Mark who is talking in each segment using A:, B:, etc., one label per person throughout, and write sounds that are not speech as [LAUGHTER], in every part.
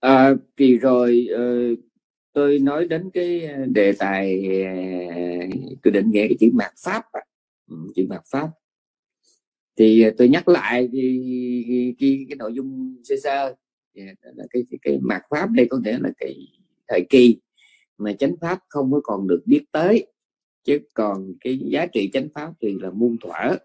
A: à, kỳ rồi uh, tôi nói đến cái ờ, đề tài uh, tôi định nghĩa cái chữ mạt pháp ừ, chữ mạt pháp. Thì tôi nhắc lại cái, cái, cái, cái nội dung sơ sơ yeah, là cái, cái, cái mạt pháp đây có nghĩa là cái thời kỳ mà chánh pháp không có còn được biết tới chứ còn cái giá trị chánh pháp thì là muôn thuở.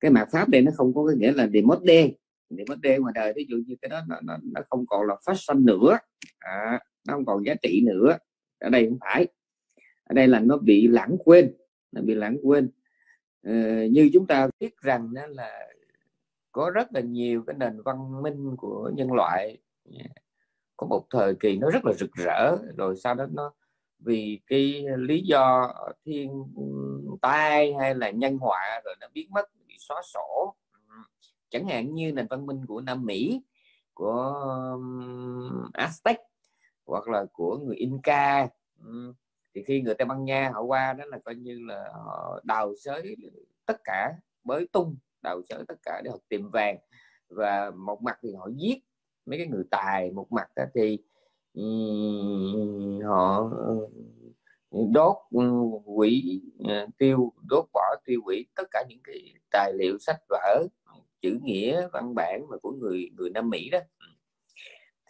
A: Cái mạt pháp đây nó không có cái nghĩa là mất đen những vấn đen ngoài đời ví dụ như cái đó nó, nó, nó không còn là phát sinh nữa. À, nó không còn giá trị nữa. Ở đây không phải. Ở đây là nó bị lãng quên nó bị lãng quên. Ờ, như chúng ta biết rằng đó là có rất là nhiều cái nền văn minh của nhân loại. Có một thời kỳ nó rất là rực rỡ rồi sau đó nó vì cái lý do thiên tai hay là nhân họa rồi nó biến mất bị xóa sổ chẳng hạn như nền văn minh của Nam Mỹ, của Aztec, hoặc là của người Inca thì khi người Tây Ban Nha họ qua đó là coi như là họ đào xới tất cả, bới tung, đào xới tất cả để họ tìm vàng. Và một mặt thì họ giết mấy cái người tài, một mặt thì họ đốt quỷ ờ, tiêu, đốt bỏ, tiêu hủy tất cả những cái tài liệu sách vở chữ nghĩa văn bản mà của người người Nam Mỹ đó. Ừ.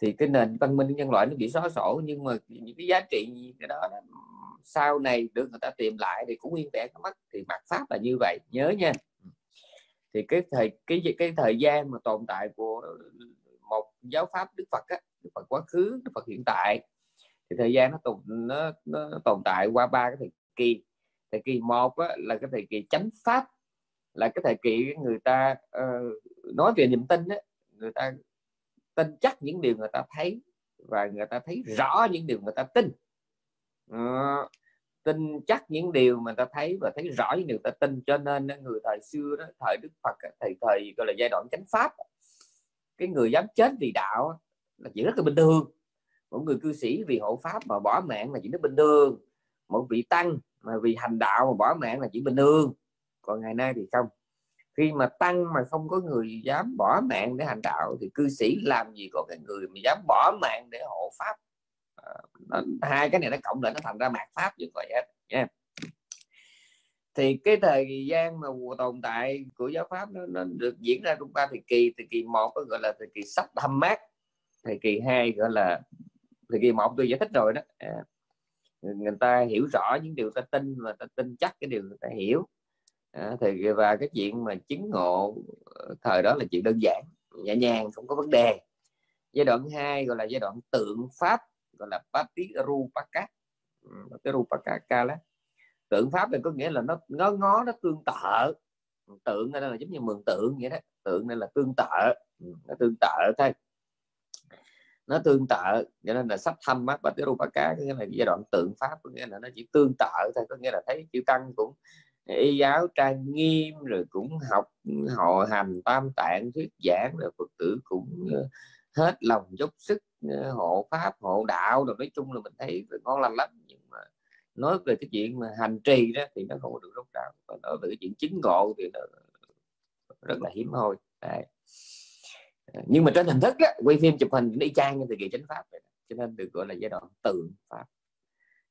A: Thì cái nền văn minh nhân loại nó bị xóa sổ nhưng mà những cái giá trị cái đó, đó sau này được người ta tìm lại thì cũng nguyên vẹn mất thì mặt pháp là như vậy nhớ nha. Ừ. Thì cái thời cái cái thời gian mà tồn tại của một giáo pháp Đức Phật á, Đức Phật quá khứ Đức Phật hiện tại thì thời gian nó tồn nó, nó tồn tại qua ba cái thời kỳ. Thời kỳ một á, là cái thời kỳ chánh pháp là cái thời kỳ người ta uh, nói về niềm tin á, người ta tin chắc những điều người ta thấy và người ta thấy rõ những điều người ta tin. Uh, tin chắc những điều mà ta thấy và thấy rõ những điều ta tin. Cho nên người thời xưa đó thời Đức Phật thời thời gọi là giai đoạn chánh pháp cái người dám chết vì đạo là chuyện rất là bình thường. Một người cư sĩ vì hộ pháp mà bỏ mạng là chuyện rất bình thường. Một vị tăng mà vì hành đạo mà bỏ mạng là chuyện bình thường còn ngày nay thì không. Khi mà tăng mà không có người dám bỏ mạng để hành đạo thì cư sĩ làm gì có cái người mà dám bỏ mạng để hộ pháp? À, nó, hai cái này nó cộng lại nó thành ra mạt pháp như vậy hết. Nha. Thì cái thời gian mà tồn tại của giáo pháp nó, nó được diễn ra trong ba thời kỳ. Thời kỳ một có gọi là thời kỳ sách thâm mát thời kỳ hai gọi là thời kỳ một tôi giải thích rồi đó. À, người ta hiểu rõ những điều ta tin và ta tin chắc cái điều người ta hiểu à, thì và cái chuyện mà chứng ngộ ờ, thời đó là chuyện đơn giản nhẹ nhàng không có vấn đề. Giai đoạn 2 gọi là giai đoạn tượng pháp gọi là Patirupaka ừ, Patirupaka tượng pháp này có nghĩa là nó ngó ngó nó tương tự tượng đây là giống như mường tượng vậy đó. Tượng đây là tương tự ừ, nó tương tự thôi. Nó tương tự cho nên là sắp thăm mắt và tiếp cá có nghĩa là giai đoạn tượng pháp có nghĩa là nó chỉ tương tự thôi. Có nghĩa là thấy chữ tăng cũng y giáo trang nghiêm rồi cũng học họ hành tam tạng thuyết giảng rồi phật tử cũng ờ, hết lòng dốc sức ờ, hộ pháp hộ đạo rồi nói chung là mình thấy ngon lành lắm nhưng mà nói về cái chuyện mà hành trì đó thì nó không có được rốt ráo và nói về cái chuyện chứng ngộ thì nó rất là hiếm hoi. Đấy. Ờ, nhưng mà trên hình thức đó, quay phim chụp hình đi trang như thời kỳ chánh pháp vậy cho nên được gọi là giai đoạn tượng pháp.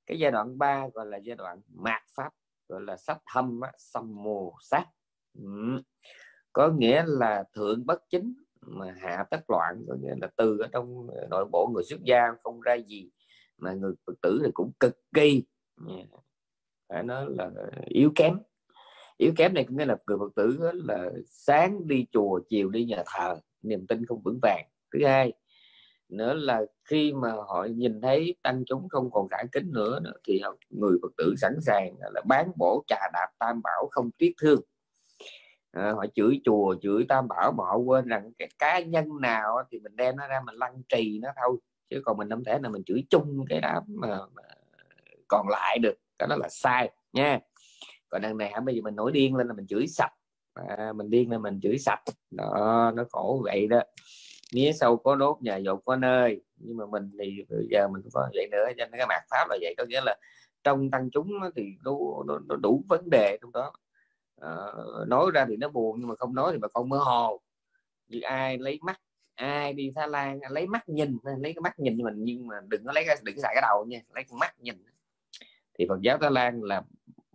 A: Cái giai đoạn 3 gọi là giai đoạn mạt pháp gọi là sách thâm xâm mồ sát. Ừ. có nghĩa là thượng bất chính mà hạ tất loạn, có nghĩa là từ ở trong nội bộ người xuất gia không ra gì, mà người phật tử thì cũng cực kỳ phải nói là yếu kém. Yếu kém này có nghĩa là người phật tử là sáng đi chùa, chiều đi nhà thờ, niềm tin không vững vàng. Thứ hai nữa là khi mà họ nhìn thấy tăng chúng không còn cả kính nữa, nữa thì người phật tử sẵn sàng là bán bổ trà đạp tam bảo không tiếc thương. À, họ chửi chùa chửi tam bảo mà họ quên rằng cái cá nhân nào thì mình đem nó ra mình lăng trì nó thôi chứ còn mình không thể là mình chửi chung cái đám mà, mà còn lại được. Cái đó là sai nha. Còn đằng này bây giờ mình nổi điên lên là mình chửi sạch. À, mình điên lên mình chửi sạch. Đó nó khổ vậy đó mía sâu có đốt nhà dột có nơi. Nhưng mà mình thì bây giờ mình có vậy nữa cho nên cái mạt pháp là vậy. Có nghĩa là trong tăng chúng thì nó, nó, nó đủ vấn đề trong đó. À, nói ra thì nó buồn nhưng mà không nói thì bà con mơ hồ. Như ai lấy mắt ai đi Thái Lan lấy mắt nhìn lấy cái mắt nhìn mình nhưng mà đừng có lấy cái đừng xài cái đầu nha lấy cái mắt nhìn. Thì Phật giáo Thái Lan là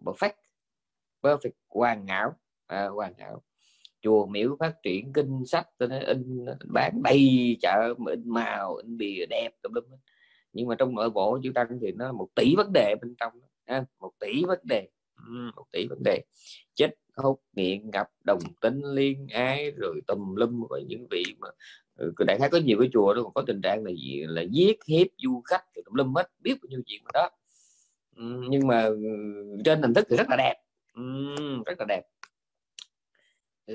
A: perfect perfect hoàn hảo. À, hoàn hảo chùa miếu phát triển kinh sách tôi nói, in, bán đầy chợ in màu, in bìa đẹp, tùm lum nhưng mà trong nội bộ chữ tăng thì nó một tỷ vấn đề bên trong ha? một tỷ vấn đề. Một tỷ vấn đề. Chết hút nghiện gặp đồng tính, liên ái, rồi tùm lum. Rồi những vị mà ừ, đại khái có nhiều cái chùa đó, còn có tình trạng là gì? Là giết, hiếp, du khách thì tùm lum hết. Biết bao nhiêu chuyện mà đó. Nhưng mà ừ, trên hình thức thì rất là đẹp. Rất là đẹp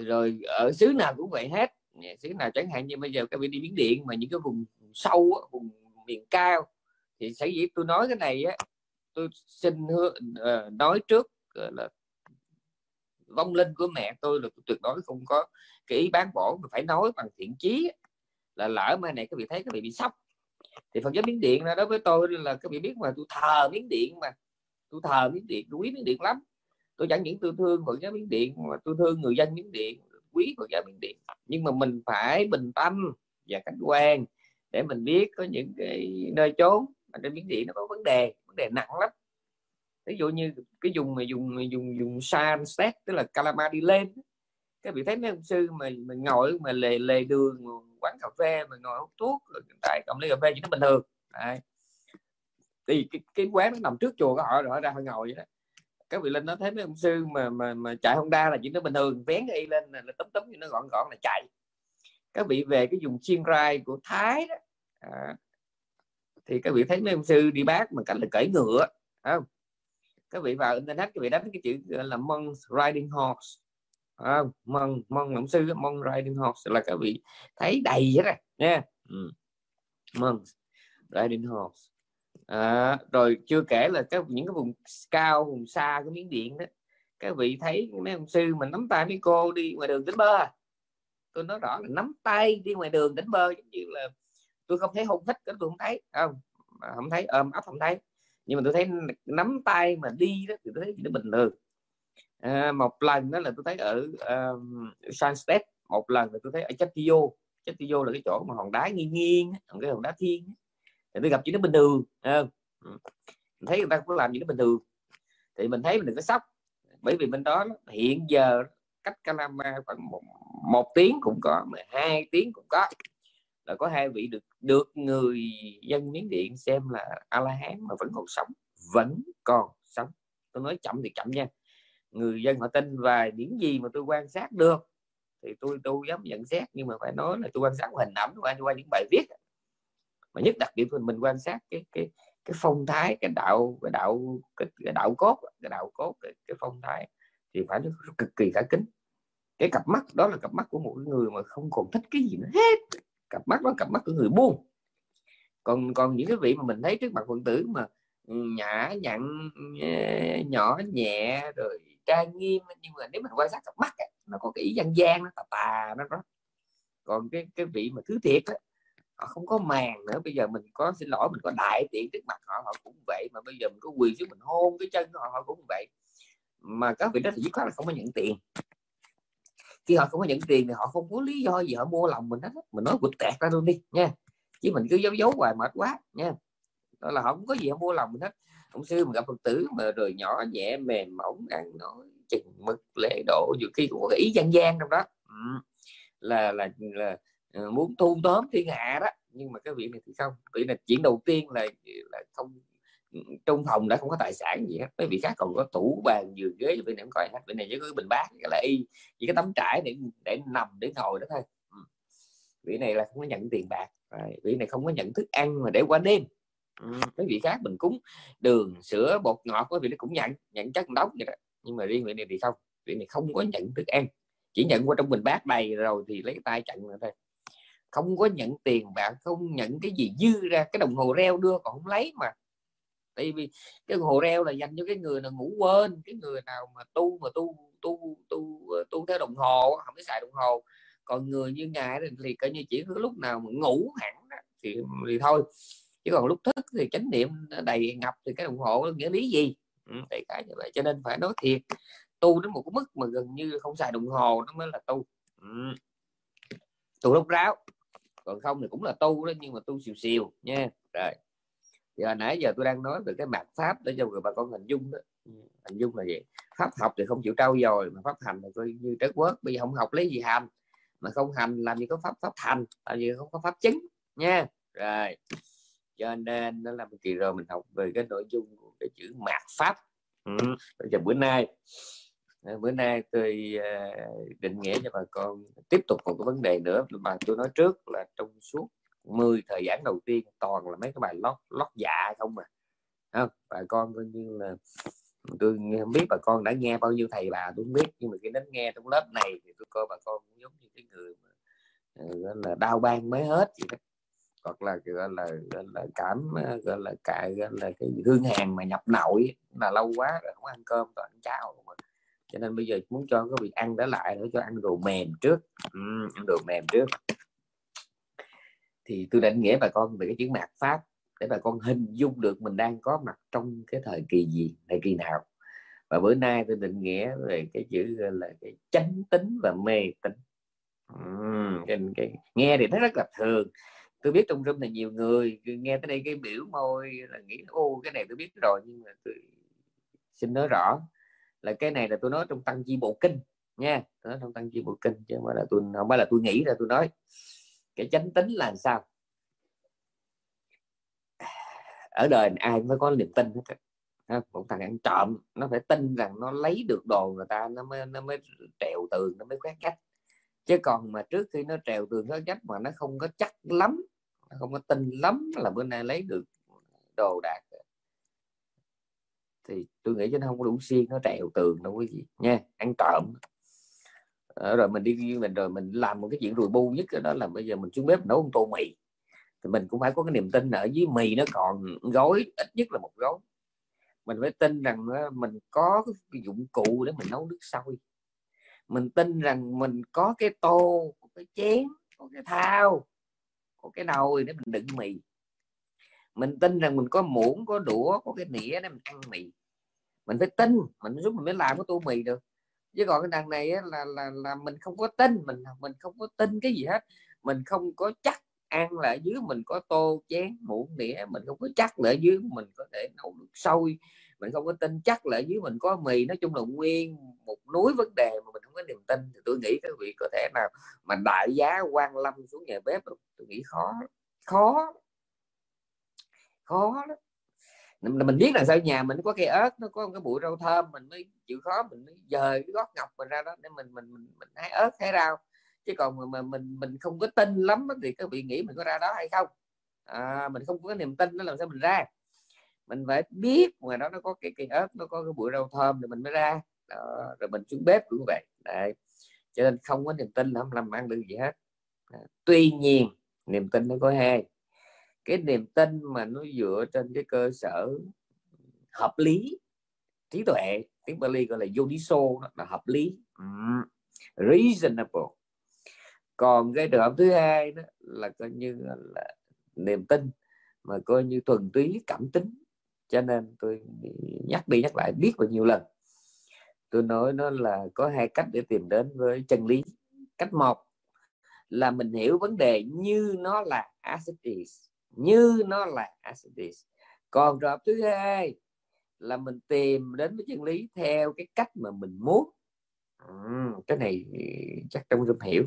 A: rồi ở xứ nào cũng vậy hết. Dạ, xứ nào chẳng hạn như bây giờ các vị đi biến điện mà những cái vùng sâu vùng miền cao thì sở dĩ tôi nói cái này á tôi xin hứa, ờ, nói trước ờ, là vong linh của mẹ tôi là tôi tuyệt đối không có cái ý bán bổ mà phải nói bằng thiện chí là lỡ mai này các vị thấy các vị bị sốc. Thì phật giáo miếng điện đó đối với tôi là các vị biết mà tôi thờ miếng điện mà. Tôi thờ miếng điện tôi quý miếng điện lắm tôi chẳng những tôi thương phật giáo miếng điện mà tôi thương người dân miếng điện quý phật giáo miếng điện. Nhưng mà mình phải bình tâm và khách quan để mình biết có những cái nơi chốn mà trên miếng điện nó có vấn đề vấn đề nặng lắm. Ví dụ như cái dùng mà dùng dùng dùng san xét tức là calama đi lên các vị thấy mấy ông sư mà mình ngồi mà lề lề đường quán cà phê mà ngồi hút thuốc tại cộng ly cà phê chỉ nó bình thường. Đấy. thì cái, cái quán nó nằm trước chùa của họ rồi họ ra họ ngồi vậy đó các vị linh nó thấy mấy ông sư mà mà mà chạy honda là chỉ nó bình thường. Vén y lên là, là tấm tấm như nó gọn gọn là chạy. Các vị về cái dùng chiên rai của thái đó. À, thì các vị thấy mấy ông sư đi bác mà cách là cởi ngựa không? Các vị vào internet các vị đánh cái chữ là monk riding horse à, monk monk ông sư monk riding horse là các vị thấy đầy hết rồi nha. Ừ. monk riding horse à, rồi chưa kể là các những cái vùng cao vùng xa cái miếng điện đó các vị thấy mấy ông sư mình nắm tay mấy cô đi ngoài đường đánh bơ à. tôi nói rõ là nắm tay đi ngoài đường đánh bơ giống như là tôi không thấy hôn thích cái tôi không thấy không? Không thấy ôm ấp không thấy. Nhưng mà tôi thấy nắm tay mà đi đó thì tôi thấy nó bình thường. À, một lần đó là tôi thấy ở um, Sunset một lần là tôi thấy ở Chatio Chatio là cái chỗ mà hòn đá nghiêng nghiêng cái hòn đá thiên thì tôi gặp chỉ nó bình thường à, mình thấy người ta cũng làm gì nó bình thường. Thì mình thấy mình đừng có sốc. Bởi vì bên đó hiện giờ cách Calama khoảng một, một tiếng cũng có mà hai tiếng cũng có. Là có hai vị được được người dân miến điện xem là a la hán mà vẫn còn sống vẫn còn sống. Tôi nói chậm thì chậm nha. Người dân họ tin và những gì mà tôi quan sát được thì tôi tôi dám nhận xét. Nhưng mà phải nói là tôi quan sát hình ảnh qua qua những bài viết mà nhất đặc điểm của mình quan sát cái cái cái phong thái cái đạo cái đạo cái, cái đạo cốt cái đạo cốt cái, cái phong thái thì phải nó cực kỳ khả kính. Cái cặp mắt đó là cặp mắt của một người mà không còn thích cái gì nữa hết. Cặp mắt đó cặp mắt của người buông còn còn những cái vị mà mình thấy trước mặt phật tử mà ừ, nhã nhặn nhỏ nhẹ rồi trang nghiêm nhưng mà nếu mình quan sát cặp mắt ấy, nó có cái ý gian gian nó tà tà nó đó còn cái cái vị mà thứ thiệt ấy, họ không có màng nữa, bây giờ mình có, xin lỗi, mình có đại tiện trước mặt họ họ cũng vậy, mà bây giờ mình có quỳ xuống mình hôn cái chân họ họ cũng vậy. Mà các vị đó thì dứt khoát là không có nhận tiền. Khi họ không có nhận tiền thì họ không có lý do gì họ mua lòng mình hết. Mình nói quỵt tẹt ra luôn đi, nha. Chứ mình cứ giấu giấu hoài mệt quá, nha. Đó là họ không có gì họ mua lòng mình hết. Ông sư mà gặp phật tử mà rồi nhỏ nhẹ, mềm mỏng, ăn nói chừng mực, lễ độ, nhiều khi cũng có ý gian gian trong đó. Ừ. là là là Ờ, muốn thu tóm thiên hạ đó. Nhưng mà cái việc này thì không. Vì là chuyện đầu tiên là là không, trong phòng đã không có tài sản gì hết. Mấy vị khác còn có tủ, bàn, giường, ghế vị này coi hết. Vị này chỉ có cái bình bát, cái là y, chỉ cái tấm trải để để nằm, để ngồi đó thôi. Ừ. Vị này là không có nhận tiền bạc. Vị này không có nhận thức ăn mà để qua đêm. Ừ, mấy vị khác mình cúng đường, sữa, bột ngọt quý vị nó cũng nhận nhận chất đóng vậy đó. Nhưng mà riêng vị này thì không. Vị này không có nhận thức ăn. Chỉ nhận qua trong bình bát đầy rồi thì lấy tay chặn rồi thôi không có nhận tiền bạc không nhận cái gì dư ra. Cái đồng hồ reo đưa còn không lấy mà. Tại vì cái đồng hồ reo là dành cho cái người nào ngủ quên cái người nào mà tu mà tu tu tu ờ, tu theo đồng hồ không biết xài đồng hồ. Còn người như ngài thì coi như chỉ có lúc nào mà ngủ hẳn thì thì thôi. Chứ còn lúc thức thì chánh niệm đầy ngập thì cái đồng hồ nghĩa lý gì? Ừ, đại cái như vậy. Cho nên phải nói thiệt tu đến một cái mức mà gần như không xài đồng hồ nó mới là tu. Ừ. tu lúc ráo còn không thì cũng là tu đó, nhưng mà tu xìu xìu nha. Rồi. Giờ nãy giờ tôi đang nói về cái mặt pháp để cho người bà con hình dung đó. Ừ, hình dung là vậy pháp học thì không chịu trau dồi, mà pháp hành là coi như trái quớt. Bây giờ không học lấy gì hành? Mà không hành làm gì có pháp pháp thành, làm gì không có pháp chứng nha. Rồi. Cho nên nó là một kỳ rồi mình học về cái nội dung của cái chữ mạt pháp. Ừ. cho bữa nay. Ờ, bữa nay tôi ờ, định nghĩa cho bà con tiếp tục một cái vấn đề nữa. Mà tôi nói trước là trong suốt 10 thời gian đầu tiên toàn là mấy cái bài lót lót dạ không mà không? Bà con coi như là tôi không biết bà con đã nghe bao nhiêu thầy bà tôi không biết nhưng mà khi đến nghe trong lớp này thì tôi coi bà con cũng giống như cái người mà, ờ, gọi là đau ban mới hết vậy đó. Hoặc là gọi là gọi là cảm gọi là cài gọi là cái hương hàng mà nhập nội là lâu quá rồi không ăn cơm toàn ăn cháo mà cho nên bây giờ muốn cho cái việc ăn đó lại để cho ăn đồ mềm trước. Uhm, ăn đồ mềm trước. Thì tôi định nghĩa bà con về cái chữ mạt pháp để bà con hình dung được mình đang có mặt trong cái thời kỳ gì thời kỳ nào. Và bữa nay tôi định nghĩa về cái chữ là cái chánh tính và mê tính uhm, cái, cái, nghe thì nó rất là thường. Tôi biết trong room này nhiều người nghe tới đây cái biểu môi là nghĩ ô cái này tôi biết rồi nhưng mà tôi xin nói rõ là cái này là tôi nói trong tăng chi bộ kinh nha. Tôi nói trong tăng chi bộ kinh chứ không phải là tôi không phải là tôi nghĩ ra tôi nói. Cái chánh tính là sao? Ở đời ai mới có niềm tin hết một thằng ăn trộm, nó phải tin rằng nó lấy được đồ người ta, nó mới nó mới trèo tường, nó mới khoét cách chứ còn mà trước khi nó trèo tường, nó cách mà nó không có chắc lắm, nó không có tin lắm là bữa nay lấy được đồ đạc thì tôi nghĩ chứ nó không có đủ xiên, nó trèo tường đâu quý vị, nha, ăn trộm. Ờ, rồi mình đi mình rồi mình làm một cái chuyện rùi bu nhất đó là bây giờ mình xuống bếp nấu một tô mì. Thì mình cũng phải có cái niềm tin ở dưới mì nó còn gói, ít nhất là một gói. Mình phải tin rằng mình có cái dụng cụ để mình nấu nước sôi. Mình tin rằng mình có cái tô có cái chén, có cái thao có cái nồi để mình đựng mì mình tin rằng mình có muỗng, có đũa, có cái nĩa để mình ăn mì. Mình phải tin, mình giúp mình mới làm cái tô mì được. Chứ còn cái đằng này là là là mình không có tin, mình mình không có tin cái gì hết. Mình không có chắc ăn là ở dưới mình có tô, chén, muỗng đĩa mình không có chắc là ở dưới mình có thể nấu nước sôi mình không có tin chắc là ở dưới mình có mì. Nói chung là nguyên một núi vấn đề mà mình không có niềm tin. Thì tôi nghĩ các vị có thể nào mà đại giá quan lâm xuống nhà bếp tôi nghĩ khó khó khó đó mình biết là sao nhà mình có cây ớt nó có cái bụi rau thơm mình mới chịu khó mình mới dời cái gót ngọc mình ra đó để mình mình mình, mình hái ớt hái rau. Chứ còn mà, mà mình mình không có tin lắm thì các vị nghĩ mình có ra đó hay không? À, mình không có niềm tin nó làm sao mình ra? Mình phải biết ngoài đó nó có cái cây ớt nó có cái bụi rau thơm thì mình mới ra. Đó, rồi mình xuống bếp cũng vậy. Đấy. cho nên không có niềm tin là không làm ăn được gì hết. À, tuy nhiên niềm tin nó có hai cái niềm tin mà nó dựa trên cái cơ sở hợp lý, trí tuệ, tiếng Bali gọi là yodiso là hợp lý. Mm. reasonable. Còn cái trường hợp thứ hai đó là coi như là niềm tin, mà coi như thuần túy cảm tính. Cho nên tôi nhắc đi nhắc lại biết bao nhiêu lần. Tôi nói nó là có hai cách để tìm đến với chân lý. Cách một là mình hiểu vấn đề như nó là as it is như nó là as it is còn trường hợp thứ hai là mình tìm đến với chân lý theo cái cách mà mình muốn. Ừ, cái này chắc trong rung hiểu.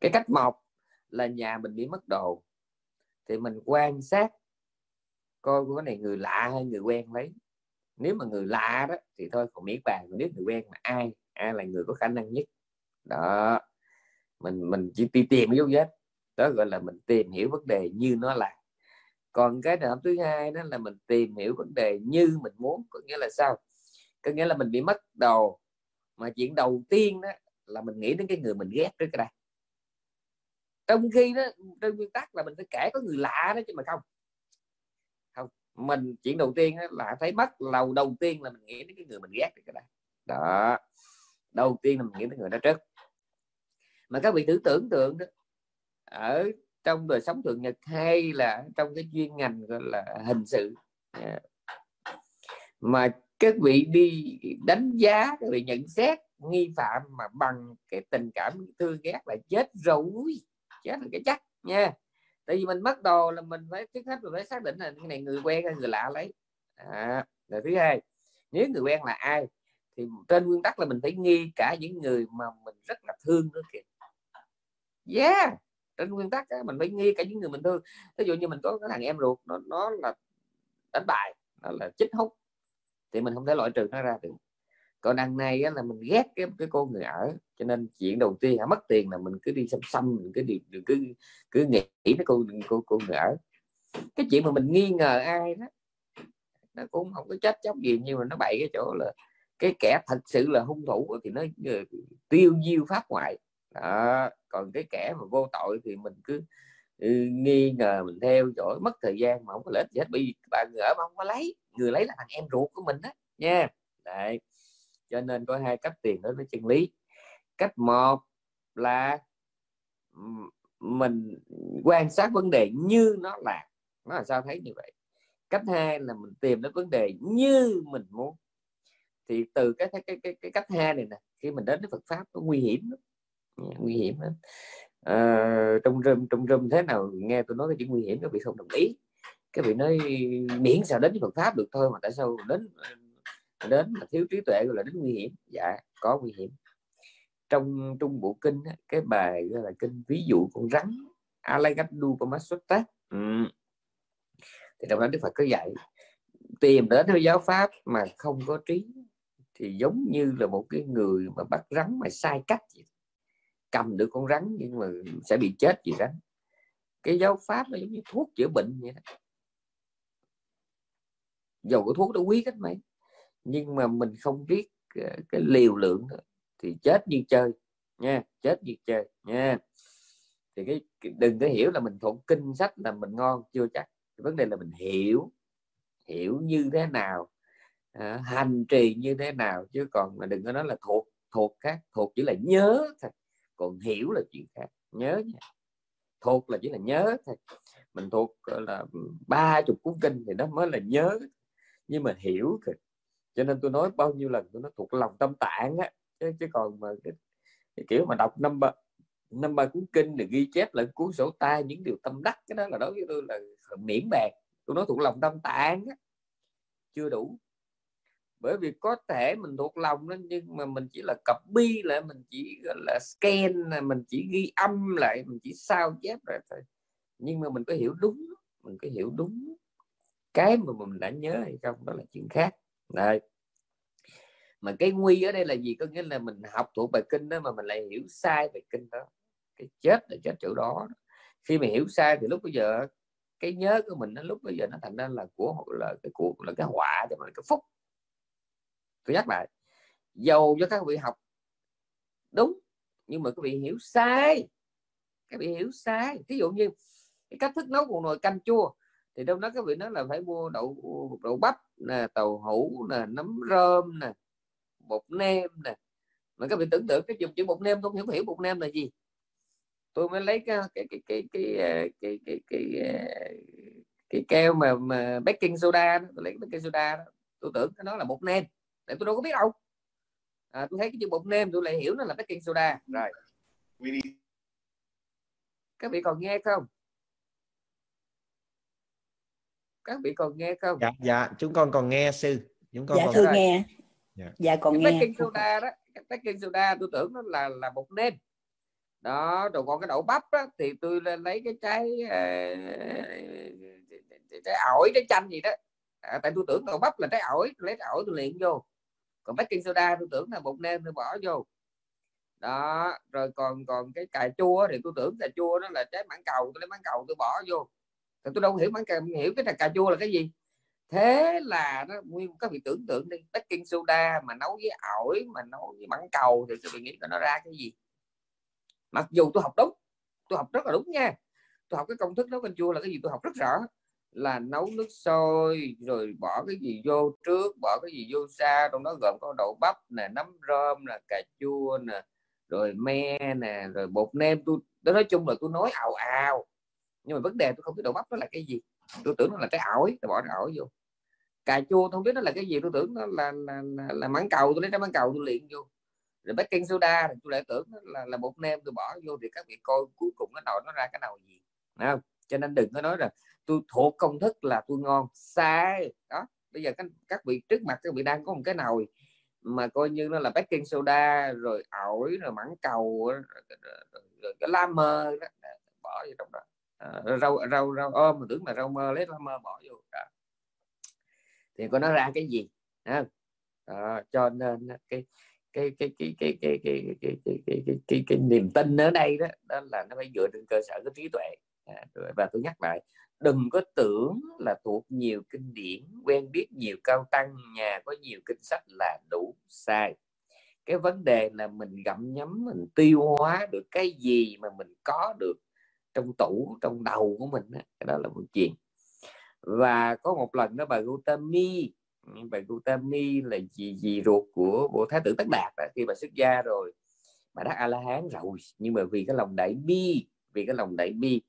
A: Cái cách một là nhà mình bị mất đồ thì mình quan sát coi cái này người lạ hay người quen lấy. Nếu mà người lạ đó thì thôi còn miễn bàn. Nếu người quen mà ai ai là người có khả năng nhất. Đó. Mình mình chỉ đi tìm dấu vết đó gọi là mình tìm hiểu vấn đề như nó là. Còn cái trường thứ hai đó là mình tìm hiểu vấn đề như mình muốn, có nghĩa là sao? Có nghĩa là mình bị mất đồ mà chuyện đầu tiên đó là mình nghĩ đến cái người mình ghét trước cái đây trong khi đó, trên nguyên tắc là mình phải kể có người lạ đó chứ mà không. Không, mình chuyện đầu tiên là thấy mất lầu đầu tiên là mình nghĩ đến cái người mình ghét cái đây đó, đầu tiên là mình nghĩ đến người đó trước. Mà các vị thử tưởng tượng đó ở trong đời sống thường nhật hay là trong cái chuyên ngành gọi là hình sự. Mà các vị đi đánh giá các vị nhận xét nghi phạm mà bằng cái tình cảm thương ghét là chết rồi chết là cái chắc nha. Tại vì mình mất đồ là mình phải trước hết mình phải xác định là cái này người quen hay người lạ lấy. À, rồi thứ hai nếu người quen là ai thì trên nguyên tắc là mình phải nghi cả những người mà mình rất là thương nữa kìa. Yeah trên nguyên tắc á, mình phải nghi cả những người mình thương. Ví dụ như mình có cái thằng em ruột nó nó là đánh bài nó là chích hút thì mình không thể loại trừ nó ra được. Còn đằng này á, là mình ghét cái cái cô người ở cho nên chuyện đầu tiên hả mất tiền là mình cứ đi xăm xăm mình cứ đi cứ cứ nghĩ cái cô cô cô người ở. Cái chuyện mà mình nghi ngờ ai đó nó cũng không có chết chóc gì nhưng mà nó bậy cái chỗ là cái kẻ thật sự là hung thủ thì nó ờ, tiêu diêu pháp ngoại đó. còn cái kẻ mà vô tội thì mình cứ ừ, nghi ngờ mình theo dõi mất thời gian mà không có lợi gì hết bởi vì bạn người ở mà không có lấy người lấy là thằng em ruột của mình đó nha Đấy. cho nên có hai cách tiền đối với chân lý cách một là mình quan sát vấn đề như nó là nó là sao thấy như vậy cách hai là mình tìm đến vấn đề như mình muốn thì từ cái cái cái, cái cách hai này nè khi mình đến với Phật pháp nó nguy hiểm lắm nguy hiểm lắm à, trong rừng trong rừng thế nào nghe tôi nói cái chuyện nguy hiểm các vị không đồng ý các vị nói miễn sao đến với Phật pháp được thôi mà tại sao đến đến mà thiếu trí tuệ gọi là đến nguy hiểm dạ có nguy hiểm trong trung bộ kinh cái bài gọi là kinh ví dụ con rắn Alagadu Pamasutta ừ. thì đồng đó Đức Phật có dạy tìm đến với giáo pháp mà không có trí thì giống như là một cái người mà bắt rắn mà sai cách vậy cầm được con rắn nhưng mà sẽ bị chết vì rắn. Cái giáo pháp nó giống như thuốc chữa bệnh vậy đó. Dầu cái thuốc đó quý cách mấy nhưng mà mình không biết ờ, cái liều lượng thì chết như chơi nha chết như chơi nha. Thì cái đừng có hiểu là mình thuộc kinh sách là mình ngon chưa chắc. Vấn đề là mình hiểu hiểu như thế nào à, hành trì như thế nào chứ còn mà đừng có nói là thuộc thuộc khác thuộc chỉ là nhớ thôi còn hiểu là chuyện khác nhớ nha. Thuộc là chỉ là nhớ thôi. Mình thuộc là ba chục cuốn kinh thì nó mới là nhớ. Nhưng mà hiểu thì cho nên tôi nói bao nhiêu lần tôi nói thuộc lòng tâm tạng á. Chứ, chứ còn mà cái, cái kiểu mà đọc năm ba năm ba cuốn kinh để ghi chép lại cuốn sổ tay những điều tâm đắc cái đó là đối với tôi là miễn bàn tôi nói thuộc lòng tâm tạng á. Chưa đủ bởi vì có thể mình thuộc lòng đó nhưng mà mình chỉ là copy lại, mình chỉ là, scan mình chỉ ghi âm lại, mình chỉ sao chép lại thôi. Nhưng mà mình có hiểu đúng, mình có hiểu đúng cái mà mình đã nhớ hay không, đó là chuyện khác. Đây mà cái nguy ở đây là gì? Có nghĩa là mình học thuộc bài kinh đó mà mình lại hiểu sai bài kinh đó. Cái chết là chết chỗ đó khi mà hiểu sai thì lúc bây giờ, cái nhớ của mình nó lúc bây giờ nó thành ra là của, là cái của, là cái họa cho mình cái phúc tôi nhắc lại. Dầu cho các vị học. Đúng nhưng mà các vị hiểu sai. Các vị hiểu sai. Ví dụ như cái cách thức nấu một nồi canh chua thì đâu đó các vị nói là phải mua đậu đậu bắp nè tàu hũ nè nấm rơm nè bột nêm nè. Mà các vị tưởng tượng cái dùng chữ bột nêm tôi không hiểu bột nêm là gì. Tôi mới lấy cái cái cái cái cái ờ, cái cái cái, ờ, cái, keo mà mà baking soda đó. tôi lấy baking soda đó. tôi tưởng nó là bột nêm tại tôi đâu có biết đâu. À, tôi thấy cái chữ bột nêm tôi lại hiểu nó là baking soda. Rồi các vị còn nghe không? Các vị còn nghe không?
B: Dạ dạ chúng con còn nghe sư. Chúng con
C: dạ
B: còn
C: thưa nghe. dạ, dạ còn
A: cái
C: nghe.
A: baking soda đó cái baking soda tôi tưởng nó là là bột nêm. Đó rồi còn cái đậu bắp đó, thì tôi lấy cái trái trái ổi trái chanh gì đó. À, tại tôi tưởng đậu bắp là trái ổi lấy trái ổi tôi luyện vô còn baking soda tôi tưởng là bột nêm tôi bỏ vô. Đó, rồi còn còn cái cà chua thì tôi tưởng cà chua đó là trái mãng cầu tôi lấy mãng cầu tôi bỏ vô. Thì tôi đâu hiểu mãng cầu, hiểu cái cà chua là cái gì. Thế là nó nguyên các vị tưởng tượng đi, baking soda mà nấu với ổi, mà nấu với mãng cầu thì các vị nghĩ nó ra cái gì. Mặc dù tôi học đúng, tôi học rất là đúng nha. Tôi học cái công thức nấu canh chua là cái gì tôi học rất rõ là nấu nước sôi rồi bỏ cái gì vô trước bỏ cái gì vô xa trong đó gồm có đậu bắp nè nấm rơm nè cà chua nè rồi me nè rồi bột nêm. Tôi, đó nói chung là tôi nói ào ào nhưng mà vấn đề tôi không biết đậu bắp nó là cái gì. Tôi tưởng nó là trái ổi tôi bỏ trái ổi vô. Cà chua tôi không biết nó là cái gì tôi tưởng nó là là, là, là mãng cầu tôi lấy trái mãng cầu tôi luyện vô. Rồi baking soda tôi lại tưởng là là bột nêm tôi bỏ vô thì các vị coi cuối cùng cái đầu nó ra cái nào gì. Không? Cho nên đừng có nói là tôi thuộc công thức là tôi ngon sai đó bây giờ các, các vị trước mặt các vị đang có một cái nồi mà coi như nó là baking soda rồi ổi rồi mảng cầu rồi, rồi, rồi cái lá mơ đó, bỏ vô trong đó à, rau rau rau ôm mà tưởng là rau mơ lấy lá mơ bỏ vô đó. thì có nó ra cái gì à, à, cho nên cái cái cái cái cái cái cái cái cái cái cái, cái, cái, cái niềm tin ở đây đó đó là nó phải dựa trên cơ sở cái trí tuệ à, và tôi nhắc lại đừng có tưởng là thuộc nhiều kinh điển quen biết nhiều cao tăng nhà có nhiều kinh sách là đủ sai. Cái vấn đề là mình gặm nhấm mình tiêu hóa được cái gì mà mình có được trong tủ trong đầu của mình đó, cái đó là một chuyện. Và có một lần đó bà Gautami bà Gautami là gì gì ruột của bộ thái tử Tất Đạt đó, khi bà xuất gia rồi bà đắc a la hán rồi. Nhưng mà vì cái lòng đại bi vì cái lòng đại bi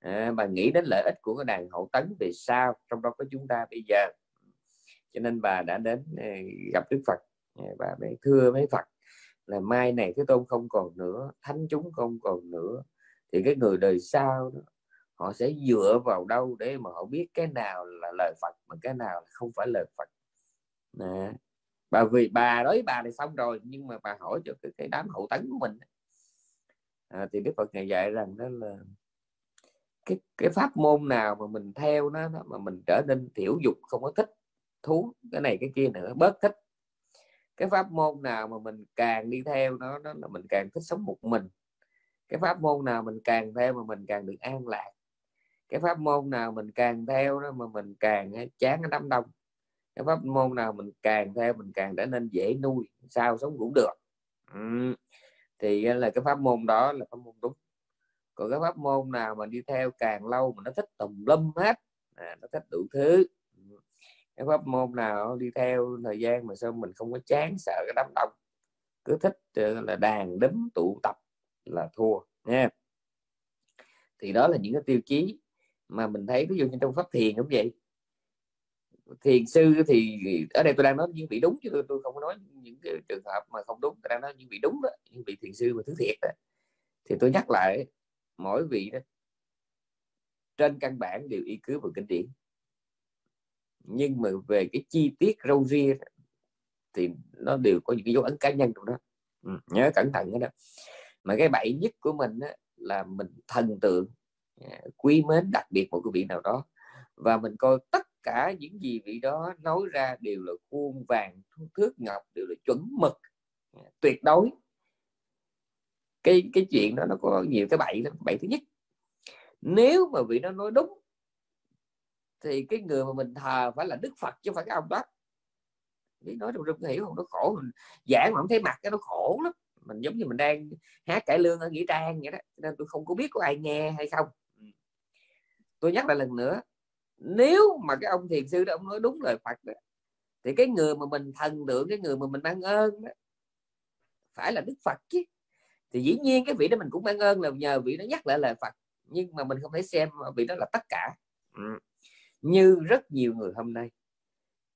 A: Ờ, à, bà nghĩ đến lợi ích của cái đàn hậu tấn về sau trong đó có chúng ta bây giờ. Cho nên bà đã đến ờ, gặp Đức Phật. Ờ, bà mới thưa với Phật là mai này cái tôn không còn nữa thánh chúng không còn nữa thì cái người đời sau đó, họ sẽ dựa vào đâu để mà họ biết cái nào là lời Phật mà cái nào không phải lời Phật? Nè bà vì bà đối bà này xong rồi nhưng mà bà hỏi cho cái, cái đám hậu tấn của mình. À, thì Đức Phật ngày dạy rằng đó là cái cái pháp môn nào mà mình theo nó, nó mà mình trở nên thiểu dục không có thích thú cái này cái kia nữa bớt thích. Cái pháp môn nào mà mình càng đi theo nó nó là mình càng thích sống một mình. Cái pháp môn nào mình càng theo mà mình càng được an lạc. Cái pháp môn nào mình càng theo đó mà mình càng chán cái đám đông. Cái pháp môn nào mình càng theo mình càng trở nên dễ nuôi sao sống cũng được. Ừ. thì là cái pháp môn đó là pháp môn đúng còn cái pháp môn nào mà đi theo càng lâu mà nó thích tùm lum hết? À, nó thích đủ thứ. Cái pháp môn nào đi theo thời gian mà sao mình không có chán sợ cái đám đông? Cứ thích ờ, là đàn đấm tụ tập là thua nha. Thì đó là những cái tiêu chí mà mình thấy ví dụ như trong pháp thiền cũng vậy. Thiền sư thì ở đây tôi đang nói những vị đúng chứ tôi, tôi không có nói những cái trường hợp mà không đúng. Tôi đang nói những vị đúng đó những vị thiền sư mà thứ thiệt đó. Thì tôi nhắc lại mỗi vị đó trên căn bản đều y cứ vào kinh điển. Nhưng mà về cái chi tiết râu ria thì nó đều có những cái dấu ấn cá nhân trong đó. Ừ, nhớ cẩn thận cái đó. Mà cái bậy nhất của mình á, là mình thần tượng à, quý mến đặc biệt một cái vị nào đó. Và mình coi tất cả những gì vị đó nói ra đều là khuôn vàng thước ngọc đều là chuẩn mực à, tuyệt đối cái cái chuyện đó nó có nhiều cái bậy lắm bậy thứ nhất. Nếu mà vị nó nói đúng thì cái người mà mình thờ phải là đức phật chứ không phải cái ông đó. Biết nói trong rung hiểu không? Nó khổ mình. Giảng mà không thấy mặt cái nó khổ lắm. Mình giống như mình đang hát cải lương ở nghĩa trang vậy đó. Nên tôi không có biết có ai nghe hay không. Tôi nhắc lại lần nữa nếu mà cái ông thiền sư đó ông nói đúng lời phật đó, thì cái người mà mình thần tượng cái người mà mình mang ơn đó, phải là đức phật chứ thì dĩ nhiên cái vị đó mình cũng mang ơn là nhờ vị đó nhắc lại lời phật, nhưng mà mình không thể xem vị đó là tất cả. Ừ. như rất nhiều người hôm nay,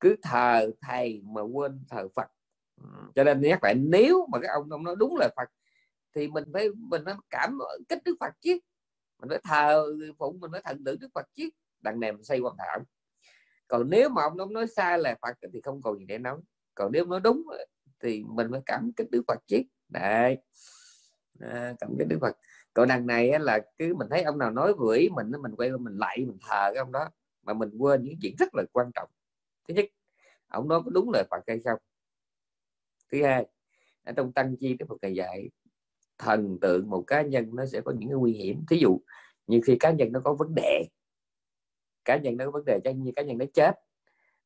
A: cứ thờ thầy mà quên thờ phật. Ừ. cho nên nhắc lại, nếu mà cái ông ông nói đúng lời phật, thì mình phải mình phải cảm kích đức phật chứ. Mình phải thờ phụng, mình phải thần tượng đức phật chứ. Đằng này mình xây quan thảo còn nếu mà ông ông nói sai là phật thì không còn gì để nói. Còn nếu nói đúng thì mình phải cảm kích đức phật chứ. Đấy à, cảm kích đức phật. Còn đằng này là cứ mình thấy ông nào nói với mình mình quay mình lại mình thờ cái ông đó mà mình quên những chuyện rất là quan trọng. Thứ nhất ông nói có đúng lời phật hay không? Thứ hai ở trong tăng chi đức phật thầy dạy thần tượng một cá nhân nó sẽ có những cái nguy hiểm. Thí dụ như khi cá nhân nó có vấn đề cá nhân nó có vấn đề chẳng như cá nhân nó chết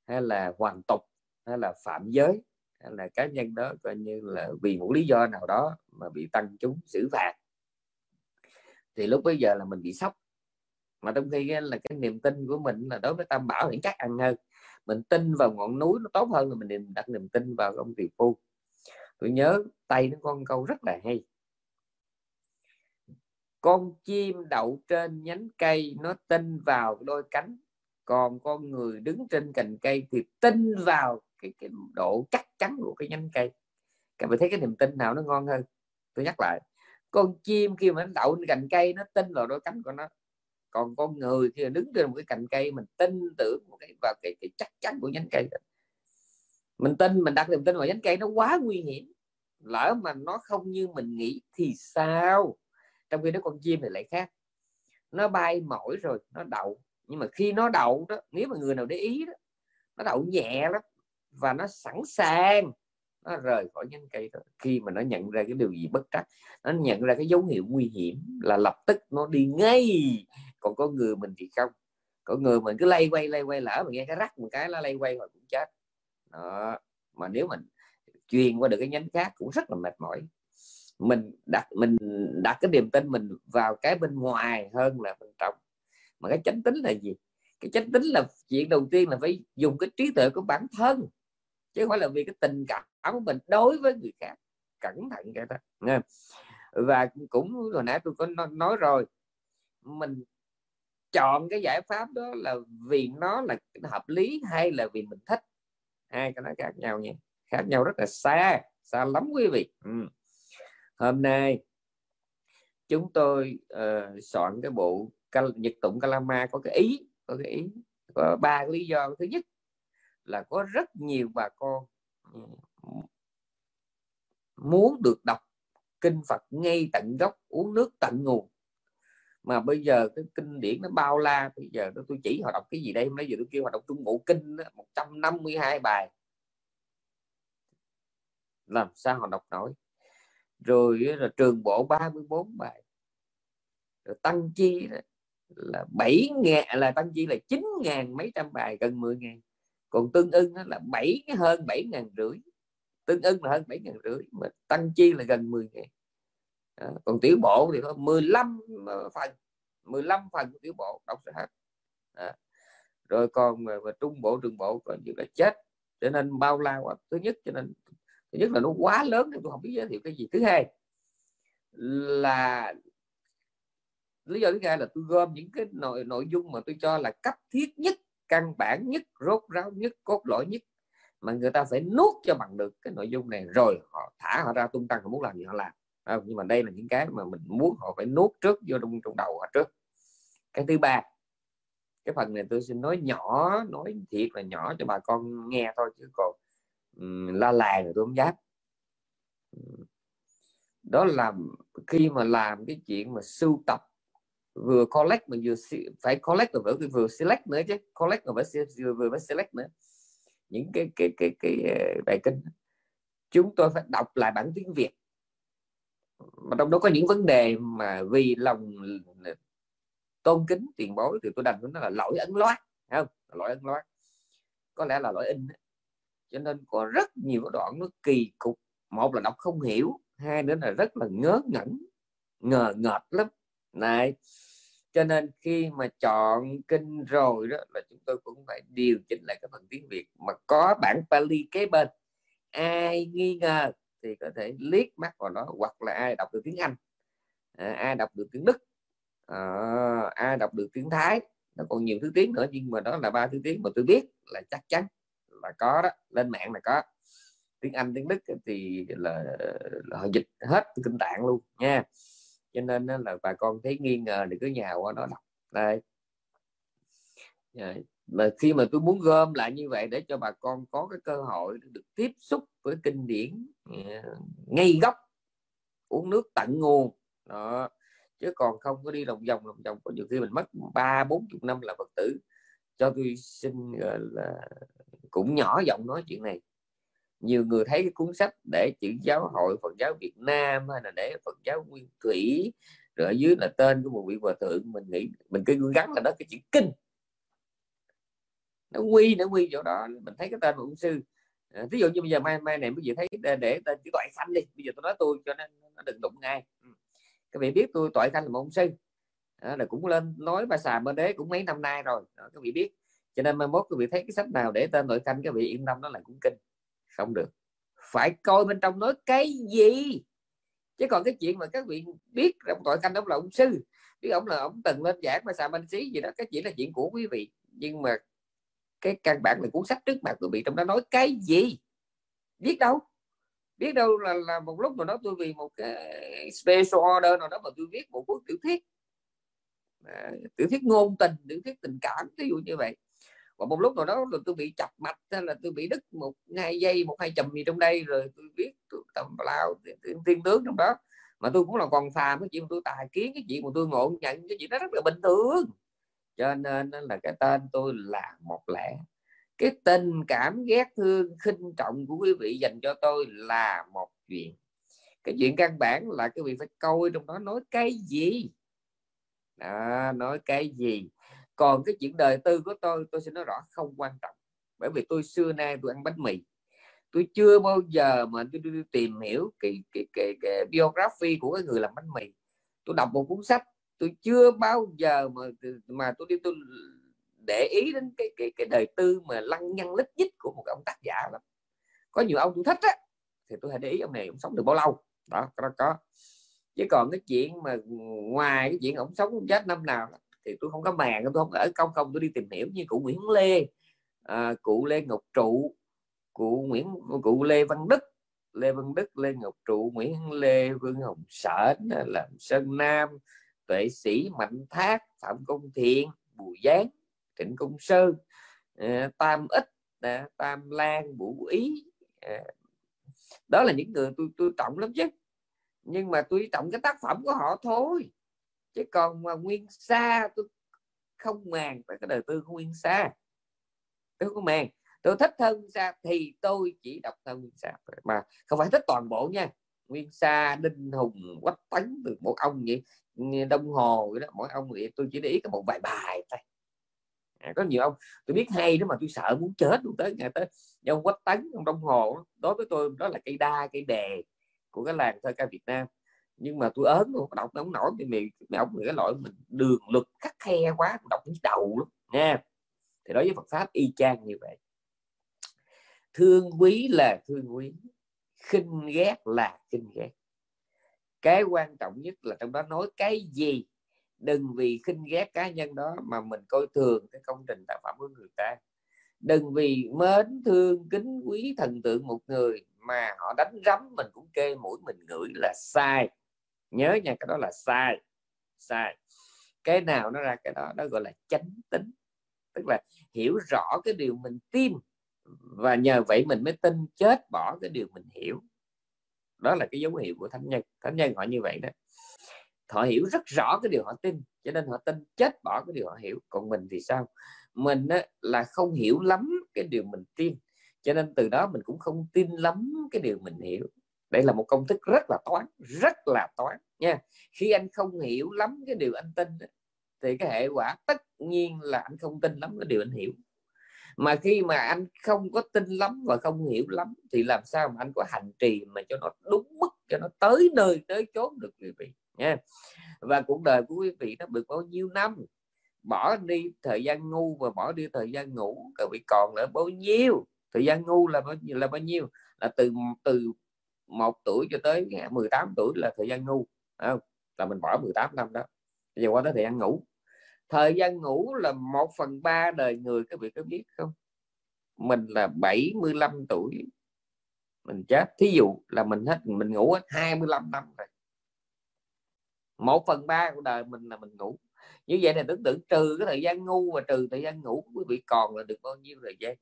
A: hay là hoàn tục hay là phạm giới hay là cá nhân đó coi như là vì một lý do nào đó mà bị tăng chúng xử phạt. Thì lúc bây giờ là mình bị sốc. Mà trong khi là cái niềm tin của mình là đối với tam bảo thì chắc ăn hơn. Mình tin vào ngọn núi nó tốt hơn là mình đặt niềm tin vào ông tỷ phu. Tôi nhớ tay nó con câu rất là hay. Con chim đậu trên nhánh cây, nó tin vào đôi cánh. Còn con người đứng trên cành cây thì tin vào cái, cái độ chắc chắn của cái nhánh cây. Các bạn thấy cái niềm tin nào nó ngon hơn? Tôi nhắc lại con chim khi mà nó đậu trên cành cây nó tin vào đôi cánh của nó. Còn con người khi đứng trên một cái cành cây mình tin tưởng vào cái vào cái, cái chắc chắn của nhánh cây mình tin mình đặt niềm tin vào nhánh cây nó quá nguy hiểm lỡ mà nó không như mình nghĩ thì sao? Trong khi đó con chim thì lại khác. Nó bay mỏi rồi nó đậu. Nhưng mà khi nó đậu đó nếu mà người nào để ý đó nó đậu nhẹ lắm và nó sẵn sàng. Nó rời khỏi nhánh cây đó. khi mà nó nhận ra cái điều gì bất trắc, nó nhận ra cái dấu hiệu nguy hiểm là lập tức nó đi ngay. Còn có người mình thì không. Có người mình cứ lay quay lay quay, lỡ mà nghe cái rắc một cái nó lay quay rồi cũng chết. Đó. mà nếu mình truyền qua được cái nhánh khác cũng rất là mệt mỏi. Mình đặt mình đặt cái niềm tin mình vào cái bên ngoài hơn là bên trong. Mà cái chánh tính là gì? Cái chánh tính là chuyện đầu tiên là phải dùng cái trí tuệ của bản thân chứ không phải là vì cái tình cảm của mình đối với người khác. Cẩn thận cái đó nghe và cũng hồi nãy tôi có nói rồi mình chọn cái giải pháp đó là vì nó là hợp lý hay là vì mình thích? Hai cái nó khác nhau nha khác nhau rất là xa xa lắm quý vị. Ừ. hôm nay chúng tôi uh, soạn cái bộ nhật tụng kalama có cái ý có cái ý có ba lý do. Thứ nhất là có rất nhiều bà con ừ, muốn được đọc kinh Phật ngay tận gốc uống nước tận nguồn. Mà bây giờ cái kinh điển nó bao la bây giờ tôi chỉ họ đọc cái gì đây hôm nay giờ tôi kêu họ đọc trung bộ kinh đó, 152 bài. Làm sao họ đọc nổi? Rồi là trường bộ 34 bài. Rồi tăng chi là 7 ngàn là tăng chi là 9 ngàn mấy trăm bài gần 10 ngàn còn tương ưng là bảy hơn bảy ngàn rưỡi. Tương ưng là hơn bảy ngàn rưỡi mà tăng chi là gần 10 ngàn. À, còn tiểu bộ thì có 15 ờ, phần. 15 phần của tiểu bộ đọc sẽ hết. À. rồi còn mà, mà trung bộ trường bộ còn nhiều là chết. Cho nên bao la quá. Thứ nhất cho nên thứ nhất là nó quá lớn nên tôi không biết giới thiệu cái gì. Thứ hai là lý do thứ hai là tôi gom những cái nội nội dung mà tôi cho là cấp thiết nhất căn bản nhất rốt ráo nhất cốt lõi nhất mà người ta phải nuốt cho bằng được cái nội dung này rồi họ thả họ ra tung tăng họ muốn làm gì họ làm. Không? nhưng mà đây là những cái mà mình muốn họ phải nuốt trước vô trong trong đầu họ trước. Cái thứ ba cái phần này tôi xin nói nhỏ nói thiệt là nhỏ cho bà con nghe thôi chứ còn um, la làng rồi tôi không dám. Đó là khi mà làm cái chuyện mà sưu tập vừa collect mà vừa phải collect rồi vừa, vừa select nữa chứ. Collect rồi phải vừa, vừa phải select nữa. Những cái cái cái cái, cái bài kinh chúng tôi phải đọc lại bản tiếng Việt. Mà trong đó có những vấn đề mà vì lòng tôn kính tiền bối thì tôi đành nó là lỗi ấn loát không? Lỗi ấn loát có lẽ là lỗi in cho nên có rất nhiều đoạn nó kỳ cục. Một là đọc không hiểu hai nữa là rất là ngớ ngẩn ngờ ngợt lắm. Này cho nên khi mà chọn kinh rồi đó là chúng tôi cũng phải điều chỉnh lại cái phần tiếng Việt. Mà có bản Pali kế bên ai nghi ngờ thì có thể liếc mắt vào nó hoặc là ai đọc được tiếng Anh. À, ai đọc được tiếng Đức à, ai đọc được tiếng Thái. Nó còn nhiều thứ tiếng nữa nhưng mà đó là ba thứ tiếng mà tôi biết là chắc chắn là có đó lên mạng là có. Tiếng Anh tiếng Đức thì là, là họ dịch hết kinh tạng luôn nha cho nên là bà con thấy nghi ngờ thì cứ nhào qua nó đọc. Đây mà khi mà tôi muốn gom lại như vậy để cho bà con có cái cơ hội được tiếp xúc với kinh điển ờ, ngay gốc, uống nước tận nguồn. Đó. Chứ còn không có đi lòng vòng lòng vòng. Có nhiều khi mình mất ba, bốn chục năm là phật tử. Cho tôi xin là, cũng nhỏ giọng nói chuyện này nhiều người thấy cái cuốn sách để chữ giáo hội Phật giáo Việt Nam hay là để Phật giáo Nguyên Thủy rồi ở dưới là tên của một vị hòa thượng mình nghĩ mình cứ gắn là đó cái chữ kinh. Nó quy nó quy chỗ đó mình thấy cái tên của ông sư. À, ví dụ như bây giờ mai mai này bây giờ thấy để, để tên chữ toại khanh đi. Bây giờ tôi nói tôi cho nên nó đừng đụng ngay ừ. các vị biết tôi toại khanh là một ông sư. À, là cũng lên nói ba xà bên đế cũng mấy năm nay rồi. Đó, các vị biết. Cho nên mai mốt các vị thấy cái sách nào để tên toại khanh các vị yên tâm đó là cũng kinh không được. Phải coi bên trong nói cái gì? Chứ còn cái chuyện mà các vị biết ông tội canh ông là ông sư biết ông là ông từng lên giảng mà xà banh xí gì đó cái chỉ là chuyện của quý vị. Nhưng mà cái căn bản là cuốn sách trước mặt quý vị trong đó nói cái gì? Biết đâu. Biết đâu là, là một lúc nào đó tôi vì một cái special order nào đó mà tôi viết một cuốn tiểu thuyết. À, tiểu thuyết ngôn tình tiểu thuyết tình cảm ví dụ như vậy và một lúc nào đó là tôi bị chập mạch hay là tôi bị đứt một hai giây một hai chùm gì trong đây rồi tôi biết tôi tầm lao tiên, tướng trong đó. Mà tôi cũng là còn phàm cái chuyện tôi tài kiến cái chuyện mà tôi ngộ nhận cái chuyện đó rất là bình thường. Cho nên là cái tên tôi là một lẽ. Cái tình cảm ghét thương khinh trọng của quý vị dành cho tôi là một chuyện. Cái chuyện căn bản là quý vị phải coi trong đó nói cái gì? Đó, nói cái gì? Còn cái chuyện đời tư của tôi tôi sẽ nói rõ không quan trọng. Bởi vì tôi xưa nay tôi ăn bánh mì. Tôi chưa bao giờ mà tôi, tôi, tôi tìm hiểu cái, cái, cái, cái biography của cái người làm bánh mì. Tôi đọc một cuốn sách tôi chưa bao giờ mà mà tôi đi tôi để ý đến cái cái cái đời tư mà lăng nhăng lít nhít của một ông tác giả lắm. Có nhiều ông tôi thích á thì tôi hãy để ý ông này ông sống được bao lâu? Đó có có. Chứ còn cái chuyện mà ngoài cái chuyện ông sống chết năm nào thì tôi không có màng tôi không ở công công tôi đi tìm hiểu như cụ Nguyễn Lê à, cụ Lê Ngọc Trụ cụ Nguyễn cụ Lê Văn Đức Lê Văn Đức Lê Ngọc Trụ Nguyễn Lê Vương Hồng Sở làm Sơn Nam Tuệ Sĩ Mạnh Thác Phạm Công Thiện Bùi Giáng Trịnh Công Sơn à, Tam Ích à, Tam Lan Vũ Ý à, đó là những người tôi tôi trọng lắm chứ. Nhưng mà tôi trọng cái tác phẩm của họ thôi chứ còn mà nguyên xa tôi không màng tới cái đời tư của nguyên xa tôi không màng. Tôi thích thân xa thì tôi chỉ đọc thân nguyên xa mà không phải thích toàn bộ nha. Nguyên xa đinh hùng quách tấn từ một ông vậy. Đông hồ vậy đó mỗi ông vậy. Tôi chỉ để ý có một vài bài thôi. À, có nhiều ông tôi biết hay đó mà tôi sợ muốn chết luôn tới ngày tới. Ông quách tấn ông đông hồ đối với tôi đó là cây đa cây đề của cái làng thơ ca Việt Nam nhưng mà tôi ớn luôn, đọc không nổi, thì mày mấy ông cái loại mình đường luật khắc khe quá đọc cái đầu lắm nha thì đối với Phật pháp y chang như vậy. Thương quý là thương quý, khinh ghét là khinh ghét. Cái quan trọng nhất là trong đó nói cái gì? Đừng vì khinh ghét cá nhân đó mà mình coi thường cái công trình tác phẩm của người ta. Đừng vì mến thương, kính quý thần tượng một người mà họ đánh rắm mình cũng kê mũi mình ngửi là sai nhớ nha cái đó là sai. Sai. Cái nào nó ra cái đó đó gọi là chánh tính. Tức là hiểu rõ cái điều mình tin và nhờ vậy mình mới tin chết bỏ cái điều mình hiểu. Đó là cái dấu hiệu của thánh nhân. Thánh nhân họ như vậy đó. Họ hiểu rất rõ cái điều họ tin cho nên họ tin chết bỏ cái điều họ hiểu. Còn mình thì sao? Mình á, là không hiểu lắm cái điều mình tin cho nên từ đó mình cũng không tin lắm cái điều mình hiểu đây là một công thức rất là toán, rất là toán nha. Khi anh không hiểu lắm cái điều anh tin thì cái hệ quả tất nhiên là anh không tin lắm cái điều anh hiểu. Mà khi mà anh không có tin lắm và không hiểu lắm thì làm sao mà anh có hành trì mà cho nó đúng mức, cho nó tới nơi, tới chốn được quý vị nha. Và cuộc đời của quý vị nó được bao nhiêu năm? Bỏ đi thời gian ngu và bỏ đi thời gian ngủ, các vị còn lại bao nhiêu? Thời gian ngu là bao nhiêu là bao nhiêu? Là từ từ một tuổi cho tới à, 18 tuổi là thời gian ngu không? là mình bỏ 18 năm đó giờ qua tới thời gian ngủ. Thời gian ngủ là một phần ba đời người, các vị có biết không? Mình là 75 tuổi, mình chết. Thí dụ là mình hết, mình ngủ 25 năm rồi. Một phần ba của đời mình là mình ngủ. Như vậy là tưởng tượng trừ cái thời gian ngu và trừ thời gian ngủ quý vị còn là được bao nhiêu thời gian?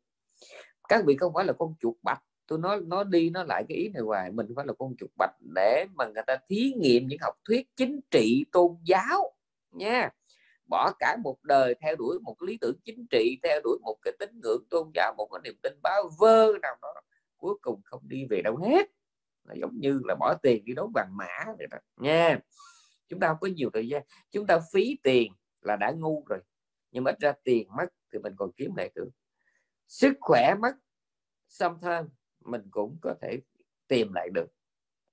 A: Các vị không phải là con chuột bạch tôi nói nó đi nó lại cái ý này hoài, mình phải là con chuột bạch để mà người ta thí nghiệm những học thuyết chính trị, tôn giáo nha. Bỏ cả một đời theo đuổi một lý tưởng chính trị, theo đuổi một cái tín ngưỡng tôn giáo, một cái niềm tin báo vơ nào đó, cuối cùng không đi về đâu hết. Là giống như là bỏ tiền đi đấu vàng mã vậy đó nha. Chúng ta không có nhiều thời gian, chúng ta phí tiền là đã ngu rồi, nhưng mà ít ra tiền mất thì mình còn kiếm lại được. Sức khỏe mất sometimes mình cũng có thể tìm lại được.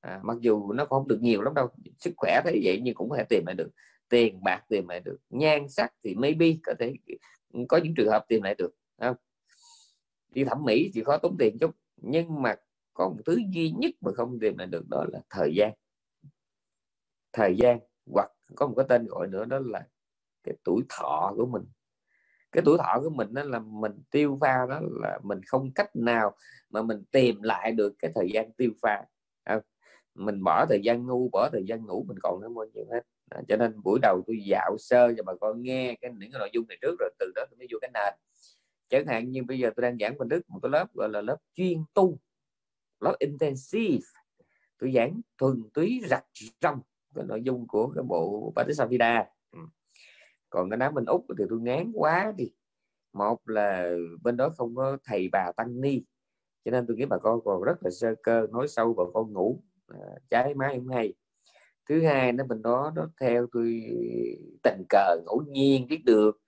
A: À, mặc dù nó không được nhiều lắm đâu sức khỏe thế vậy nhưng cũng có thể tìm lại được. Tiền bạc tìm lại được nhan sắc thì maybe có thể có những trường hợp tìm lại được không? đi thẩm mỹ chỉ khó tốn tiền chút nhưng mà có một thứ duy nhất mà không tìm lại được đó là thời gian. Thời gian hoặc có một cái tên gọi nữa đó là cái tuổi thọ của mình cái tuổi thọ của mình đó là mình tiêu pha đó là mình không cách nào mà mình tìm lại được cái thời gian tiêu pha. À, mình bỏ thời gian ngu bỏ thời gian ngủ mình còn nó bao nhiêu hết. À, cho nên buổi đầu tôi dạo sơ cho bà con nghe cái những cái nội dung này trước rồi từ đó tôi mới vô cái nền. Chẳng hạn như bây giờ tôi đang giảng bên đức một cái lớp gọi là lớp chuyên tu lớp intensive. Tôi giảng thuần túy rạch rong cái nội dung của cái bộ Patisavida còn cái đám bên úc thì tôi ngán quá đi. Một là bên đó không có thầy bà tăng ni cho nên tôi nghĩ bà con còn rất là sơ cơ nói sâu bà con ngủ à, trái máy em hay. Thứ hai nó bên đó nó theo tôi tình cờ ngẫu nhiên biết được.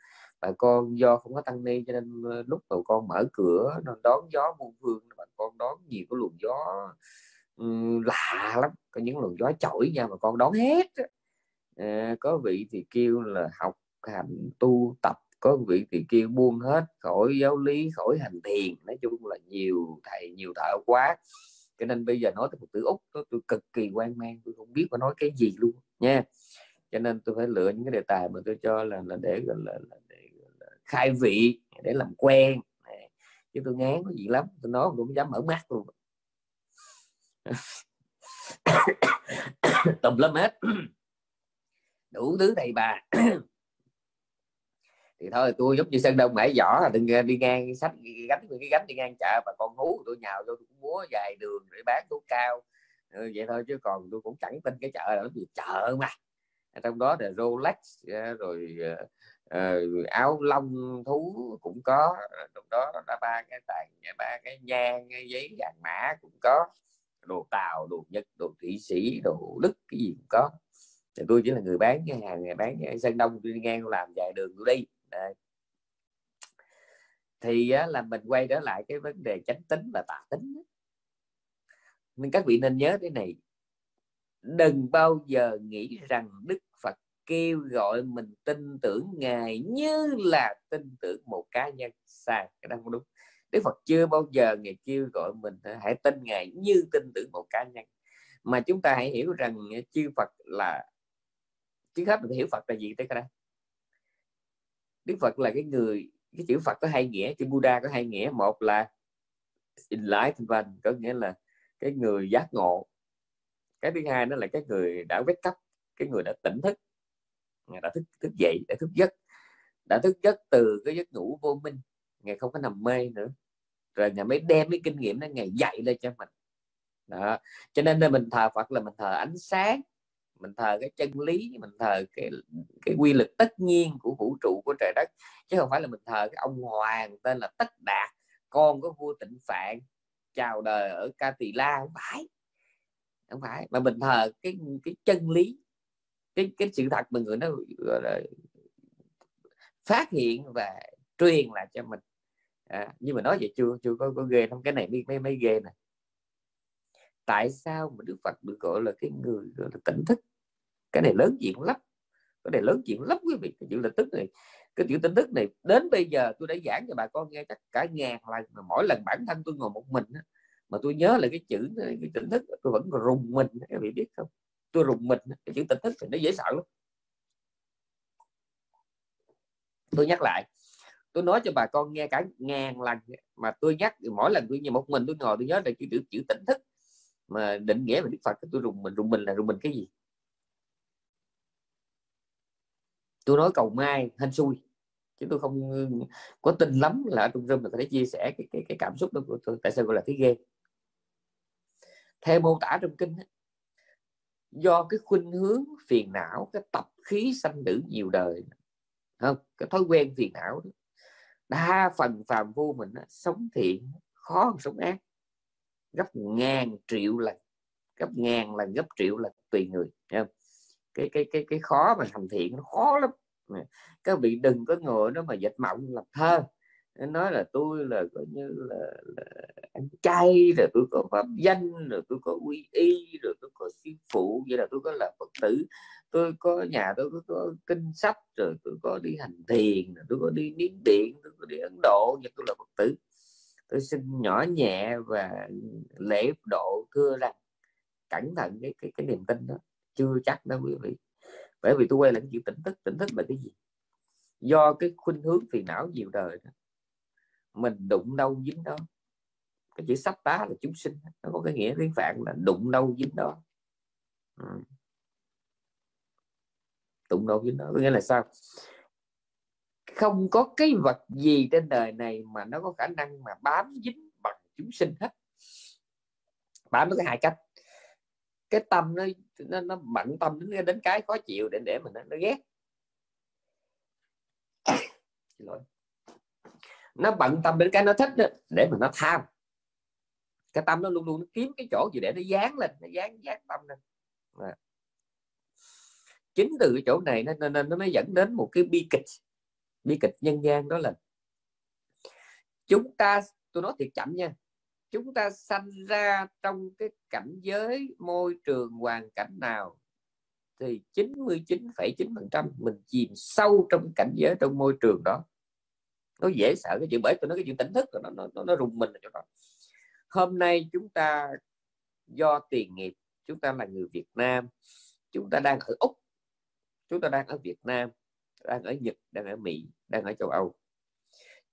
A: Bà con do không có tăng ni cho nên ờ, lúc bà con mở cửa nó đón gió muôn phương bà con đón nhiều cái luồng gió um, lạ lắm. Có những luồng gió chổi nha mà con đón hết à, có vị thì kêu là học hành tu tập có vị thì kia buông hết khỏi giáo lý khỏi hành thiền. Nói chung là nhiều thầy nhiều thợ quá. Cho nên bây giờ nói tới phật tử úc tôi, tôi cực kỳ quan mang tôi không biết phải nói cái gì luôn nha. Cho nên tôi phải lựa những cái đề tài mà tôi cho là là để là, là, là để là khai vị để làm quen. Chứ tôi ngán có gì lắm tôi nói tôi không dám mở mắt luôn. [COUGHS] Tùm lum hết. [COUGHS] Đủ thứ thầy bà thì thôi tôi giống như sân đông mãi giỏ là đừng đi ngang sách gánh cái gánh đi ngang chợ và con hú tôi nhào vô tôi cũng múa dài đường để bán thuốc cao. Ừ, vậy thôi chứ còn tôi cũng chẳng tin cái chợ là gì chợ mà. Trong đó là Rolex ờ, rồi uh, áo lông thú cũng có. Trong đó là ba cái tài ba cái nhang cái giấy vàng mã cũng có. Đồ tàu đồ nhật đồ thụy sĩ đồ đức cái gì cũng có. Thì tôi chỉ là người bán cái hàng người bán cái sân đông tôi đi ngang làm dài đường tôi đi. Đấy. thì á, là mình quay trở lại cái vấn đề chánh tính và tà tính nên các vị nên nhớ thế này. Đừng bao giờ nghĩ rằng đức phật kêu gọi mình tin tưởng ngài như là tin tưởng một cá nhân sai cái đó không đúng. Đức phật chưa bao giờ ngài kêu gọi mình hãy tin ngài như tin tưởng một cá nhân. Mà chúng ta hãy hiểu rằng chư phật là trước hết mình hiểu phật là gì tới cái đây đức phật là cái người, cái chữ phật có hai nghĩa, chữ buddha có hai nghĩa. Một là enlightenment, có nghĩa là cái người giác ngộ. Cái thứ hai đó là cái người đã wake cấp cái người đã tỉnh thức. Đã thức thức dậy, đã thức giấc. Đã thức giấc từ cái giấc ngủ vô minh. Ngày không có nằm mê nữa. Rồi ngày mới đem cái kinh nghiệm đó ngày dạy lên cho mình. Đó. Cho nên là mình thờ phật là mình thờ ánh sáng mình thờ cái chân lý mình thờ cái cái quy luật tất nhiên của vũ trụ của trời đất chứ không phải là mình thờ cái ông hoàng tên là tất đạt con của vua tịnh phạn chào đời ở ca tỳ la. Không phải không phải. Mà mình thờ cái cái chân lý cái cái sự thật mà người nó gọi là phát hiện và truyền lại cho mình. À, nhưng mà nói vậy chưa chưa có có ghê không cái này mấy mấy mấy ghê này tại sao mà đức phật được gọi là cái người gọi là tỉnh thức? Cái này lớn chuyện lắm. Cái này lớn chuyện lắm quý vị. Cái chữ tin tức này, cái chữ tin tức này, đến bây giờ tôi đã giảng cho bà con nghe chắc cả ngàn lần, mà mỗi lần bản thân tôi ngồi một mình mà tôi nhớ là cái chữ, cái tin tức tôi vẫn rùng mình, các vị biết không? Tôi rùng mình, cái chữ tin tức thì nó dễ sợ lắm. Tôi nhắc lại, tôi nói cho bà con nghe cả ngàn lần, mà tôi nhắc mỗi lần tôi như một mình tôi ngồi, tôi nhớ là chữ chữ chữ tỉnh thức mà định nghĩa về đức phật tôi rùng mình rùng mình là rùng mình cái gì? Tôi nói cầu mai hên xui. Chứ tôi không ừ, có tin lắm là ở trong rừng là có thể chia sẻ cái, cái, cái cảm xúc đó của tôi. Tại sao gọi là thấy ghê theo mô tả trong kinh do cái khuynh hướng phiền não cái tập khí sanh tử nhiều đời không cái thói quen phiền não đó, đa phần phàm vô mình đó, sống thiện khó hơn sống ác. Gấp ngàn triệu lần gấp ngàn lần gấp triệu lần tùy người không? Cái cái cái cái khó mà thành thiện nó khó lắm. Các vị đừng có ngồi đó mà dệt mộng làm thơ. Nói là tôi là coi như là, là ăn chay rồi tôi có pháp danh rồi tôi có quy y rồi tôi có sư phụ vậy là tôi có là phật tử. Tôi có nhà tôi có, có kinh sách rồi tôi có đi hành thiền rồi tôi có đi miến điện tôi có đi ấn độ vậy tôi là phật tử. Tôi xin nhỏ nhẹ và lễ độ thưa rằng cẩn thận cái cái cái niềm tin đó chưa chắc đâu quý vị. Bởi vì tôi quay lại cái chuyện tỉnh thức. Tỉnh thức là cái gì? Do cái khuynh hướng phiền não nhiều đời đó. mình đụng đâu dính đó. Cái chữ sắp tá là chúng sinh. Nó có cái nghĩa tiếng phạn là đụng đâu dính đó. Ừ. đâu dính đó. Có nghĩa là sao? Không có cái vật gì trên đời này mà nó có khả năng mà bám dính bằng chúng sinh hết. Bám nó có hai cách cái tâm nó nó, nó bận tâm đến, đến cái khó chịu để để mình nó, nó ghét. [COUGHS] Nó bận tâm đến cái nó thích đó, để mà nó tham. Cái tâm nó luôn luôn nó kiếm cái chỗ gì để nó dán lên nó dán dán tâm lên. À. chính từ cái chỗ này nó nên nó, nó dẫn đến một cái bi kịch. Bi kịch nhân gian đó là chúng ta tôi nói thiệt chậm nha chúng ta sanh ra trong cái cảnh giới môi trường hoàn cảnh nào thì 99,9% mình chìm sâu trong cảnh giới trong môi trường đó. Nó dễ sợ cái chuyện bởi tôi nói cái chuyện tỉnh thức nó nó nó, nó rùng mình ở chỗ đó. Hôm nay chúng ta do tiền nghiệp chúng ta là người Việt Nam chúng ta đang ở Úc chúng ta đang ở Việt Nam đang ở Nhật đang ở Mỹ đang ở châu Âu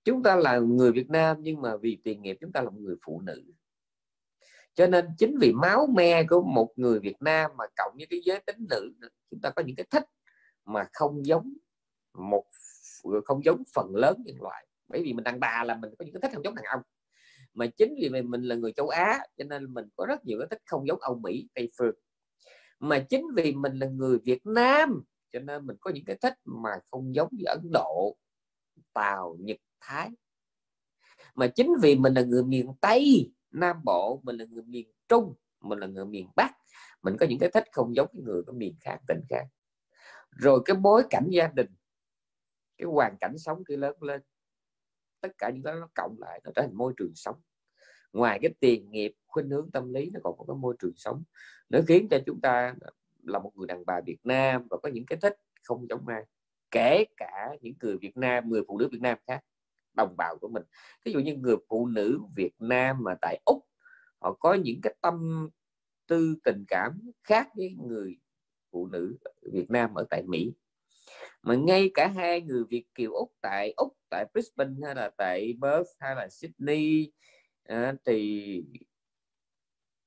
A: chúng ta là người Việt Nam nhưng mà vì tiền nghiệp chúng ta là một người phụ nữ. Cho nên chính vì máu me của một người Việt Nam mà cộng với cái giới tính nữ chúng ta có những cái thích mà không giống một không giống phần lớn nhân loại. Bởi vì mình đàn bà là mình có những cái thích không giống đàn ông. Mà chính vì mình, mình là người châu Á cho nên mình có rất nhiều cái thích không giống Âu Mỹ Tây phương. Mà chính vì mình là người Việt Nam cho nên mình có những cái thích mà không giống như Ấn Độ Tàu Nhật Thái. Mà chính vì mình là người miền Tây, Nam Bộ, mình là người miền Trung, mình là người miền Bắc, mình có những cái thích không giống cái người có miền khác, tỉnh khác. Rồi cái bối cảnh gia đình, cái hoàn cảnh sống khi lớn lên. Tất cả những cái nó cộng lại, nó trở thành môi trường sống. Ngoài cái tiền nghiệp, khuynh hướng tâm lý, nó còn có cái môi trường sống. Nó khiến cho chúng ta là một người đàn bà Việt Nam và có những cái thích không giống ai. Kể cả những người Việt Nam, người phụ nữ Việt Nam khác đồng bào của mình. Ví dụ như người phụ nữ Việt Nam mà tại Úc họ có những cái tâm tư tình cảm khác với người phụ nữ Việt Nam ở tại Mỹ. Mà ngay cả hai người Việt kiều Úc tại Úc tại Brisbane hay là tại Perth hay là Sydney à, thì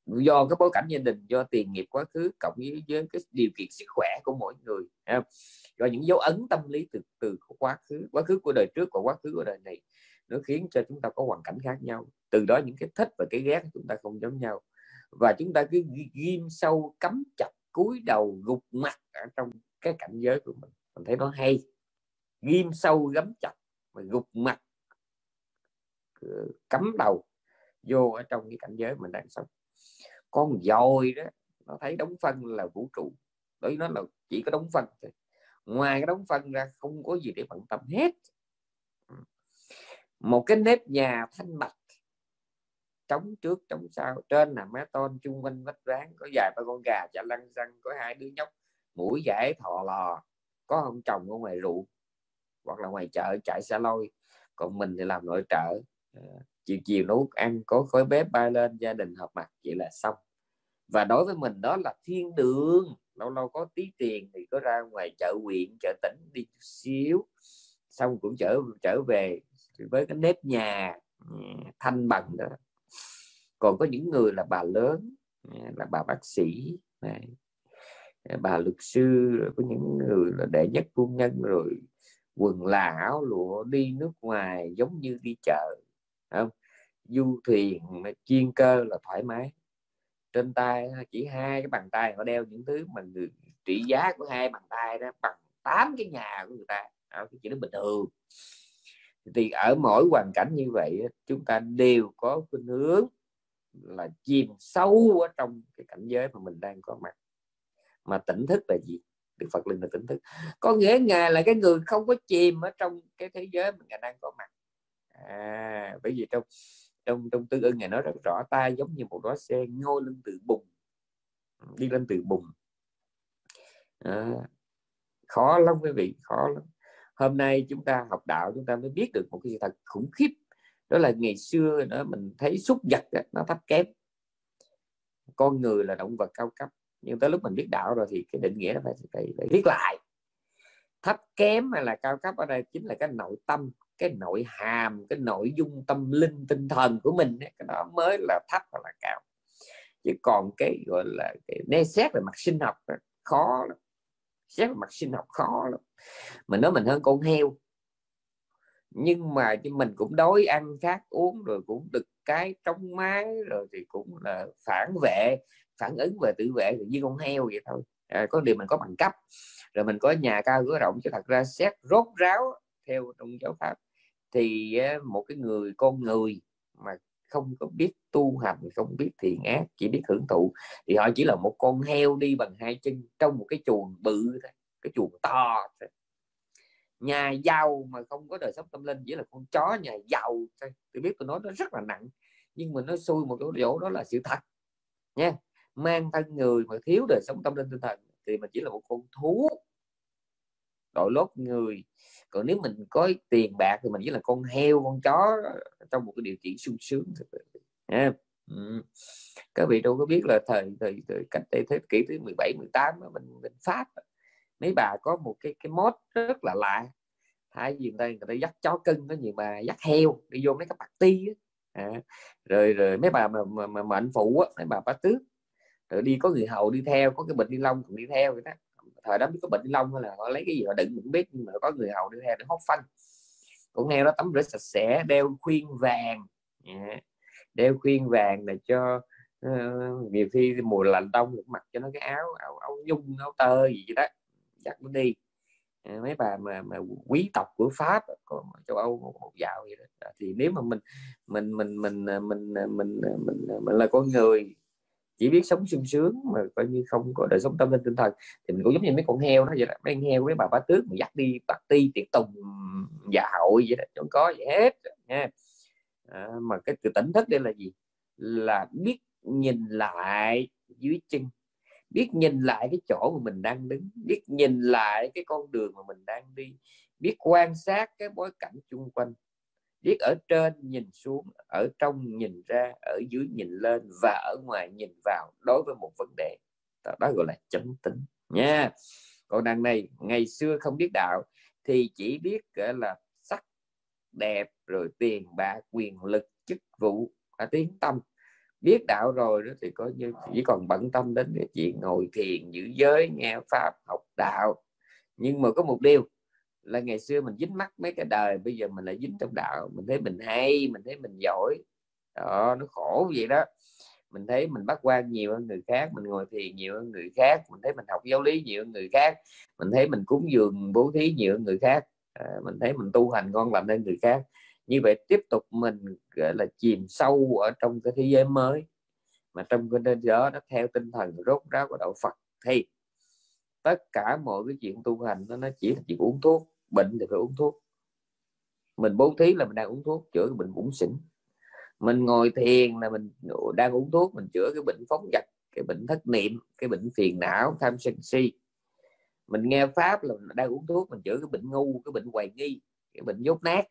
A: do cái bối cảnh gia đình do tiền nghiệp quá khứ cộng với, với cái điều kiện sức khỏe của mỗi người do những dấu ấn tâm lý từ từ của quá khứ quá khứ của đời trước và quá khứ của đời này nó khiến cho chúng ta có hoàn cảnh khác nhau. Từ đó những cái thích và cái ghét chúng ta không giống nhau. Và chúng ta cứ ghim sâu cắm chặt cúi đầu gục mặt ở trong cái cảnh giới của mình. Mình thấy nó hay. Ghim sâu gắm chặt mà gục mặt ờ, cắm đầu vô ở trong cái cảnh giới mình đang sống con dồi đó, nó thấy đóng phân là vũ trụ. Đối nó là chỉ có đóng phân thôi. Ngoài cái đóng phân ra không có gì để bận tâm hết. Một cái nếp nhà thanh bạch trống trước, trống sau, trên là mé tôn chung quanh vách ván có vài ba con gà chả lăn răng có hai đứa nhóc, mũi giải thò lò, có ông chồng ở ngoài ruộng, hoặc là ngoài chợ, chạy xe lôi, còn mình thì làm nội trợ. Ờ, chiều chiều nấu ăn, có khói bếp bay lên, gia đình họp mặt vậy là xong. Và đối với mình, đó là thiên đường. Lâu lâu có tí tiền thì có ra ngoài chợ huyện, chợ tỉnh đi chút xíu. Xong cũng trở trở về với cái nếp nhà ừ, thanh bằng đó. Còn có những người là bà lớn ừ, là bà bác sĩ này bà luật sư, rồi có những người là đệ nhất phu nhân, rồi quần là áo lụa, đi nước ngoài, giống như đi chợ không? Du thuyền chuyên cơ là thoải mái. Trên tay chỉ hai cái bàn tay họ đeo những thứ mà người, trị giá của hai bàn tay đó bằng tám cái nhà của người ta. Cái chuyện đó bình thường. Thì ở mỗi hoàn cảnh như vậy chúng ta đều có khuynh hướng là chìm sâu ở trong cái cảnh giới mà mình đang có mặt. Mà tỉnh thức là gì? Đức Phật linh là tỉnh thức. Có nghĩa ngài là cái người không có chìm ở trong cái thế giới mà ngài đang có mặt à, bởi vì trong trong trong tư ưng ngài nói rất rõ ta giống như một đóa xe ngôi lên từ bùn đi lên từ bùn. À, khó lắm quý vị khó lắm. Hôm nay chúng ta học đạo chúng ta mới biết được một cái sự thật khủng khiếp. Đó là ngày xưa đó mình thấy súc vật đó, nó thấp kém. Con người là động vật cao cấp nhưng tới lúc mình biết đạo rồi thì cái định nghĩa nó phải, phải, phải viết lại. Thấp kém hay là cao cấp ở đây chính là cái nội tâm cái nội hàm cái nội dung tâm linh tinh thần của mình cái đó mới là thấp hoặc là cao. Chứ còn cái gọi là cái né xét về mặt sinh học khó lắm. Xét về mặt sinh học khó lắm. Mình nói mình hơn con heo. Nhưng mà mình cũng đói ăn khát uống rồi cũng được cái trong mái rồi thì cũng là phản vệ phản ứng về tự vệ như con heo vậy thôi. À, có điều mình có bằng cấp. Rồi mình có nhà cao cửa rộng chứ thật ra xét rốt ráo theo trong giáo pháp. Thì một cái người, con người mà không có biết tu hành, không biết thiện ác, chỉ biết hưởng thụ, thì họ chỉ là một con heo đi bằng hai chân trong một cái chuồng bự thôi, cái chuồng to thôi. Nhà giàu mà không có đời sống tâm linh, chỉ là con chó nhà giàu thôi. Tôi biết tôi nói nó rất là nặng, nhưng mà nó xui một chỗ chỗ, đó là sự thật, nha. Mang thân người mà thiếu đời sống tâm linh tinh thần thì mình chỉ là một con thú đội lốt người. Còn nếu mình có tiền bạc thì mình chỉ là con heo con chó trong một cái điều kiện sung sướng yeah. ừ. các vị đâu có biết là thời thời, thời cách đây thế kỷ thứ 17 18 mình mình pháp mấy bà có một cái cái mốt rất là lạ. Thay vì đây người ta dắt chó cưng có nhiều bà dắt heo đi vô mấy cái party á. À, rồi rồi mấy bà mà mà, mà, mà anh phụ á mấy bà bá tước. Rồi đi có người hầu đi theo có cái bịch ni lông cũng đi theo vậy đó thời đó biết có bệnh lông hay là họ lấy cái gì họ đựng mình biết nhưng mà có người hầu đưa theo để hốt phanh. Cũng nghe đó tắm rửa sạch sẽ đeo khuyên vàng. Dạ. Đeo khuyên vàng để cho uh, nhiều khi mùa lạnh đông cũng mặc cho nó cái áo áo, áo nhung áo tơ gì đó chắc nó đi. Ờ, mấy bà mà, mà quý tộc của pháp của châu âu một, một dạo vậy đó. thì nếu mà mình mình mình mình ờ, mình mình mình, mình, mình, mình là con người chỉ biết sống sung sướng mà coi như không có đời sống tâm linh tinh thần. Thì mình cũng giống như mấy con heo đó vậy đó mấy con heo với bà bá tước mà dắt đi bạc ti tiệc tùng dạ hội vậy đó chẳng có gì hết nha. À, mà cái từ tỉnh thức đây là gì? Là biết nhìn lại dưới chân biết nhìn lại cái chỗ mà mình đang đứng biết nhìn lại cái con đường mà mình đang đi biết quan sát cái bối cảnh chung quanh biết ở trên nhìn xuống ở trong nhìn ra ở dưới nhìn lên và ở ngoài nhìn vào đối với một vấn đề. Đó, đó gọi là chánh tính nha. Còn đằng này ngày xưa không biết đạo thì chỉ biết là sắc đẹp rồi tiền bạc quyền lực chức vụ và tiếng tâm. Biết đạo rồi đó thì có như chỉ còn bận tâm đến cái chuyện ngồi thiền giữ giới nghe pháp học đạo. Nhưng mà có một điều là ngày xưa mình dính mắt mấy cái đời bây giờ mình lại dính trong đạo. Mình thấy mình hay mình thấy mình giỏi. Đó nó khổ vậy đó. Mình thấy mình bắt quan nhiều hơn người khác mình ngồi thiền nhiều hơn người khác mình thấy mình học giáo lý nhiều hơn người khác mình thấy mình cúng dường bố thí nhiều hơn người khác. À, mình thấy mình tu hành ngon lành hơn người khác. Như vậy tiếp tục mình gọi là chìm sâu ở trong cái thế giới mới. Mà trong cái nên đó nó theo tinh thần rốt ráo của đạo Phật thì tất cả mọi cái chuyện tu hành nó nó chỉ là chuyện uống thuốc bệnh thì phải uống thuốc. Mình bố thí là mình đang uống thuốc, chữa cái bệnh bụng xỉn mình ngồi thiền là mình đang uống thuốc, mình chữa cái bệnh phóng dật cái bệnh thất niệm, cái bệnh phiền não, tham sân si. Mình nghe pháp là mình đang uống thuốc, mình chữa cái bệnh ngu, cái bệnh hoài nghi, cái bệnh dốt nát.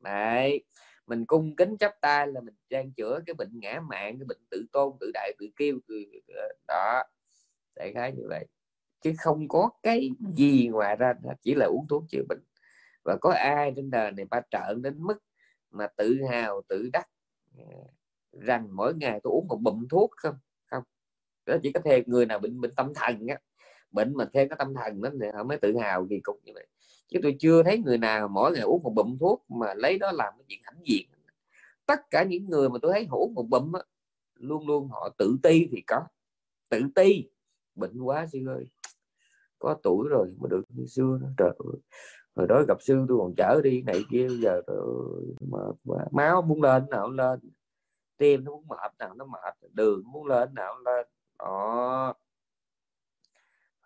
A: Đấy. mình cung kính chấp tay là mình đang chữa cái bệnh ngã mạng, cái bệnh tự tôn, tự đại, tự kêu tự... Ờ, đó. Đại khái như vậy. Chứ không có cái gì ngoài ra, chỉ là uống thuốc chữa bệnh và có ai trên đời này ba trợn đến mức mà tự hào tự đắc à, rằng mỗi ngày tôi uống một bụm thuốc không? Không. Đó chỉ có thêm người nào bệnh bệnh tâm thần á. Bệnh mà thêm cái tâm thần đó thì họ mới tự hào kỳ cục như vậy. Chứ tôi chưa thấy người nào mỗi ngày uống một bụm thuốc mà lấy đó làm cái chuyện hãnh diện. Tất cả những người mà tôi thấy uống một bụm á, luôn luôn họ tự ti thì có. Tự ti. Bệnh quá sư ơi. Có tuổi rồi mà được như xưa nữa trời ơi hồi đó gặp sư tôi còn chở đi này kia giờ mà, mà máu muốn lên nào lên. Tim nó muốn mệt nào nó mệt đường muốn lên nào lên. Đó.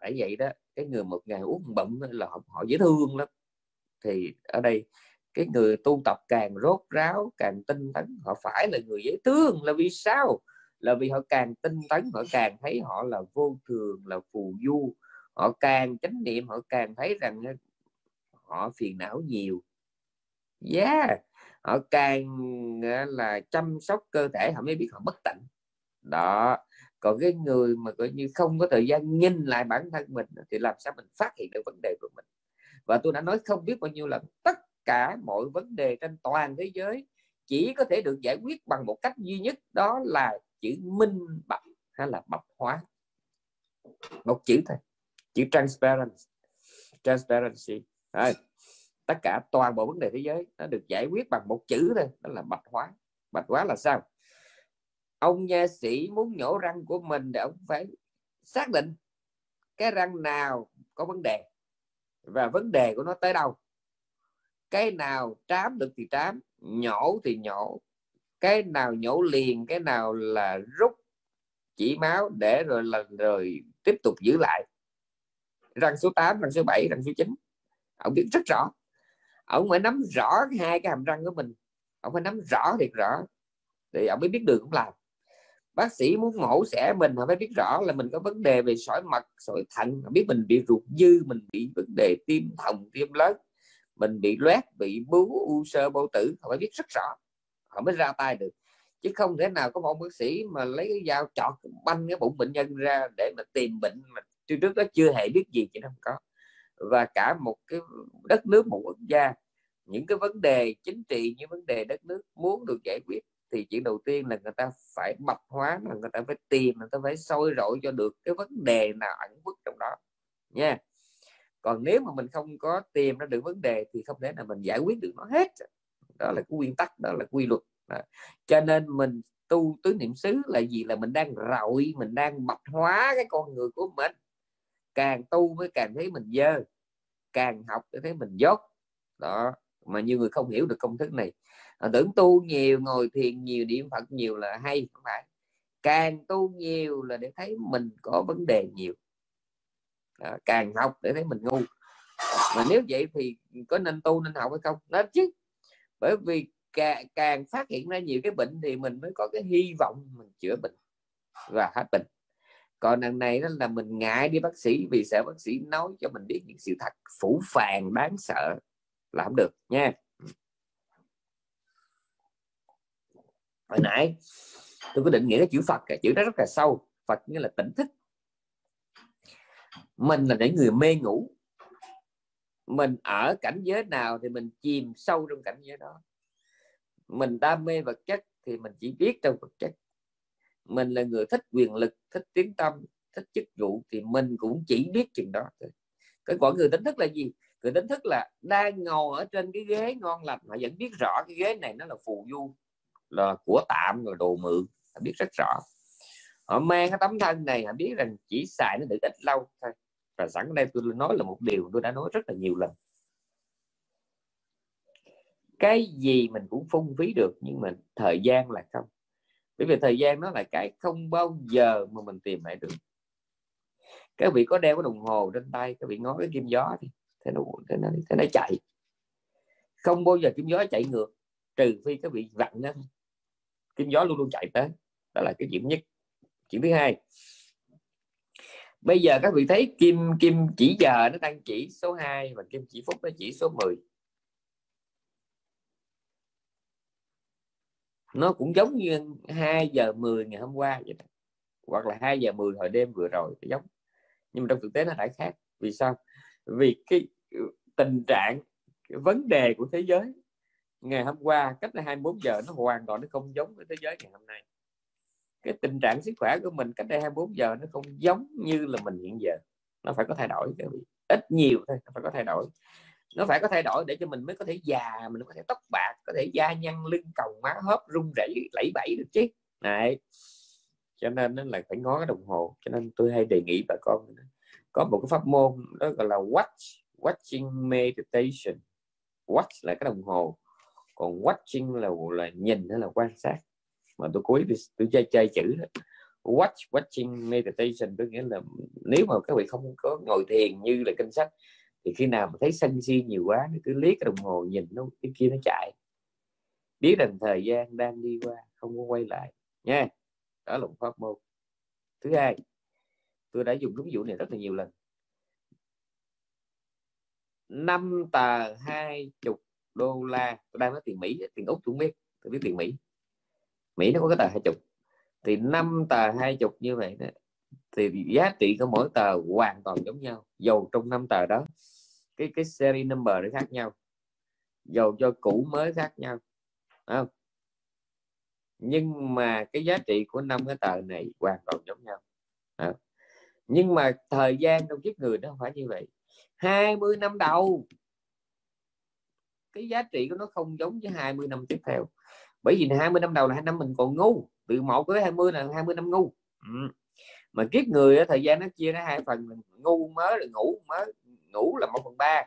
A: Phải vậy đó cái người một ngày uống bận là họ, họ dễ thương lắm. Thì ở đây cái người tu tập càng rốt ráo càng tinh tấn họ phải là người dễ thương. Là vì sao? Là vì họ càng tinh tấn họ càng thấy họ là vô thường là phù du. Họ càng chánh niệm họ càng thấy rằng họ phiền não nhiều. Yeah họ càng là chăm sóc cơ thể họ mới biết họ bất tận. đó còn cái người mà coi như không có thời gian nhìn lại bản thân mình thì làm sao mình phát hiện được vấn đề của mình? Và tôi đã nói không biết bao nhiêu lần tất cả mọi vấn đề trên toàn thế giới chỉ có thể được giải quyết bằng một cách duy nhất đó là chữ minh bạch hay là bạch hóa. Một chữ thôi chữ transparency, transparency. Rồi. tất cả, toàn bộ vấn đề thế giới nó được giải quyết bằng một chữ thôi, đó là bạch hóa. Bạch hóa là sao? Ông nha sĩ muốn nhổ răng của mình để ông phải xác định cái răng nào có vấn đề và vấn đề của nó tới đâu. Cái nào trám được thì trám, nhổ thì nhổ. Cái nào nhổ liền, cái nào là rút chỉ máu để rồi là rồi tiếp tục giữ lại. Răng số 8 răng số 7 răng số 9 ông biết rất rõ. Ông phải nắm rõ hai cái hàm răng của mình. Ông phải nắm rõ thiệt rõ. Thì ông mới biết đường cũng làm. Bác sĩ muốn mổ xẻ mình họ phải biết rõ là mình có vấn đề về sỏi mật, sỏi thận. Biết mình bị ruột dư, mình bị vấn đề tim thòng tim lớn. Mình bị loét, bị bú, u sơ bao tử. Họ phải biết rất rõ. Họ mới ra tay được. Chứ không thể nào có một bác sĩ mà lấy cái dao chọt, banh cái bụng bệnh nhân ra để mà tìm bệnh mà trước trước đó chưa hề biết gì chứ không có và cả một cái đất nước, một quốc gia. Những cái vấn đề chính trị những vấn đề đất nước muốn được giải quyết thì chuyện đầu tiên là người ta phải bạch hóa, là người ta phải tìm, người ta phải sôi rọi cho được cái vấn đề nào ẩn khuất trong đó. Nha. Còn nếu mà mình không có tìm ra được vấn đề thì không thể nào mình giải quyết được nó hết. Đó là cái nguyên tắc, đó là quy luật. Đó. cho nên mình tu tứ niệm xứ là gì? Là mình đang rọi, mình đang bạch hóa cái con người của mình. Càng tu mới càng thấy mình dơ càng học để thấy mình dốt đó mà nhiều người không hiểu được công thức này. À, tưởng tu nhiều ngồi thiền nhiều niệm phật nhiều là hay không phải. Càng tu nhiều là để thấy mình có vấn đề nhiều. À, càng học để thấy mình ngu. Mà nếu vậy thì có nên tu nên học hay không? Nên chứ. Bởi vì càng, càng phát hiện ra nhiều cái bệnh thì mình mới có cái hy vọng mình chữa bệnh và hết bệnh còn lần này đó là mình ngại đi bác sĩ vì sợ bác sĩ nói cho mình biết những sự thật phủ phàng đáng sợ là không được nha. Hồi nãy tôi có định nghĩa cái chữ Phật, cái chữ đó rất là sâu. Phật nghĩa là tỉnh thức. Mình là những người mê ngủ. Mình ở cảnh giới nào thì mình chìm sâu trong cảnh giới đó. Mình đam mê vật chất thì mình chỉ biết trong vật chất mình là người thích quyền lực, thích tiếng tâm, thích chức vụ thì mình cũng chỉ biết chừng đó thôi. Cái quả người đánh thức là gì? Người đánh thức là đang ngồi ở trên cái ghế ngon lành mà vẫn biết rõ cái ghế này nó là phù du, là của tạm rồi đồ mượn họ biết rất rõ. Họ mang cái tấm thân này, họ biết rằng chỉ xài nó được ít lâu thôi. Và sẵn đây tôi nói là một điều tôi đã nói rất là nhiều lần. Cái gì mình cũng phung phí được, nhưng mà thời gian là không bởi vì thời gian nó là cái không bao giờ mà mình tìm lại được. Các vị có đeo cái đồng hồ trên tay các vị ngó cái kim gió thì thế nó thế nó, thế nó chạy. Không bao giờ kim gió chạy ngược trừ phi các vị vặn nó. Kim gió luôn luôn chạy tới. Đó là cái chuyện nhất. Chuyện thứ hai. Bây giờ các vị thấy kim kim chỉ giờ nó đang chỉ số 2 và kim chỉ phút nó chỉ số 10 nó cũng giống như 2 giờ 10 ngày hôm qua vậy đó. hoặc là 2 giờ 10 hồi đêm vừa rồi giống. Nhưng mà trong thực tế nó lại khác. Vì sao? Vì cái ừ, tình trạng, cái vấn đề của thế giới ngày hôm qua cách đây 24 giờ nó hoàn toàn nó không giống với thế giới ngày hôm nay. Cái tình trạng sức khỏe của mình cách đây 24 giờ nó không giống như là mình hiện giờ. Nó phải có thay đổi ít nhiều thôi, nó phải có thay đổi nó phải có thay đổi để cho mình mới có thể già, mình có thể tóc bạc, có thể da nhăn, lưng cầu má hớp rung rẩy lẫy bẫy được chứ. Này cho nên nó là phải ngó cái đồng hồ. Cho nên tôi hay đề nghị bà con có một cái pháp môn đó gọi là watch, watching meditation. Watch là cái đồng hồ. Còn watching là là nhìn hay là quan sát. Mà tôi cố ý tôi chơi chơi chữ đó. watch, watching meditation có nghĩa là nếu mà các vị không có ngồi thiền như là kinh sách thì khi nào mà thấy sân si nhiều quá, nó cứ liếc cái đồng hồ nhìn nó, cái kia nó chạy. Biết rằng thời gian đang đi qua, không có quay lại. Nha, đó là một pháp môn. Thứ hai, tôi đã dùng cái ví dụ này rất là nhiều lần. Năm tờ hai chục đô la. Tôi đang nói tiền mỹ, tiền úc tôi không biết, tôi biết tiền mỹ. Mỹ nó có cái tờ hai chục. Thì năm tờ hai chục như vậy đó thì giá trị của mỗi tờ hoàn toàn giống nhau. Dầu trong năm tờ đó, cái cái series number nó khác nhau. Dầu cho cũ mới khác nhau. Không? nhưng mà cái giá trị của năm cái tờ này hoàn toàn giống nhau. À. nhưng mà thời gian trong kiếp người nó không phải như vậy. 20 năm đầu, cái giá trị của nó không giống với 20 năm tiếp theo. Bởi vì 20 năm đầu là hai năm mình còn ngu. Từ một tới 20 là 20 năm ngu. Ừ mà kiếp người thời gian nó chia ra hai phần ngu mới, là ngủ mới, ngủ là một phần ba.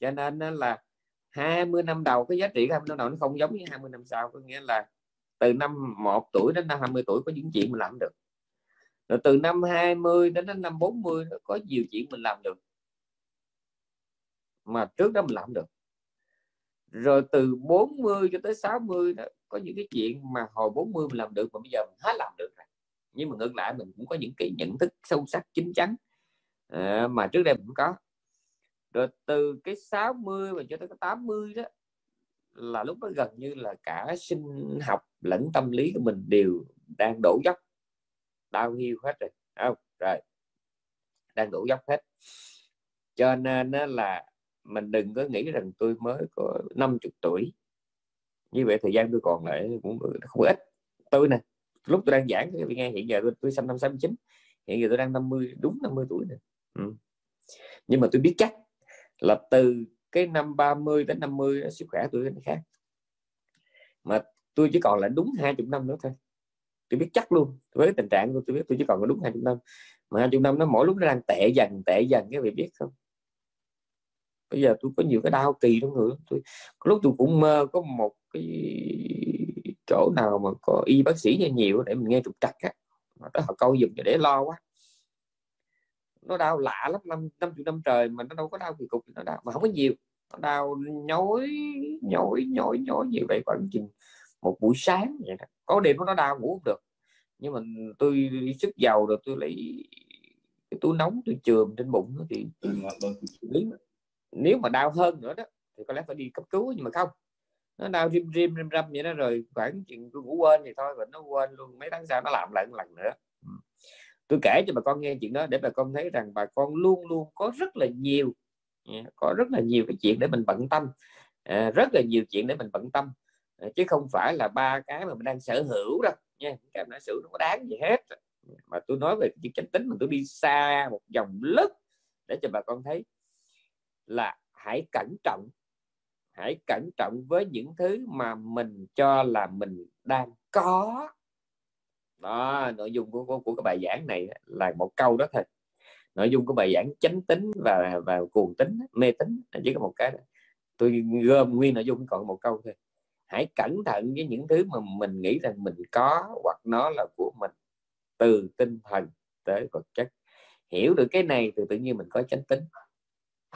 A: Cho nên là 20 năm đầu cái giá trị 20 năm đầu nó không giống như 20 năm sau, có nghĩa là từ năm 1 tuổi đến năm 20 tuổi có những chuyện mình làm được. Rồi từ năm 20 đến năm 40 có nhiều chuyện mình làm được. Mà trước đó mình làm được. Rồi từ 40 cho tới 60 đó, có những cái chuyện mà hồi 40 mình làm được mà bây giờ mình hết làm được rồi nhưng mà ngược lại mình cũng có những cái nhận thức sâu sắc chính chắn à, mà trước đây mình cũng có. Rồi từ cái 60 và cho tới cái 80 đó là lúc đó gần như là cả sinh học lẫn tâm lý của mình đều đang đổ dốc. Đau hiu hết rồi không? Rồi đang đổ dốc hết. Cho nên là mình đừng có nghĩ rằng tôi mới có 50 tuổi. Như vậy thời gian tôi còn lại cũng không ít. Tôi nè lúc tôi đang giảng cái nghe hiện giờ tôi, tôi sinh năm 69 hiện giờ tôi đang 50 đúng 50 tuổi nè. Ừ. nhưng mà tôi biết chắc là từ cái năm 30 đến 50 sức khỏe tôi nó khác. Mà tôi chỉ còn là đúng 20 năm nữa thôi. Tôi biết chắc luôn. Với tình trạng của tôi biết tôi chỉ còn có đúng 20 năm. Mà 20 năm nó mỗi lúc nó đang tệ dần tệ dần các vị biết không? Bây giờ tôi có nhiều cái đau kỳ trong người tôi lúc tôi cũng mơ có một cái chỗ nào mà có y bác sĩ nhiều để mình nghe trục trặc á. Mà tới họ câu dùng để lo quá. Nó đau lạ lắm năm năm chục năm trời mà nó đâu có đau kỳ cục nó đau mà không có nhiều. Nó đau nhói nhói nhói nhói như vậy khoảng chừng một buổi sáng vậy đó. có đêm nó đau ngủ không được. Nhưng mà tôi sức giàu rồi tôi lấy cái túi nóng tôi chườm trên bụng thì nếu mà đau hơn nữa đó thì có lẽ phải đi cấp cứu nhưng mà không nó đau rim rim rim râm vậy đó rồi khoảng chuyện tôi ngủ quên thì thôi và nó quên luôn. Mấy tháng sau nó làm lại một lần nữa. Ừ. Tôi kể cho bà con nghe chuyện đó để bà con thấy rằng bà con luôn luôn có rất là nhiều có rất là nhiều cái chuyện để mình bận tâm. À, rất là nhiều chuyện để mình bận tâm. À, chứ không phải là ba cái mà mình đang sở hữu đâu nha. Cái nó sở hữu nó có đáng gì hết. Mà tôi nói về chuyện chánh tính mà tôi đi xa một dòng lớp để cho bà con thấy là hãy cẩn trọng hãy cẩn trọng với những thứ mà mình cho là mình đang có. Đó nội dung của, của, của cái bài giảng này là một câu đó thôi. Nội dung của bài giảng chánh tính và và cuồng tính mê tính chỉ có một cái tôi gom nguyên nội dung còn một câu thôi. Hãy cẩn thận với những thứ mà mình nghĩ rằng mình có hoặc nó là của mình. Từ tinh thần tới vật chất. Hiểu được cái này thì tự nhiên mình có chánh tính.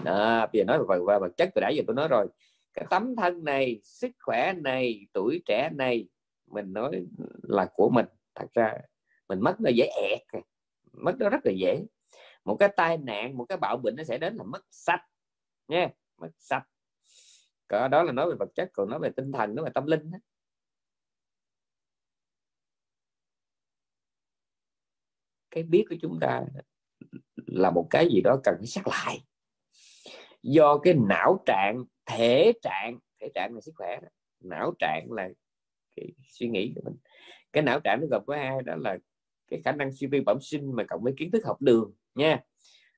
A: Đó, bây giờ nói về vật chất từ đã giờ tôi nói rồi cái tấm thân này, sức khỏe này, tuổi trẻ này, mình nói là của mình. Thật ra mình mất nó dễ ẹt mất nó rất là dễ. Một cái tai nạn, một cái bạo bệnh nó sẽ đến là mất sạch nha mất sạch. Cả đó là nói về vật chất, còn nói về tinh thần, nói về tâm linh đó. cái biết của chúng ta là một cái gì đó cần phải xác lại. Do cái não trạng thể trạng thể trạng là sức khỏe đó. não trạng là cái suy nghĩ của mình. Cái não trạng nó gồm có hai, đó là cái khả năng suy tư bẩm sinh mà cộng với kiến thức học đường, nha.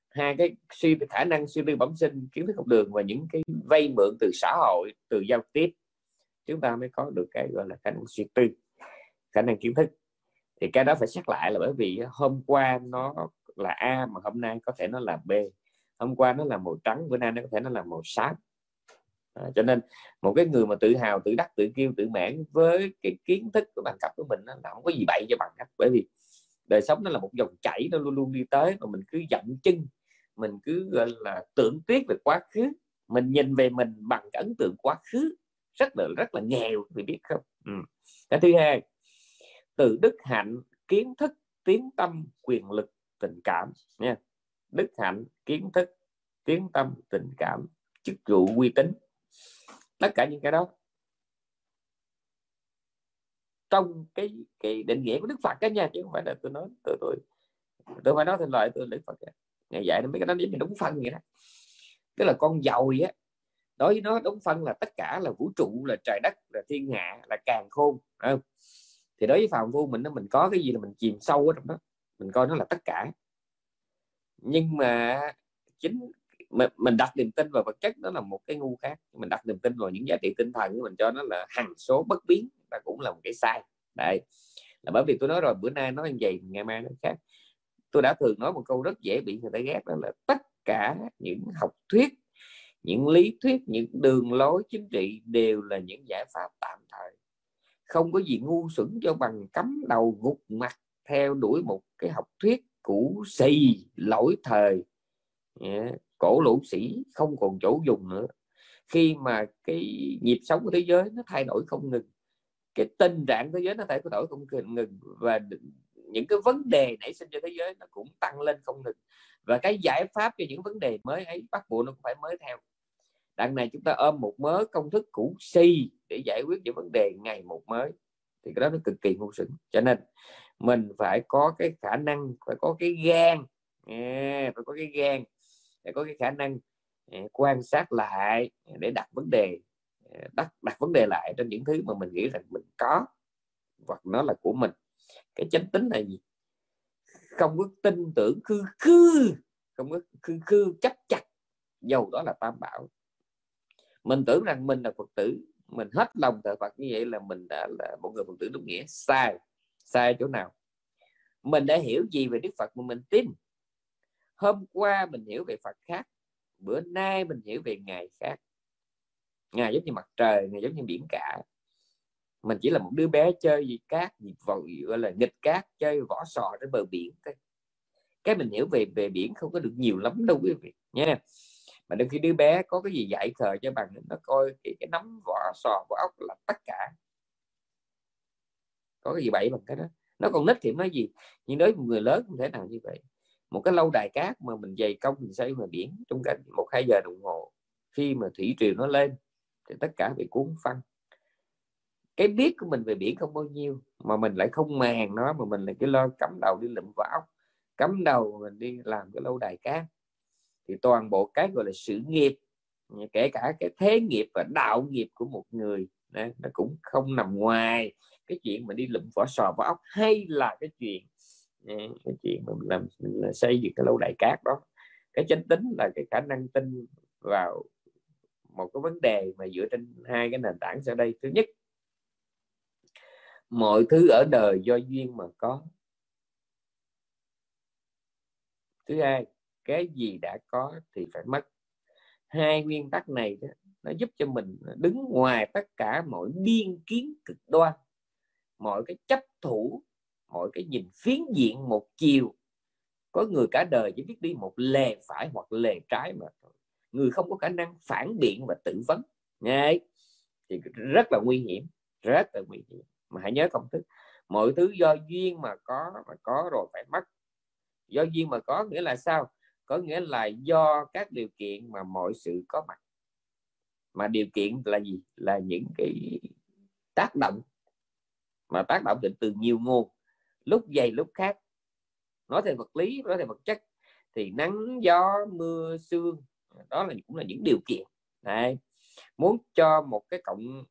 A: Hai cái suy, khả năng suy tư bẩm sinh, kiến thức học đường và những cái vay mượn từ xã hội, từ giao tiếp. Chúng ta mới có được cái gọi là khả năng suy tư, khả năng kiến thức. Thì cái đó phải xét lại là bởi vì hôm qua nó là A mà hôm nay có thể nó là B. Hôm qua nó là màu trắng, bữa nay nó có thể nó là màu xám à, cho nên một cái người mà tự hào tự đắc tự kiêu tự mãn với cái kiến thức của bằng cấp của mình nó không có gì bậy cho bằng cấp. Bởi vì đời sống nó là một dòng chảy nó luôn luôn đi tới mà mình cứ dậm chân mình cứ gọi là tưởng tiếc về quá khứ mình nhìn về mình bằng cái ấn tượng quá khứ rất là rất là nghèo thì biết không? Ừ. cái thứ hai từ đức hạnh kiến thức tiếng tâm quyền lực tình cảm nha. Đức hạnh kiến thức tiếng tâm tình cảm chức vụ uy tín tất cả những cái đó. Trong cái cái định nghĩa của đức phật cái nha, chứ không phải là tôi nói, tôi tôi tôi phải nói thành lời tôi đức phật ngày dạy mấy cái đó, giống như đúng phân vậy đó. Tức là con dồi á, đối với nó đúng phân là tất cả là vũ trụ, là trời đất, là thiên hạ, là càng khôn không? thì đối với phàm phu mình nó mình có cái gì là mình chìm sâu ở trong đó. Mình coi nó là tất cả. Nhưng mà chính mình, mình đặt niềm tin vào vật chất đó là một cái ngu khác. Mình đặt niềm tin vào những giá trị tinh thần của mình cho nó là hằng số bất biến là cũng là một cái sai. Đấy. Là bởi vì tôi nói rồi bữa nay nói như vậy ngày mai nó khác. Tôi đã thường nói một câu rất dễ bị người ta ghét đó là tất cả những học thuyết những lý thuyết những đường lối chính trị đều là những giải pháp tạm thời. Không có gì ngu xuẩn cho bằng cắm đầu gục mặt theo đuổi một cái học thuyết cũ xì lỗi thời. Yeah cổ lũ sĩ không còn chỗ dùng nữa. Khi mà cái nhịp sống của thế giới nó thay đổi không ngừng cái tình trạng thế giới nó thay đổi không ngừng và những cái vấn đề nảy sinh cho thế giới nó cũng tăng lên không ngừng. Và cái giải pháp cho những vấn đề mới ấy bắt buộc nó cũng phải mới theo. Đằng này chúng ta ôm một mớ công thức cũ si để giải quyết những vấn đề ngày một mới. Thì cái đó nó cực kỳ ngu xuẩn. Cho nên mình phải có cái khả năng phải có cái gan. À, phải có cái gan có cái khả năng ờ, quan sát lại ờ, để đặt vấn đề ờ, đặt đặt vấn đề lại trên những thứ mà mình nghĩ rằng mình có, hoặc nó là của mình. Cái chánh tính là gì? Không có tin tưởng khư khư không có khư khư chấp chặt, dầu đó là tam bảo. Mình tưởng rằng mình là phật tử, mình hết lòng thờ phật như vậy là mình đã là một người phật tử đúng nghĩa. Sai sai chỗ nào? Mình đã hiểu gì về đức phật mà mình tin? Hôm qua mình hiểu về phật khác bữa nay mình hiểu về ngày khác. Ngài giống như mặt trời ngài giống như biển cả. Mình chỉ là một đứa bé chơi gì cát gì vội gọi là nghịch cát chơi vỏ sò trên bờ biển thôi. Cái mình hiểu về về biển không có được nhiều lắm đâu quý vị. Nha mà đôi khi đứa bé có cái gì dạy khờ cho bằng nó coi cái, cái nắm vỏ sò vỏ ốc là tất cả. Có cái gì bậy bằng cái đó. Nó còn nít thì nói gì? Nhưng đối với người lớn không thể nào như vậy một cái lâu đài cát mà mình dày công mình xây ngoài biển trong cả một hai giờ đồng hồ khi mà thủy triều nó lên thì tất cả bị cuốn phăng. Cái biết của mình về biển không bao nhiêu mà mình lại không màng nó mà mình lại cái lo cắm đầu đi lụm vỏ ốc cắm đầu mình đi làm cái lâu đài cát. Thì toàn bộ cái gọi là sự nghiệp kể cả cái thế nghiệp và đạo nghiệp của một người đó, nó cũng không nằm ngoài cái chuyện mà đi lụm vỏ sò vỏ ốc hay là cái chuyện cái chuyện mà mình làm mình là xây dựng cái lâu đài cát đó. Cái chánh tính là cái khả năng tin vào một cái vấn đề mà dựa trên hai cái nền tảng sau đây. Thứ nhất mọi thứ ở đời do duyên mà có. Thứ hai cái gì đã có thì phải mất. Hai nguyên tắc này đó, nó giúp cho mình đứng ngoài tất cả mọi biên kiến cực đoan mọi cái chấp thủ mọi cái nhìn phiến diện một chiều. Có người cả đời chỉ biết đi một lề phải hoặc lề trái mà thôi. Người không có khả năng phản biện và tự vấn. Nghe thì rất là nguy hiểm. Rất là nguy hiểm. Mà hãy nhớ công thức. Mọi thứ do duyên mà có mà có rồi phải mất. Do duyên mà có nghĩa là sao? Có nghĩa là do các điều kiện mà mọi sự có mặt. Mà điều kiện là gì? Là những cái tác động. Mà tác động định từ nhiều nguồn lúc dày, lúc khác. Nói về vật lý, nói về vật chất, thì nắng, gió, mưa, sương, đó là cũng là những điều kiện. Này muốn cho một cái cộng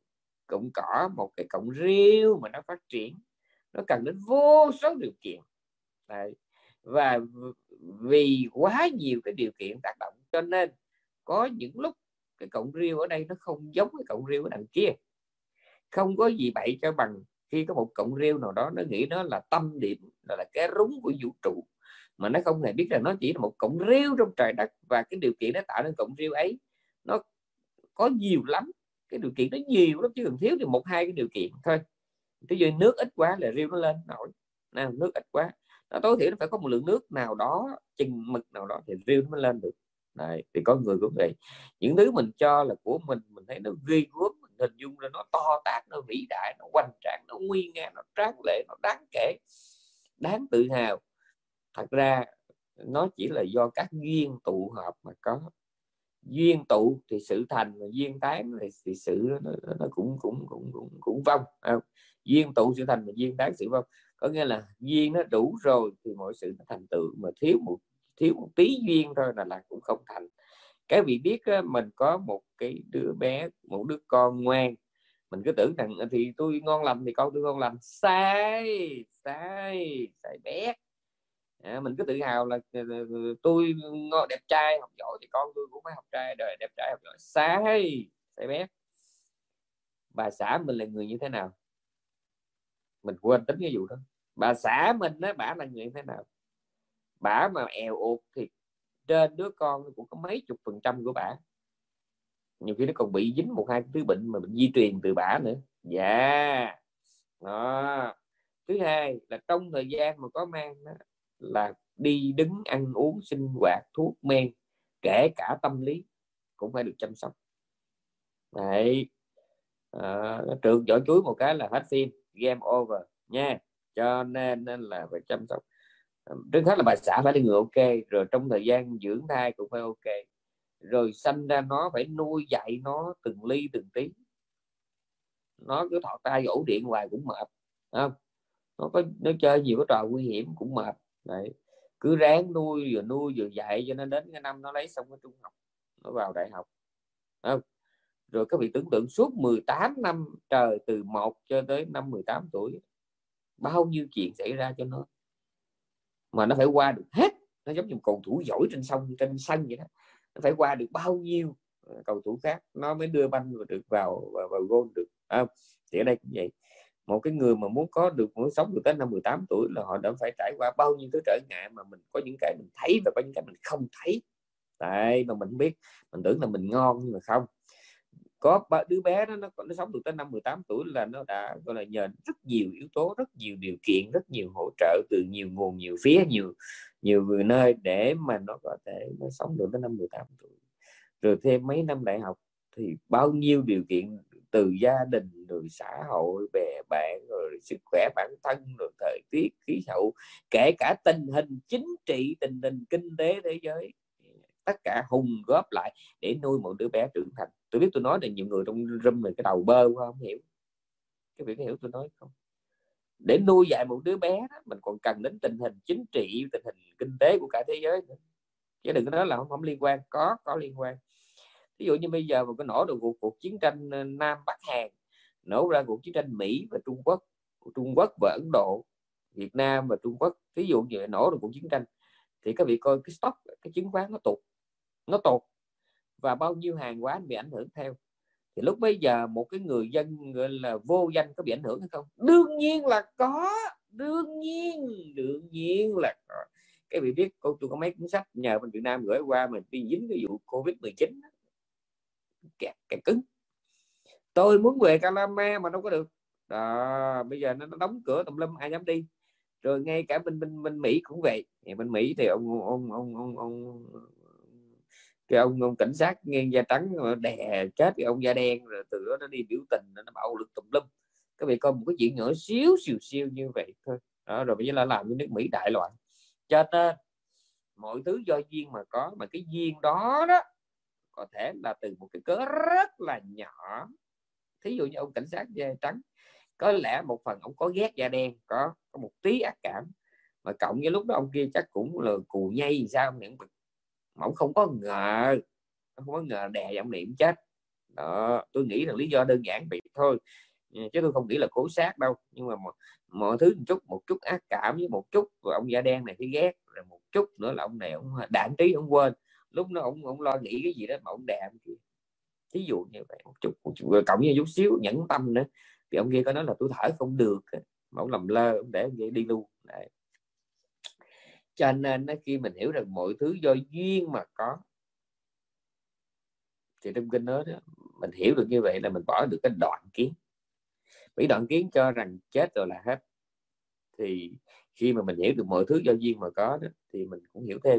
A: cộng cỏ, một cái cộng riêu mà nó phát triển, nó cần đến vô số điều kiện. Đấy. và vì quá nhiều cái điều kiện tác động, cho nên có những lúc cái cộng riêu ở đây nó không giống cái cộng riêu ở đằng kia. Không có gì bậy cho bằng khi có một cộng rêu nào đó nó nghĩ nó là tâm điểm là, là cái rúng của vũ trụ. Mà nó không hề biết là nó chỉ là một cộng rêu trong trời đất và cái điều kiện nó tạo nên cộng rêu ấy nó có nhiều lắm. Cái điều kiện nó nhiều lắm chứ cần thiếu thì một hai cái điều kiện thôi. Ví dụ nước ít quá là rêu nó lên nổi. Nào nước ít quá. Nó tối thiểu nó phải có một lượng nước nào đó chừng mực nào đó thì rêu nó mới lên được. Đấy, thì có người cũng vậy. Những thứ mình cho là của mình mình thấy nó ghi gớm hình dung là nó to tát nó vĩ đại nó hoành tráng nó nguy nga nó tráng lệ nó đáng kể đáng tự hào. Thật ra nó chỉ là do các duyên tụ hợp mà có. Duyên tụ thì sự thành và duyên tán thì, thì sự nó, nó cũng cũng cũng cũng cũng vong không? duyên tụ sự thành và duyên tán sự vong. Có nghĩa là duyên nó đủ rồi thì mọi sự nó thành tựu mà thiếu một thiếu một tí duyên thôi là là cũng không thành cái vị biết mình có một cái đứa bé một đứa con ngoan. Mình cứ tưởng rằng thì tôi ngon lành thì con tôi ngon lành. Sai sai sai bé. À, mình cứ tự hào là ờ, ờ, ờ, tôi ngon đẹp trai học giỏi thì con tôi cũng phải học trai đời đẹp trai học giỏi. Sai sai bé. Bà xã mình là người như thế nào? Mình quên tính cái vụ đó. Bà xã mình á bà là người như thế nào? Bà mà èo ụt thì trên đứa con cũng có mấy chục phần trăm của bà nhiều khi nó còn bị dính một hai thứ bệnh mà bệnh di truyền từ bà nữa. Dạ. Đó. Thứ hai là trong thời gian mà có mang đó, là đi đứng ăn uống sinh hoạt thuốc men kể cả tâm lý cũng phải được chăm sóc. Đấy. À, trường giỏi chuối một cái là hết phim game over nha. Cho nên, nên là phải chăm sóc trước hết là bà xã phải đi người ok, rồi trong thời gian dưỡng thai cũng phải ok. Rồi sanh ra nó phải nuôi dạy nó từng ly từng tí. Nó cứ thọ tay ổ điện hoài cũng mệt không? Nó có, nó chơi nhiều cái trò nguy hiểm cũng mệt. Đấy, cứ ráng nuôi vừa nuôi vừa dạy cho nó đến cái năm nó lấy xong cái trung học, nó vào đại học không? rồi các vị tưởng tượng suốt 18 năm trời, từ 1 cho tới năm 18 tuổi, bao nhiêu chuyện xảy ra cho nó? Mà nó phải qua được hết. Nó giống như một cầu thủ giỏi trên sông trên sân vậy đó. Nó phải qua được bao nhiêu ờ, cầu thủ khác nó mới đưa banh được vào vào, vào gôn được. À, thì ở đây cũng vậy. Một cái người mà muốn có được muốn sống được tới năm 18 tuổi là họ đã phải trải qua bao nhiêu thứ trở ngại mà mình có những cái mình thấy và có những cái mình không thấy. Tại mà mình biết. Mình tưởng là mình ngon nhưng mà không có đứa bé đó, nó nó sống được tới năm 18 tuổi là nó đã, gọi là, nhờ rất nhiều yếu tố, rất nhiều điều kiện, rất nhiều hỗ trợ từ nhiều nguồn, nhiều phía, nhiều nhiều người nơi để mà nó có thể, nó sống được tới năm 18 tuổi. Rồi thêm mấy năm đại học thì bao nhiêu điều kiện từ gia đình, rồi xã hội, bè bạn, rồi sức khỏe bản thân, rồi thời tiết, khí hậu, kể cả tình hình chính trị, tình hình kinh tế, thế giới tất cả hùng góp lại để nuôi một đứa bé trưởng thành. Tôi biết tôi nói là nhiều người trong râm này cái đầu bơ quá không hiểu. Cái việc hiểu tôi nói không? Để nuôi dạy một đứa bé đó, mình còn cần đến tình hình chính trị tình hình kinh tế của cả thế giới nữa. Chứ đừng có nói là không, không liên quan. Có có liên quan. Ví dụ như bây giờ mà có nổ được cuộc, cuộc chiến tranh ờ, Nam Bắc Hàn nổ ra cuộc chiến tranh Mỹ và Trung Quốc Trung Quốc và Ấn Độ Việt Nam và Trung Quốc ví dụ như nổ được cuộc chiến tranh thì các vị coi cái stock cái chứng khoán nó tụt nó tụt và bao nhiêu hàng hóa bị ảnh hưởng theo. Thì lúc bây giờ một cái người dân gọi là vô danh có bị ảnh hưởng hay không? Đương nhiên là có đương nhiên đương nhiên là có. cái vị biết cô tôi có mấy cuốn sách nhờ bên Việt Nam gửi qua mình đi dính cái vụ Covid 19 kẹt kẹt cứng. Tôi muốn về Calama mà đâu có được. Đó, bây giờ nó, nó đóng cửa tùm lum ai dám đi. Rồi ngay cả bên bên bên Mỹ cũng vậy. Bên Mỹ thì ông ông ông ông ông cái ông ông cảnh sát ngang da trắng ờ, đè chết cái ông da đen rồi từ đó nó đi biểu tình nó bạo lực tùm lum. Các vị coi một cái chuyện nhỏ xíu xìu siêu như vậy thôi. Đó, rồi bây giờ là làm cho nước Mỹ đại loạn. Cho nên ờ, mọi thứ do duyên mà có mà cái duyên đó đó có thể là từ một cái cớ rất là nhỏ. Thí dụ như ông cảnh sát da trắng có lẽ một phần ông có ghét da đen có có một tí ác cảm mà cộng với lúc đó ông kia chắc cũng là cù nhây sao những mà ông không có ngờ không có ngờ đè giọng niệm chết. Đó tôi nghĩ là lý do đơn giản vậy thôi. Chứ tôi không nghĩ là cố sát đâu. Nhưng mà mọi, mọi thứ một chút một chút ác cảm với một chút rồi ông da đen này thì ghét rồi một chút nữa là ông này ông đạn trí ông quên. Lúc nó ông ông lo nghĩ cái gì đó mà ông đè kia ví dụ như vậy một chút, một chút cộng với chút xíu nhẫn tâm nữa. Thì ông kia có nói là tôi thở không được mà ông làm lơ ông để ông đi luôn. Đấy cho nên nó khi mình hiểu rằng mọi thứ do duyên mà có thì trong kinh nói đó, mình hiểu được như vậy là mình bỏ được cái đoạn kiến. Bởi đoạn kiến cho rằng chết rồi là hết. Thì khi mà mình hiểu được mọi thứ do duyên mà có đó, thì mình cũng hiểu thêm.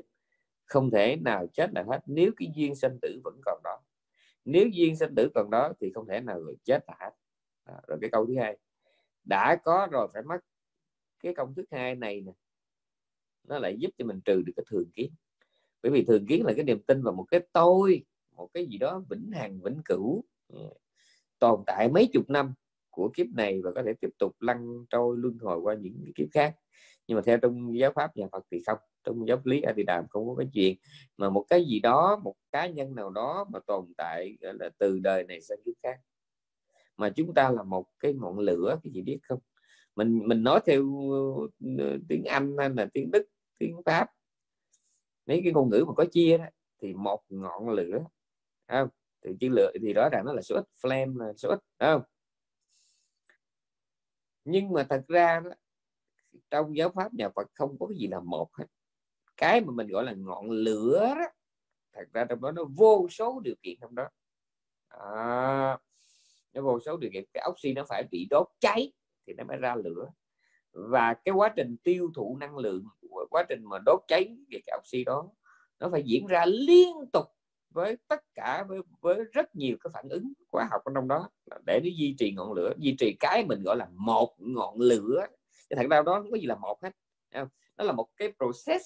A: Không thể nào chết là hết nếu cái duyên sinh tử vẫn còn đó. Nếu duyên sinh tử còn đó thì không thể nào chết là hết. À, rồi cái câu thứ hai đã có rồi phải mất. Cái công thức hai này nè nó lại giúp cho mình trừ được cái thường kiến. Bởi vì thường kiến là cái niềm tin vào một cái tôi, một cái gì đó vĩnh hằng, vĩnh cửu ừ, tồn tại mấy chục năm của kiếp này và có thể tiếp tục lăn trôi, luân hồi qua những kiếp khác. Nhưng mà theo trong giáo pháp nhà Phật thì không, trong giáo lý A Di Đàm không có cái chuyện mà một cái gì đó, một cá nhân nào đó mà tồn tại, gọi là, từ đời này sang kiếp khác. Mà chúng ta là một cái ngọn lửa, cái gì biết không? Mình mình nói theo ừ, tiếng Anh hay là tiếng Đức tiếng pháp. Mấy cái ngôn ngữ mà có chia đó thì một ngọn lửa không? Thì chữ lửa thì rõ ràng nó là số ít flame là số ít không? Nhưng mà thật ra đó, trong giáo pháp nhà Phật không có cái gì là một hết. Cái mà mình gọi là ngọn lửa đó thật ra trong đó nó vô số điều kiện trong đó. À, nó vô số điều kiện cái oxy nó phải bị đốt cháy thì nó mới ra lửa và cái quá trình tiêu thụ năng lượng quá trình mà đốt cháy cái oxy đó nó phải diễn ra liên tục với tất cả với, với rất nhiều cái phản ứng hóa học ở trong đó. Để nó duy trì ngọn lửa duy trì cái mình gọi là một ngọn lửa. Thật ra đó không có gì là một hết nó là một cái process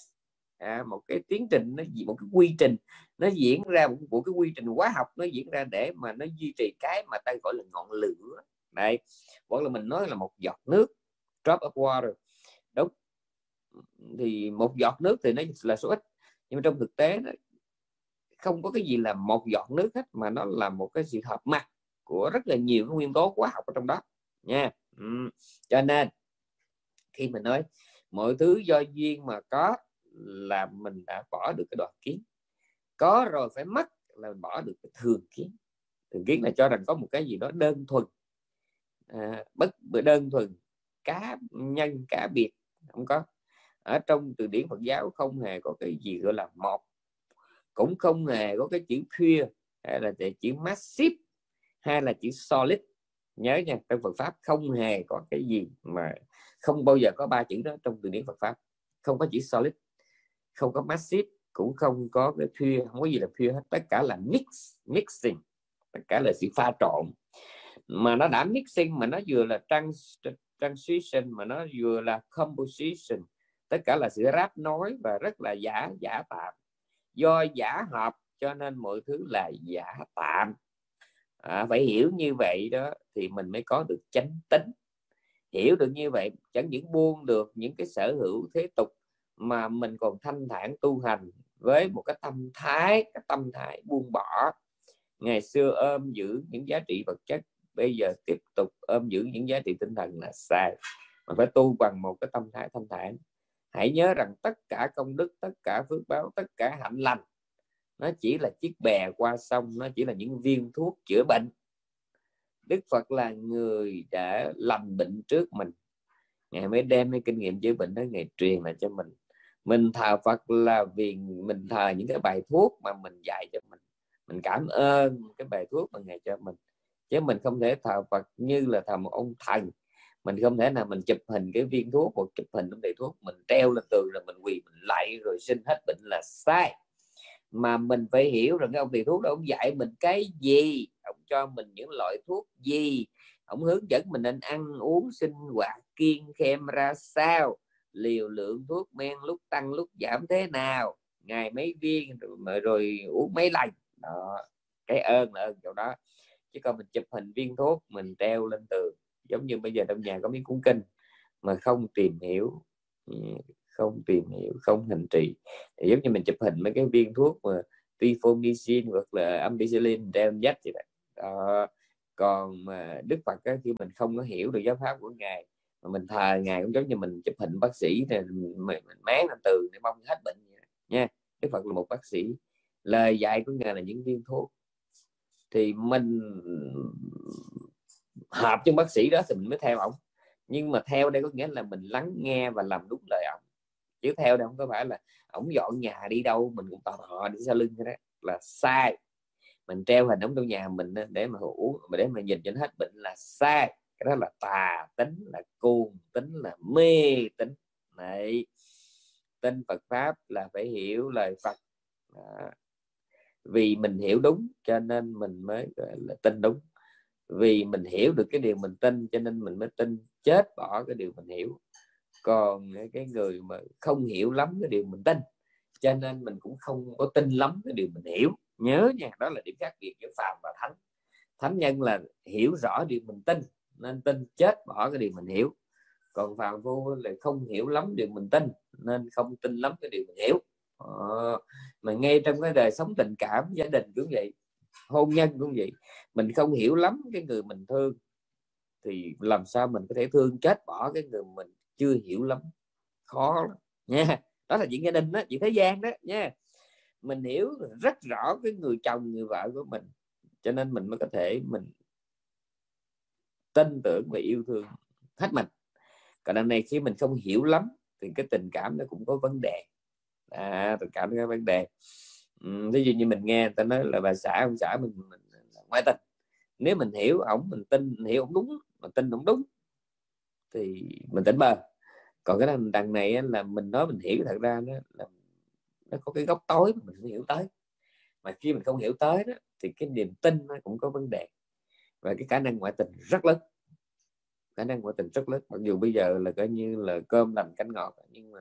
A: à, một cái tiến trình nó một cái quy trình. Nó diễn ra một, một cái quy trình hóa học nó diễn ra để mà nó duy trì cái mà ta gọi là ngọn lửa. Đây hoặc là mình nói là một giọt nước drop of water. Đúng. Thì một giọt nước thì nó là số ít. Nhưng mà trong thực tế đó, không có cái gì là một giọt nước hết mà nó là một cái sự hợp mặt của rất là nhiều cái nguyên tố hóa học ở trong đó. Nha. Ừ. cho nên khi mình nói mọi thứ do duyên mà có là mình đã bỏ được cái đoạn kiến. Có rồi phải mất là mình bỏ được cái thường kiến. Thường kiến là cho rằng có một cái gì đó đơn thuần. À, bất đơn thuần cá nhân cá biệt không có. Ở trong từ điển Phật giáo không hề có cái gì gọi là một cũng không hề có cái chữ pure hay là chữ massive hay là chữ solid. Nhớ nha trong Phật pháp không hề có cái gì mà không bao giờ có ba chữ đó trong từ điển Phật pháp. Không có chữ solid không có massive cũng không có cái pure không có gì là pure hết. Tất cả là mix mixing tất cả là sự pha trộn. Mà nó đã mixing mà nó vừa là trans, transition mà nó vừa là composition. Tất cả là sự ráp nối và rất là giả giả tạm. Do giả hợp cho nên mọi thứ là giả tạm. À, phải hiểu như vậy đó thì mình mới có được chánh tính. Hiểu được như vậy chẳng những buông được những cái sở hữu thế tục mà mình còn thanh thản tu hành với một cái tâm thái cái tâm thái buông bỏ. Ngày xưa ôm giữ những giá trị vật chất bây giờ tiếp tục ôm giữ những giá trị tinh thần là sai mà phải tu bằng một cái tâm thái thanh thản. Hãy nhớ rằng tất cả công đức, tất cả phước báo, tất cả hạnh lành, nó chỉ là chiếc bè qua sông, nó chỉ là những viên thuốc chữa bệnh. Đức Phật là người đã lành bệnh trước mình. Ngài mới đem cái kinh nghiệm chữa bệnh đó Ngài truyền lại cho mình. Mình thờ Phật là vì mình thờ những cái bài thuốc mà mình dạy cho mình. Mình cảm ơn cái bài thuốc mà Ngài cho mình chứ mình không thể thờ Phật như là thờ một ông thần mình không thể nào mình chụp hình cái viên thuốc hoặc chụp hình trong đầy thuốc mình treo lên tường rồi mình quỳ mình lạy rồi xin hết bệnh là sai. Mà mình phải hiểu rằng cái ông thầy thuốc đó ông dạy mình cái gì? Ông cho mình những loại thuốc gì? Ông hướng dẫn mình nên ăn uống sinh hoạt kiêng khem ra sao? Liều lượng thuốc men lúc tăng lúc giảm thế nào? Ngày mấy viên rồi, rồi uống mấy lần? Đó cái ơn là ơn chỗ đó chứ còn mình chụp hình viên thuốc mình treo lên tường giống như bây giờ trong nhà có mấy cuốn kinh mà không tìm hiểu ừ, không tìm hiểu không hành trì thì giống như mình chụp hình mấy cái viên thuốc mà tifomycin hoặc là ampicillin treo dắt vậy đó. đó còn mà đức phật á, khi mình không có hiểu được giáo pháp của ngài mà mình thờ ngài cũng giống như mình chụp hình bác sĩ thì mình, mình máng lên tường để mong hết bệnh vậy. nha đức phật là một bác sĩ lời dạy của ngài là những viên thuốc thì mình hợp cho bác sĩ đó thì mình mới theo ổng. Nhưng mà theo đây có nghĩa là mình lắng nghe và làm đúng lời ổng. Chứ theo đây không có phải là ổng dọn nhà đi đâu, mình cũng tò mò đi sau lưng đó. Là sai. Mình treo hình ống trong nhà mình để mà hủ để mà nhìn cho nó hết bệnh là sai. Cái đó là tà tính, là cuồng tính, là mê tính. Này tin Phật pháp là phải hiểu lời Phật. Đó vì mình hiểu đúng, cho nên mình mới, gọi là, tin đúng. Vì mình hiểu được cái điều mình tin, cho nên mình mới tin. Chết bỏ cái điều mình hiểu. Còn cái người mà không hiểu lắm cái điều mình tin, cho nên mình cũng không có tin lắm cái điều mình hiểu. Nhớ nha, đó là điểm khác biệt giữa phàm và thánh. Thánh nhân là hiểu rõ điều mình tin, nên tin chết bỏ cái điều mình hiểu. Còn phàm vô là không hiểu lắm điều mình tin, nên không tin lắm cái điều mình hiểu. Ờ, mà ngay trong cái đời sống tình cảm, gia đình cũng vậy, hôn nhân cũng vậy, mình không hiểu lắm cái người mình thương, thì làm sao mình có thể thương chết bỏ cái người mình chưa hiểu lắm. Khó lắm, nha. Đó là chuyện gia đình đó, chuyện thế gian đó, nha. Mình hiểu rất rõ cái người chồng, người vợ của mình, cho nên mình mới có thể mình tin tưởng và yêu thương hết mình. Còn đằng này khi mình không hiểu lắm thì cái tình cảm nó cũng có vấn đề à, tình cảm nó vấn đề ừ, ví dụ như mình nghe người ta nói là bà xã ông xã mình, mình, ngoại tình. Nếu mình hiểu ổng mình tin mình hiểu ổng đúng mình tin ổng đúng thì mình tỉnh bơ còn cái đằng, đằng này là mình nói mình hiểu thật ra nó là nó có cái góc tối mà mình không hiểu tới. Mà khi mình không hiểu tới đó thì cái niềm tin nó cũng có vấn đề. Và cái khả năng ngoại tình rất lớn. Khả năng ngoại tình rất lớn. Mặc dù bây giờ là coi như là cơm lành canh ngọt nhưng mà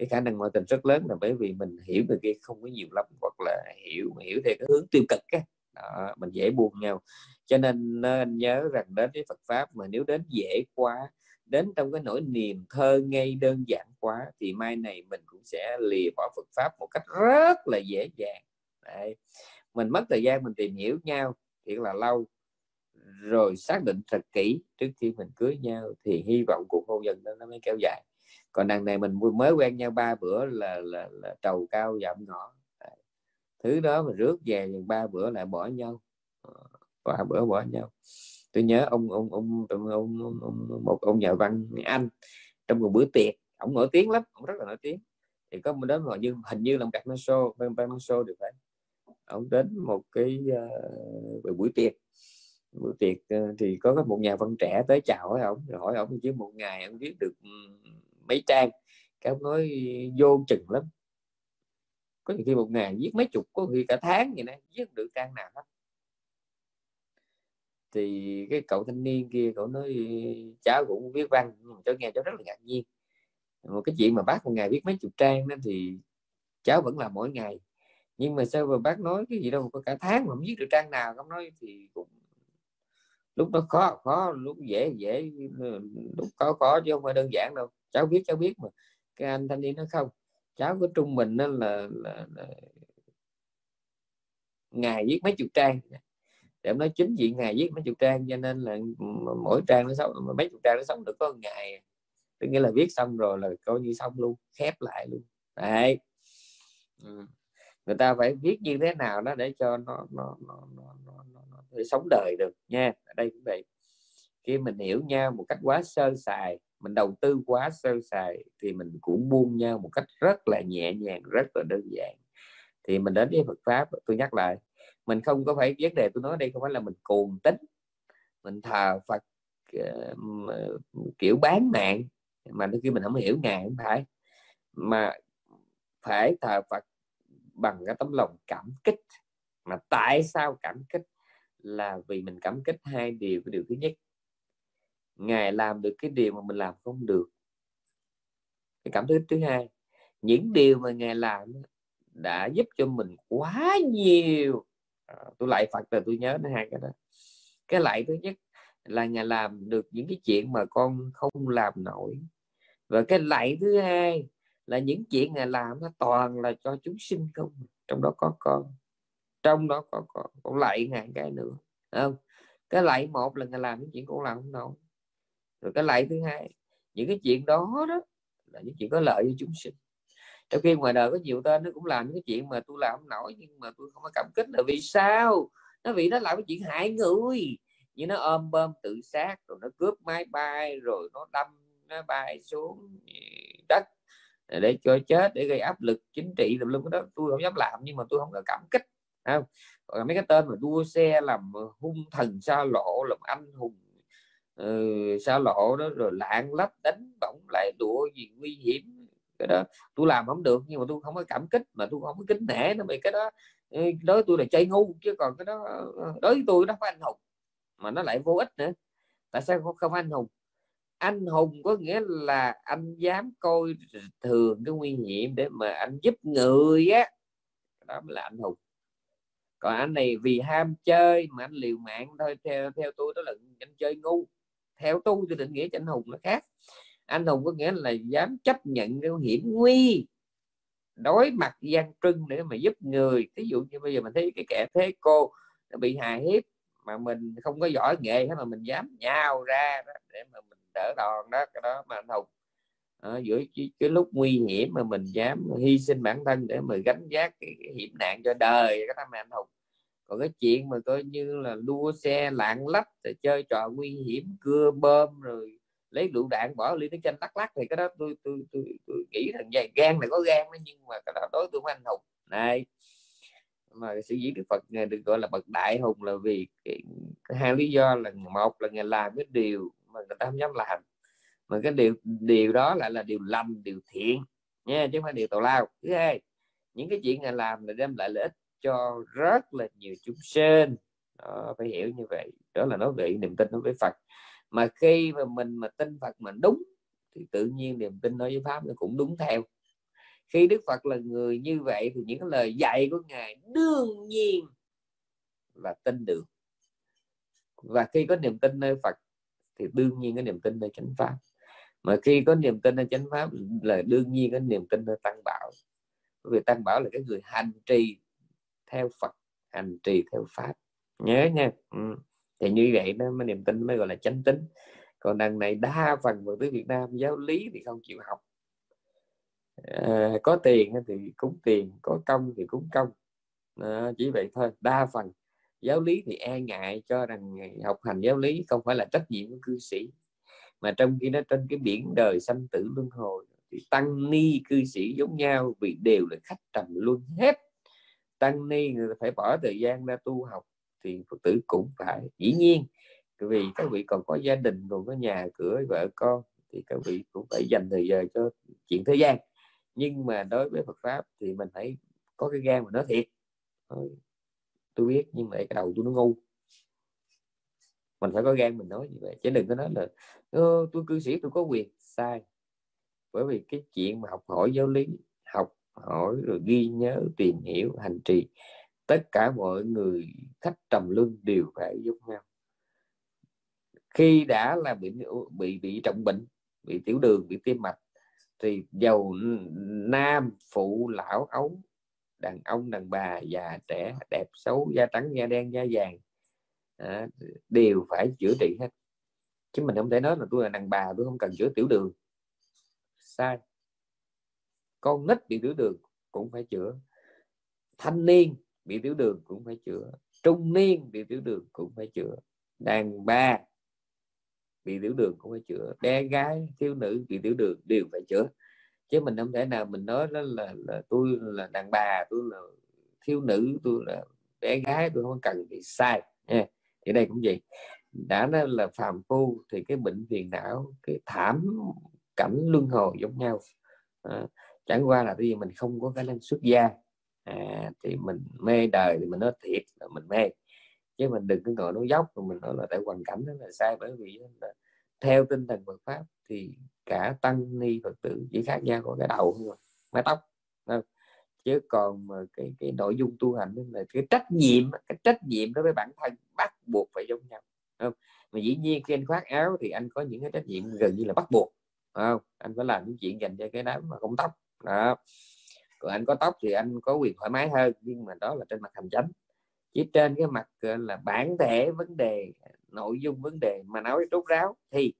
A: cái khả năng ngoại tình rất lớn là bởi vì mình hiểu người kia không có nhiều lắm hoặc là hiểu hiểu theo cái hướng tiêu cực á. Đó, mình dễ buồn nhau. Cho nên ờ, nên nhớ rằng đến với Phật pháp mà nếu đến dễ quá đến trong cái nỗi niềm thơ ngây đơn giản quá thì mai này mình cũng sẽ lìa bỏ Phật pháp một cách rất là dễ dàng. Đấy. mình mất thời gian mình tìm hiểu nhau thiệt là lâu rồi xác định thật kỹ trước khi mình cưới nhau thì hy vọng cuộc hôn nhân đó nó mới kéo dài còn đằng này mình mới quen nhau ba bữa là là, là trầu cao dạm ngõ thứ đó mà rước về ba bữa lại bỏ nhau. Ờ, ba bữa bỏ nhau. Tôi nhớ ông ông ông ông, ông, ông, ông một ông nhà văn anh trong một bữa tiệc ông nổi tiếng lắm ông rất là nổi tiếng. Thì có một đến hồi như hình như là một cặp show ban show được phải. Ông đến một cái uh, buổi tiệc. Buổi tiệc uh, thì có một nhà văn trẻ tới chào hỏi ông rồi hỏi ông chứ một ngày ông viết được mấy trang. Cái ông nói, vô chừng lắm. Có khi một ngày viết mấy chục, có khi cả tháng vậy nè viết được trang nào hết. Thì cái cậu thanh niên kia, cậu nói cháu cũng viết văn cháu nghe cháu rất là ngạc nhiên. Một cái chuyện mà bác một ngày viết mấy chục trang đó thì cháu vẫn làm mỗi ngày. Nhưng mà sao mà bác nói cái gì đâu, có cả tháng mà không viết được trang nào, không nói thì cũng lúc đó khó khó, lúc dễ dễ, lúc khó khó chứ không phải đơn giản đâu cháu biết cháu biết mà. Cái anh thanh niên nó không cháu có trung bình nó là, là, là ngày viết mấy chục trang. Để nói chính diện ngày viết mấy chục trang cho nên là mỗi trang nó sống mấy chục trang nó sống được có một ngày. Tức nghĩa là viết xong rồi là coi như xong luôn khép lại luôn. Đấy. Ừ. người ta phải viết như thế nào đó để cho nó nó nó, nó, nó, nó, nó sống đời được nha. Ở đây cũng vậy. Khi mình hiểu nhau một cách quá sơ sài mình đầu tư quá sơ sài thì mình cũng buông nhau một cách rất là nhẹ nhàng rất là đơn giản. Thì mình đến với Phật pháp tôi nhắc lại mình không có phải vấn đề tôi nói đây không phải là mình cuồng tính mình thờ Phật uh, kiểu bán mạng mà đôi khi mình không hiểu ngài không phải. Mà phải thờ Phật bằng cái tấm lòng cảm kích. Mà tại sao cảm kích? Là vì mình cảm kích hai điều. Cái điều thứ nhất ngài làm được cái điều mà mình làm không được. Cái cảm thức thứ hai những điều mà ngài làm đã giúp cho mình quá nhiều. À, tôi lại phật là tôi nhớ nó hai cái đó. Cái lại thứ nhất là ngài làm được những cái chuyện mà con không làm nổi. Và cái lại thứ hai là những chuyện ngài làm nó toàn là cho chúng sinh không trong đó có con trong đó có con còn lại ngàn cái nữa không? Cái lại một là ngài làm những chuyện con làm không nổi rồi cái lại thứ hai, những cái chuyện đó đó là những chuyện có lợi cho chúng sinh. Trong khi ngoài đời có nhiều tên nó cũng làm những cái chuyện mà tôi làm không nổi, nhưng mà tôi không có cảm kích là vì sao? Nó vì nó làm cái chuyện hại người. Như nó ôm bơm tự sát, rồi nó cướp máy bay, rồi nó đâm nó bay xuống đất để cho chết, để gây áp lực chính trị tùm lum đó. Tôi không dám làm, nhưng mà tôi không có cảm kích không? Còn mấy cái tên mà đua xe làm hung thần xa lộ, làm anh hùng ừ, xa lộ đó rồi lạng lách đánh bóng lại đùa gì nguy hiểm. Cái đó tôi làm không được nhưng mà tôi không có cảm kích mà tôi không có kính nể nó bị cái đó ừ, đối tôi là chơi ngu chứ còn cái đó ờ, đối với tôi nó phải anh hùng mà nó lại vô ích nữa. Tại sao không, không anh hùng? Anh hùng có nghĩa là anh dám coi thường cái nguy hiểm để mà anh giúp người á. Đó mới là anh hùng. Còn anh này vì ham chơi mà anh liều mạng thôi theo theo tôi đó là anh chơi ngu theo tôi thì định nghĩa cho anh hùng nó khác. Anh hùng có nghĩa là dám chấp nhận cái hiểm nguy đối mặt gian trưng để mà giúp người. Ví dụ như bây giờ mình thấy cái kẻ thế cô nó bị hài hiếp mà mình không có giỏi nghệ hết mà mình dám nhào ra đó để mà mình đỡ đòn đó cái đó mà anh hùng. À, giữa cái, cái lúc nguy hiểm mà mình dám hy sinh bản thân để mà gánh vác cái, cái hiểm nạn cho đời cái tâm anh hùng còn cái chuyện mà coi như là đua xe lạng lách rồi chơi trò nguy hiểm cưa bơm rồi lấy lựu đạn bỏ ly nước chanh lắc lắc thì cái đó tôi tôi tôi, tôi nghĩ rằng dài gan này có gan đó nhưng mà cái đó đối tượng anh hùng. Này mà sự diễn đức Phật được gọi là bậc đại hùng là vì cái, hai lý do là một là ngài làm cái điều mà người ta không dám làm mà cái điều điều đó lại là điều lành điều thiện nha chứ không phải điều tào lao. Thứ hai những cái chuyện ngài làm là đem lại lợi ích cho rất là nhiều chúng sinh. Đó, phải hiểu như vậy. Đó là nói về niềm tin đối với Phật. Mà khi mà mình mà tin Phật mình đúng thì tự nhiên niềm tin đối với pháp nó cũng đúng theo. Khi Đức Phật là người như vậy thì những cái lời dạy của ngài đương nhiên là tin được. Và khi có niềm tin nơi Phật thì đương nhiên có niềm tin nơi chánh pháp. Mà khi có niềm tin nơi chánh pháp là đương nhiên có niềm tin nơi tăng bảo. Bởi vì tăng bảo là cái người hành trì theo Phật hành trì theo pháp. Nhớ nha. Ừ. thì như vậy đó mới niềm tin mới gọi là chánh tính còn đằng này đa phần người tới Việt Nam giáo lý thì không chịu học. À, có tiền thì cúng tiền có công thì cúng công. À, chỉ vậy thôi. Đa phần giáo lý thì e ngại cho rằng học hành giáo lý không phải là trách nhiệm của cư sĩ. Mà trong khi nó trên cái biển đời sanh tử luân hồi thì tăng ni cư sĩ giống nhau vì đều là khách trầm luân hết tăng ni, người phải bỏ thời gian ra tu học thì phật tử cũng phải. Dĩ nhiên vì các vị còn có gia đình, còn có nhà cửa, vợ con, thì các vị cũng phải dành thời giờ cho chuyện thế gian. Nhưng mà đối với Phật pháp thì mình phải có cái gan mà nói thiệt. Tôi biết, nhưng mà cái đầu tôi nó ngu. Mình phải có gan mình nói như vậy, chứ đừng có nói là tôi cư sĩ, tôi có quyền. Sai. Bởi vì cái chuyện mà học hỏi giáo lý, học hỏi rồi ghi nhớ tìm hiểu hành trì. Tất cả mọi người khách trầm luân đều phải giống nhau. Khi đã là bị bị bị trọng bệnh bị tiểu đường bị tim mạch thì giàu nam phụ lão ấu đàn ông đàn bà già trẻ đẹp xấu da trắng da đen da vàng à, đều phải chữa trị hết. Chứ mình không thể nói là tôi là đàn bà tôi không cần chữa tiểu đường. Sai con nít bị tiểu đường cũng phải chữa. Thanh niên bị tiểu đường cũng phải chữa. Trung niên bị tiểu đường cũng phải chữa. Đàn bà bị tiểu đường cũng phải chữa. Bé gái thiếu nữ bị tiểu đường đều phải chữa. Chứ mình không thể nào mình nói đó là, là tôi là đàn bà tôi là thiếu nữ tôi là bé gái tôi không cần bị sai. Nha. Thì đây cũng vậy. Đã nói là phàm phu thì cái bệnh phiền não cái thảm cảnh luân hồi giống nhau. À, chẳng qua là vì mình không có khả năng xuất gia. À, thì mình mê đời thì mình nói thiệt là mình mê. Chứ mình đừng cứ ngồi nói dốc mà mình nói là tại hoàn cảnh đó là sai. Bởi vì là theo tinh thần Phật pháp thì cả tăng ni Phật tử chỉ khác nhau có cái đầu thôi mái tóc không? chứ còn mà cái cái nội dung tu hành là cái trách nhiệm cái trách nhiệm đối với bản thân bắt buộc phải giống nhau không? mà dĩ nhiên khi anh khoác áo thì anh có những cái trách nhiệm gần như là bắt buộc không? Anh phải làm những chuyện dành cho cái đám mà không tóc đó. Còn anh có tóc thì anh có quyền thoải mái hơn, nhưng mà đó là trên mặt hành chánh chỉ trên cái mặt là, bản thể vấn đề, nội dung vấn đề mà nói rốt ráo thì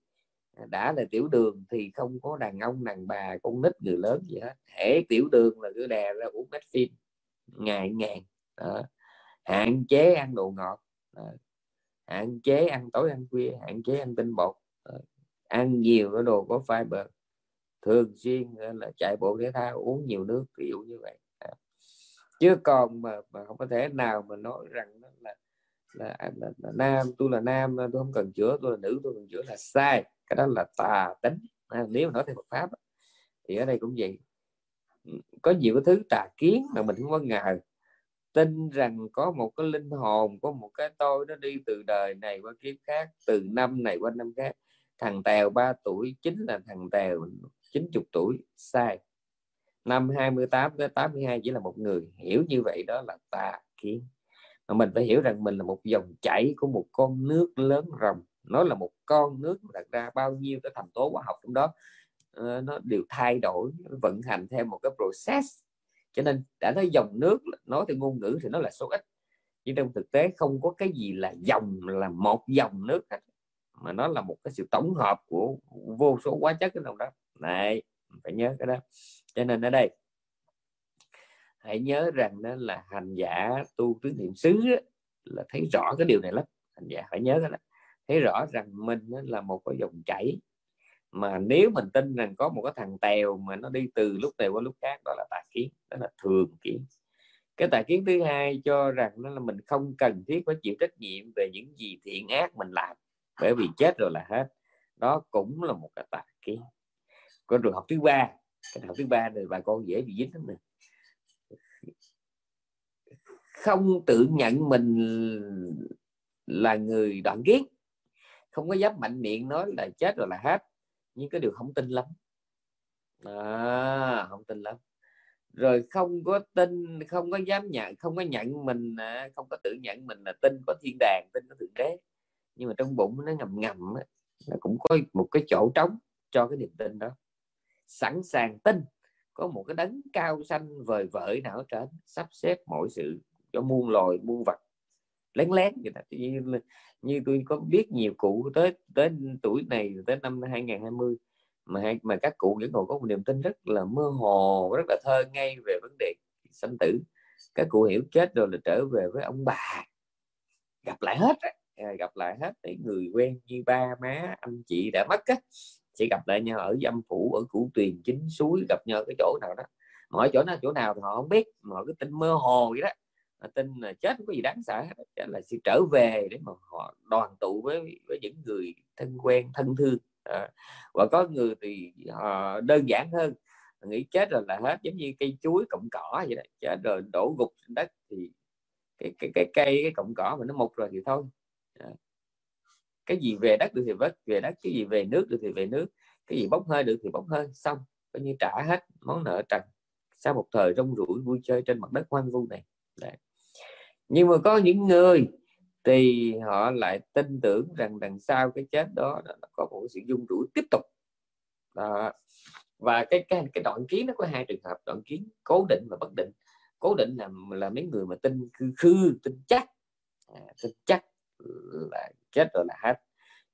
A: đã là tiểu đường thì không có đàn ông, đàn bà, con nít, người lớn gì hết. Thể tiểu đường là cứ đè ra uống mét phim, ngày ngàn. Đó. hạn chế ăn đồ ngọt. Đó. hạn chế ăn tối ăn khuya, hạn chế ăn tinh bột. Đó. ăn nhiều cái đồ có fiber thường xuyên ờ, là chạy bộ thể thao uống nhiều nước ví dụ như vậy. À, chứ còn mà, mà không có thể nào mà nói rằng là là, à, là, là nam tôi là nam à, tôi không cần chữa tôi là nữ tôi cần chữa là sai. Cái đó là tà tính. À, nếu mà nói theo Phật pháp thì ở đây cũng vậy. Ừ, có nhiều cái thứ tà kiến mà mình không có ngờ. Tin rằng có một cái linh hồn có một cái tôi nó đi từ đời này qua kiếp khác từ năm này qua năm khác. Thằng tèo 3 tuổi chính là thằng tèo. 90 tuổi, sai. Năm 28 tới 82 chỉ là một người. Hiểu như vậy đó là tà kiến. Mà mình phải hiểu rằng mình là một dòng chảy của một con nước lớn rồng. Nó là một con nước đặt ra bao nhiêu cái thành tố hóa học trong đó. Ờ, nó đều thay đổi vận hành theo một cái process. Cho nên đã nói dòng nước, nói theo ngôn ngữ thì nó là số ít. Nhưng trong thực tế không có cái gì là dòng, là một dòng nước hết. Mà nó là một cái sự tổng hợp của vô số hóa chất trong đó này phải nhớ cái đó. Cho nên ở đây, hãy nhớ rằng đó là hành giả tu tứ niệm xứ là thấy rõ cái điều này lắm. Hành giả phải nhớ cái đó. Thấy rõ rằng mình là một cái dòng chảy. Mà nếu mình tin rằng có một cái thằng tèo mà nó đi từ lúc này qua lúc khác, đó là tà kiến, đó là thường kiến. Cái tà kiến thứ hai cho rằng nó là mình không cần thiết phải chịu trách nhiệm về những gì thiện ác mình làm, bởi vì chết rồi là hết. Đó cũng là một cái tà kiến con trường học thứ ba. Cái học thứ ba này bà con dễ bị dính lắm nè. Không tự nhận mình là người đoạn kiến không có dám mạnh miệng nói là chết rồi là hết. Nhưng cái điều không tin lắm. À, không tin lắm. Rồi không có tin không có dám nhận không có nhận mình à, không có tự nhận mình là tin có thiên đàng tin có thượng đế. Nhưng mà trong bụng nó ngầm ngầm nó cũng có một cái chỗ trống cho cái niềm tin đó sẵn sàng tin. Có một cái đấng cao xanh vời vợi nào ở trên sắp xếp mọi sự cho muôn loài muôn vật lén lén vậy như, như tôi có biết nhiều cụ tới tới tuổi này tới năm 2020 mà mà các cụ vẫn còn có một niềm tin rất là mơ hồ rất là thơ ngay về vấn đề sanh tử. Các cụ hiểu chết rồi là trở về với ông bà. Gặp lại hết gặp lại hết những người quen như ba má anh chị đã mất á sẽ gặp lại nhau ở dâm phủ ở củ tuyền chính suối gặp nhau cái chỗ nào đó. Mọi chỗ nào chỗ nào thì họ không biết mà họ cứ tin mơ hồ vậy đó. Tin là chết không có gì đáng sợ hết là sẽ trở về để mà họ đoàn tụ với với những người thân quen thân thương. À, và có người thì họ đơn giản hơn nghĩ chết rồi là hết giống như cây chuối cọng cỏ vậy đó. Chết rồi đổ gục trên đất thì cái cái cái cây cái cọng cỏ mà nó mục rồi thì thôi. À cái gì về đất được thì vất về đất cái gì về nước được thì về nước cái gì bốc hơi được thì bốc hơi xong coi như trả hết món nợ trần sau một thời rong ruổi vui chơi trên mặt đất hoang vu này. Đấy. Nhưng mà có những người thì họ lại tin tưởng rằng đằng sau cái chết đó nó có một sự dung rủi tiếp tục. Đó. và cái cái cái đoạn kiến nó có hai trường hợp đoạn kiến cố định và bất định. Cố định là là mấy người mà tin khư khư tin chắc. À, tin chắc là chết rồi là hết.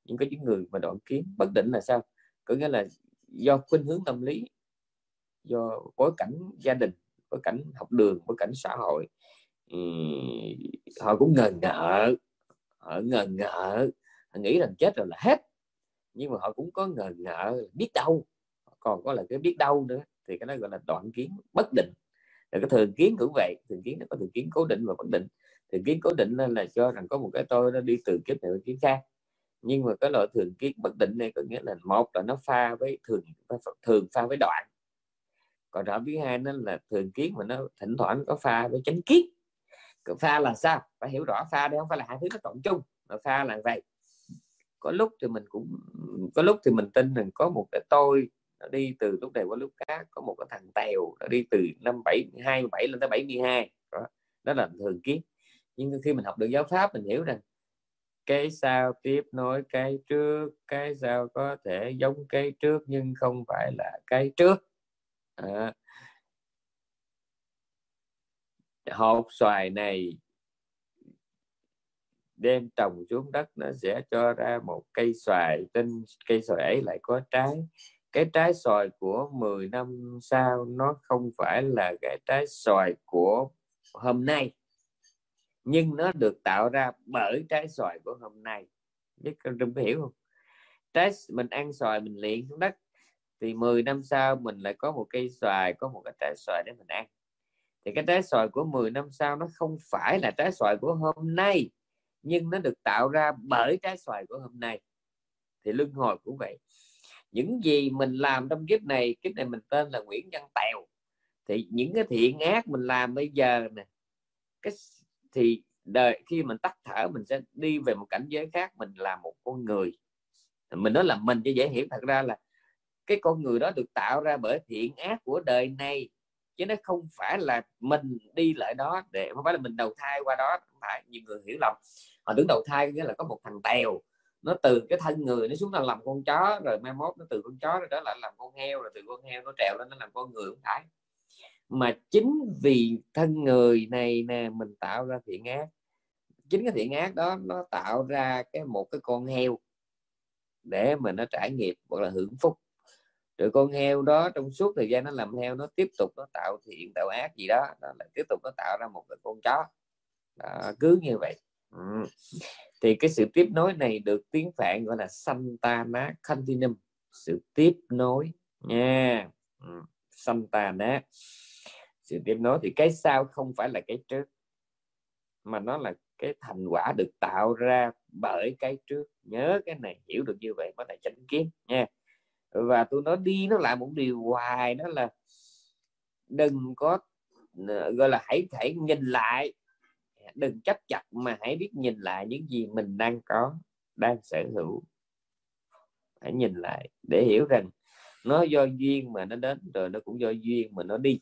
A: Nhưng có những người mà đoạn kiến bất định là sao? Có nghĩa là do khuynh hướng tâm lý, do bối cảnh gia đình, bối cảnh học đường, bối cảnh xã hội họ cũng ngờ ngợ, họ ngờ ngợ, họ nghĩ rằng chết rồi là hết. Nhưng mà họ cũng có ngờ ngợ, biết đâu. Còn có là cái biết đâu nữa, thì cái đó gọi là đoạn kiến bất định. Rồi cái thường kiến cũng vậy, thường kiến nó có thường kiến cố định và bất định thường kiến cố định lên là cho rằng có một cái tôi nó đi từ kiếp này đến kiếp khác. Nhưng mà cái loại thường kiến bất định này có nghĩa là một là nó pha với thường thường pha với đoạn. Còn rõ thứ hai nó là thường kiến mà nó thỉnh thoảng có pha với chánh kiến pha là sao? Phải hiểu rõ pha đây, không phải là hai thứ nó cộng chung, mà pha là vậy. Có lúc thì mình cũng, có lúc thì mình tin rằng có một cái tôi nó đi từ lúc này qua lúc khác, có một cái thằng tèo nó đi từ năm bảy hai bảy lên tới 72 đó. đó là thường kiến nhưng khi mình học được giáo pháp mình hiểu rằng cái sau tiếp nối cái trước cái sau có thể giống cái trước nhưng không phải là cái trước. À, hột xoài này đem trồng xuống đất nó sẽ cho ra một cây xoài tinh cây xoài ấy lại có trái. Cái trái xoài của 10 năm sau nó không phải là cái trái xoài của hôm nay nhưng nó được tạo ra bởi trái xoài của hôm nay. Biết đừng hiểu không? Trái, mình ăn xoài, mình luyện xuống đất. Thì 10 năm sau, mình lại có một cây xoài, có một cái trái xoài để mình ăn. Thì cái trái xoài của 10 năm sau, nó không phải là trái xoài của hôm nay, nhưng nó được tạo ra bởi trái xoài của hôm nay. Thì luân hồi cũng vậy. Những gì mình làm trong kiếp này kiếp này mình tên là Nguyễn Văn Tèo. Thì những cái thiện ác mình làm bây giờ nè, cái thì đời, khi mình tắt thở, mình sẽ đi về một cảnh giới khác, mình là một con người. Mình nói là mình cho dễ hiểu, thật ra là cái con người đó được tạo ra bởi thiện ác của đời này, chứ nó không phải là mình đi lại đó để, không phải là mình đầu thai qua đó. Không phải, nhiều người hiểu lầm. Họ tưởng đầu thai nghĩa là có một thằng tèo, nó từ cái thân người nó xuống là làm con chó, rồi mai mốt nó từ con chó rồi đó lại làm con heo, rồi từ con heo nó trèo lên nó làm con người, không phải mà chính vì thân người này nè mình tạo ra thiện ác. Chính cái thiện ác đó nó tạo ra cái một cái con heo để mà nó trải nghiệp hoặc là hưởng phúc. Rồi con heo đó trong suốt thời gian nó làm heo nó tiếp tục nó tạo thiện tạo ác gì đó nó lại tiếp tục nó tạo ra một cái con chó. Đó, cứ như vậy. Ừ. thì cái sự tiếp nối này được tiếng phạn gọi là Santana Continuum sự tiếp nối nha. Ừ. Santana sự tiếp nối, thì cái sau không phải là cái trước, mà nó là cái thành quả được tạo ra bởi cái trước. Nhớ cái này, hiểu được như vậy mới là chánh kiến nha. Và tôi nói đi nó lại một điều hoài, đó là đừng có ờ, gọi là hãy hãy nhìn lại. Đừng chấp chặt mà hãy biết nhìn lại những gì mình đang có, đang sở hữu. Hãy nhìn lại để hiểu rằng nó do duyên mà nó đến, rồi nó cũng do duyên mà nó đi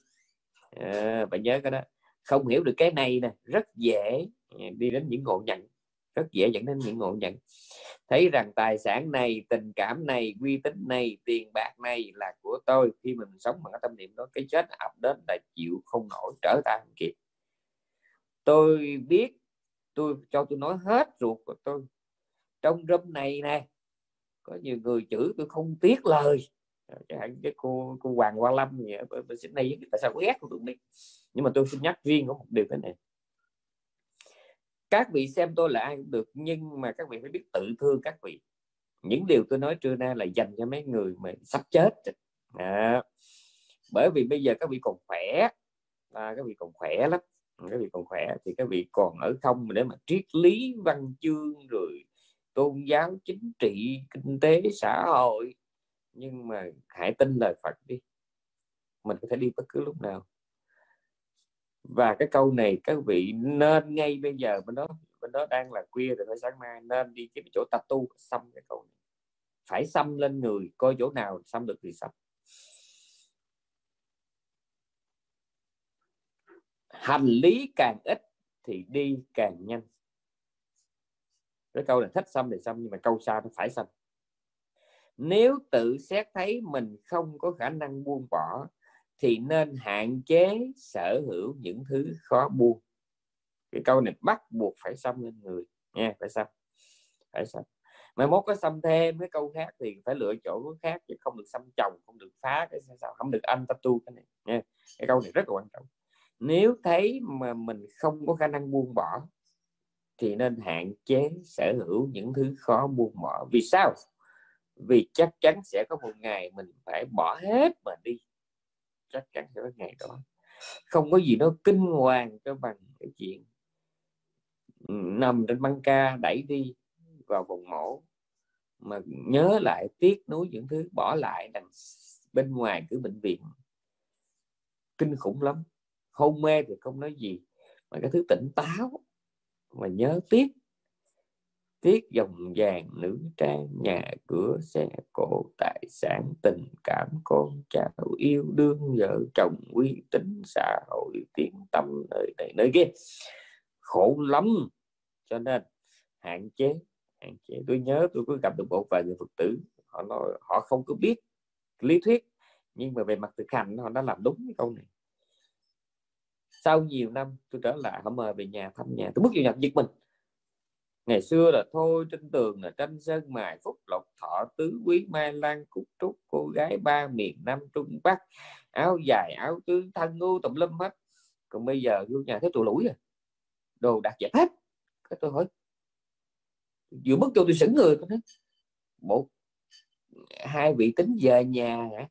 A: à, bạn nhớ cái đó. Không hiểu được cái này nè rất dễ ờ, đi đến những ngộ nhận rất dễ dẫn đến những ngộ nhận. Thấy rằng tài sản này tình cảm này uy tín này tiền bạc này là của tôi. Khi mình sống bằng cái tâm niệm đó cái chết ập đến là chịu không nổi trở tay không kịp. Tôi biết tôi cho tôi nói hết ruột của tôi. Trong room này nè có nhiều người chửi tôi không tiếc lời cái cô cô Hoàng Hoa Lâm gì ở bên Sydney tại sao ghét tôi biết nhưng mà tôi xin nhắc riêng có một điều thế này. Các vị xem tôi là ai cũng được nhưng mà các vị phải biết tự thương các vị. Những điều tôi nói trưa nay là dành cho mấy người mà sắp chết. À, bởi vì bây giờ các vị còn khỏe. À, các vị còn khỏe lắm. Các vị còn khỏe thì các vị còn ở không để mà triết lý văn chương rồi tôn giáo chính trị kinh tế xã hội nhưng mà hãy tin lời Phật đi. Mình có thể đi bất cứ lúc nào. Và cái câu này các vị nên ngay bây giờ, bên đó bên đó đang là khuya rồi phải sáng mai nên đi cái chỗ tập tu xăm cái câu này. Phải xăm lên người, coi chỗ nào xăm được thì xăm. Hành lý càng ít thì đi càng nhanh. Cái câu là thích xăm thì xăm, nhưng mà câu xa nó phải xăm nếu tự xét thấy mình không có khả năng buông bỏ, thì nên hạn chế sở hữu những thứ khó buông. Cái câu này bắt buộc phải xăm lên người, nha, phải xăm phải xăm mai mốt có xăm thêm cái câu khác thì phải lựa chỗ khác chứ không được xăm chồng, không được phá cái sao không được anh tu cái này, nha. Cái câu này rất là quan trọng. Nếu thấy mà mình không có khả năng buông bỏ, thì nên hạn chế sở hữu những thứ khó buông bỏ. Vì sao? Vì chắc chắn sẽ có một ngày mình phải bỏ hết mà đi. Chắc chắn sẽ có ngày đó. Không có gì nó kinh hoàng cho bằng cái chuyện nằm trên băng ca đẩy đi vào vùng mổ. Mà nhớ lại tiếc nuối những thứ, bỏ lại đằng bên ngoài cửa bệnh viện. Kinh khủng lắm. Hôn mê thì không nói gì. Mà cái thứ tỉnh táo mà nhớ tiếc tiếc dòng vàng nữ trang, nhà cửa xe cộ tài sản tình cảm con cháu yêu đương vợ chồng uy tín xã hội tiếng tâm nơi này, nơi kia. Khổ lắm. Cho nên hạn chế hạn chế. Tôi nhớ tôi có gặp được một vài người phật tử, họ nói, họ không có biết lý thuyết, nhưng mà về mặt thực hành họ đã làm đúng cái câu này. Sau nhiều năm tôi trở lại, họ mời về nhà thăm nhà. Tôi bước vào nhà giật mình ngày xưa là thôi trên tường là tranh sơn mài, phúc lộc thọ tứ quý, mai lan, cúc trúc, cô gái ba miền nam trung bắc. Áo dài, áo tứ, thân ngu tùm lum hết. Còn bây giờ vô nhà thấy tụi lũi à. Đồ đặt dẹp hết. Cái tôi hỏi, vừa bước vô tôi sững người, tôi nói một hai vị tính về nhà hả?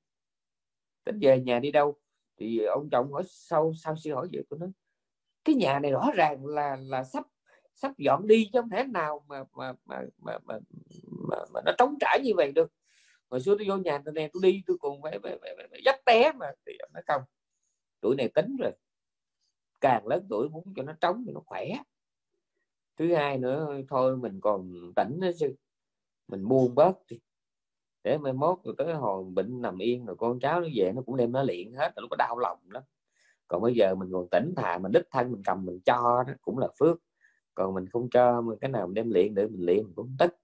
A: Tính về nhà đi đâu? Thì ông chồng hỏi sau sau sư hỏi vậy? Tôi nói, cái nhà này rõ ràng là là sắp sắp dọn đi chứ không thể nào mà mà mà mà, mà, mà, mà nó trống trải như vậy được. Hồi xưa tôi vô nhà tôi này tôi đi tôi còn phải, phải, phải, phải dắt té mà. Thì nó không tuổi này tính rồi. Càng lớn tuổi muốn cho nó trống thì nó khỏe. Thứ hai nữa thôi mình còn tỉnh đó chứ. Mình buông bớt đi. Để mai mốt rồi tới hồi bệnh nằm yên rồi con cháu nó về nó cũng đem nó luyện hết nó có đau lòng lắm. Còn bây giờ mình còn tỉnh thà mình đích thân mình cầm mình cho nó cũng là phước còn mình không cho mình cái nào mình đem luyện để mình luyện mình cũng tức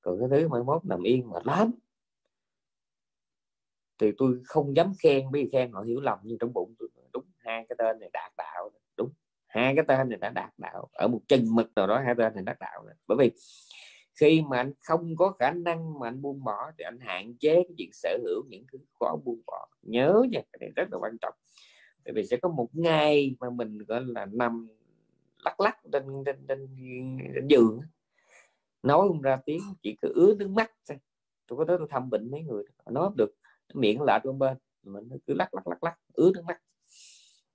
A: còn cái thứ mai mốt nằm yên mà lắm. Thì tôi không dám khen, bởi vì khen họ hiểu lầm, nhưng trong bụng tôi đúng, hai cái tên này đạt đạo đúng, hai cái tên này đã đạt đạo. Ở một chân mực nào đó, hai tên này đạt đạo bởi vì khi mà anh không có khả năng mà anh buông bỏ, thì anh hạn chế cái chuyện sở hữu những thứ khó buông bỏ. Nhớ nha, cái này rất là quan trọng. Bởi vì sẽ có một ngày mà mình, gọi là, nằm lắc lắc trên trên trên, trên giường. Nói không ra tiếng chỉ cứ ứa nước mắt thôi. Tôi có tới tôi thăm bệnh mấy người. Nói được miệng lạ trong bên. Mình cứ lắc lắc lắc lắc ứa nước mắt.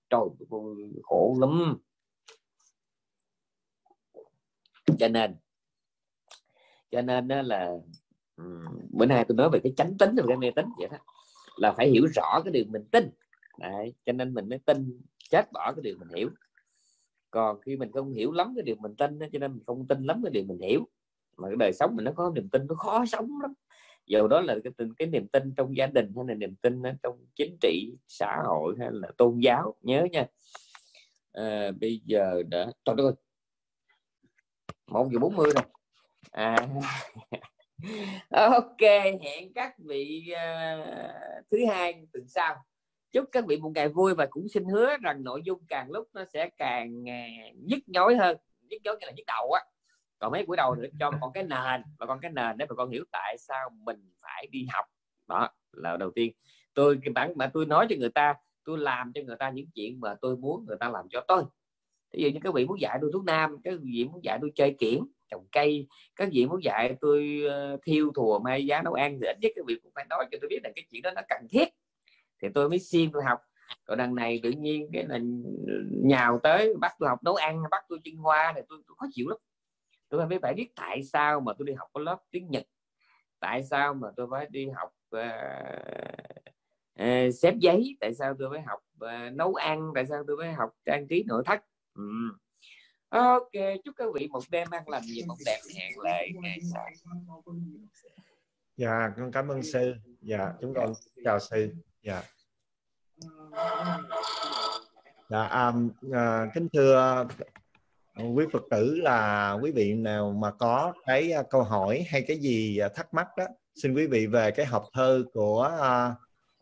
A: Trời khổ lắm. Cho nên cho nên đó là bữa nay tôi nói về cái chánh tính và cái mê tính vậy đó là phải hiểu rõ cái điều mình tin. Đấy, cho nên mình mới tin chết bỏ cái điều mình hiểu còn khi mình không hiểu lắm cái điều mình tin cho nên mình không tin lắm cái điều mình hiểu. Mà cái đời sống mình nó có niềm tin nó khó sống lắm. Dù đó là cái, cái niềm tin trong gia đình hay là niềm tin trong chính trị xã hội hay là tôn giáo. Nhớ nha. À, bây giờ đã trời ơi. Một giờ bốn mươi rồi. À [LAUGHS] ok hẹn các vị uh, thứ hai tuần sau chúc các vị một ngày vui và cũng xin hứa rằng nội dung càng lúc nó sẽ càng à, nhức nhối hơn. Nhức nhối như là nhức đầu á. Còn mấy buổi đầu nữa cho con cái nền và con cái nền để mà con hiểu tại sao mình phải đi học. Đó, là đầu tiên. Tôi, cái bản mà tôi nói cho người ta, tôi làm cho người ta những chuyện mà tôi muốn người ta làm cho tôi. Ví dụ như các vị muốn dạy tôi thuốc nam, các vị muốn dạy tôi chơi kiển, trồng cây, các vị muốn dạy tôi ờ, thiêu thùa may giá nấu ăn thì ít nhất các vị cũng phải nói cho tôi biết là cái chuyện đó nó cần thiết thì tôi mới xin tôi học. Còn đằng này tự nhiên cái là nhào tới bắt tôi học nấu ăn bắt tôi chuyên hoa thì tôi, tôi khó chịu lắm. Tôi phải phải biết tại sao mà tôi đi học có lớp tiếng nhật. Tại sao mà tôi phải đi học uh, uh, xếp giấy. Tại sao tôi phải học uh, nấu ăn. Tại sao tôi phải học trang trí nội thất. Ừ. ok chúc các vị một đêm an lành và một đẹp hẹn lại ngày sau.
B: Dạ con cảm ơn sư. Dạ chúng con chào sư dạ. Dạ um, uh, kính thưa à, quý phật tử là quý vị nào mà có cái uh, câu hỏi hay cái gì uh, thắc mắc đó xin quý vị về cái hộp thơ của uh,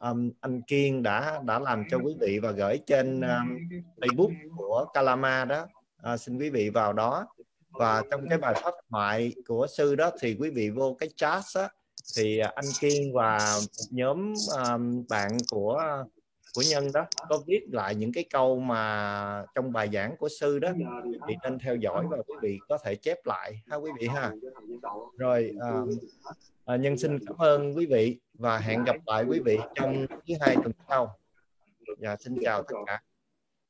B: um, anh Kiên đã đã làm cho quý vị và gửi trên um, Facebook của Kalama đó. Uh, xin quý vị vào đó. Và trong cái bài pháp thoại của sư đó thì quý vị vô cái chat á thì à, anh Kiên và một nhóm um, bạn của của nhân đó có viết lại những cái câu mà trong bài giảng của sư đó. Quý vị nên theo dõi và quý vị có thể chép lại ha quý vị ha? Rồi à, à, nhân xin cảm ơn quý vị và hẹn gặp lại quý vị trong thứ hai tuần sau. Dạ xin chào tất cả.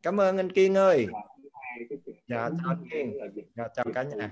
B: Cảm ơn anh kiên ơi. Dạ chào anh kiên. Dạ chào cả nhà.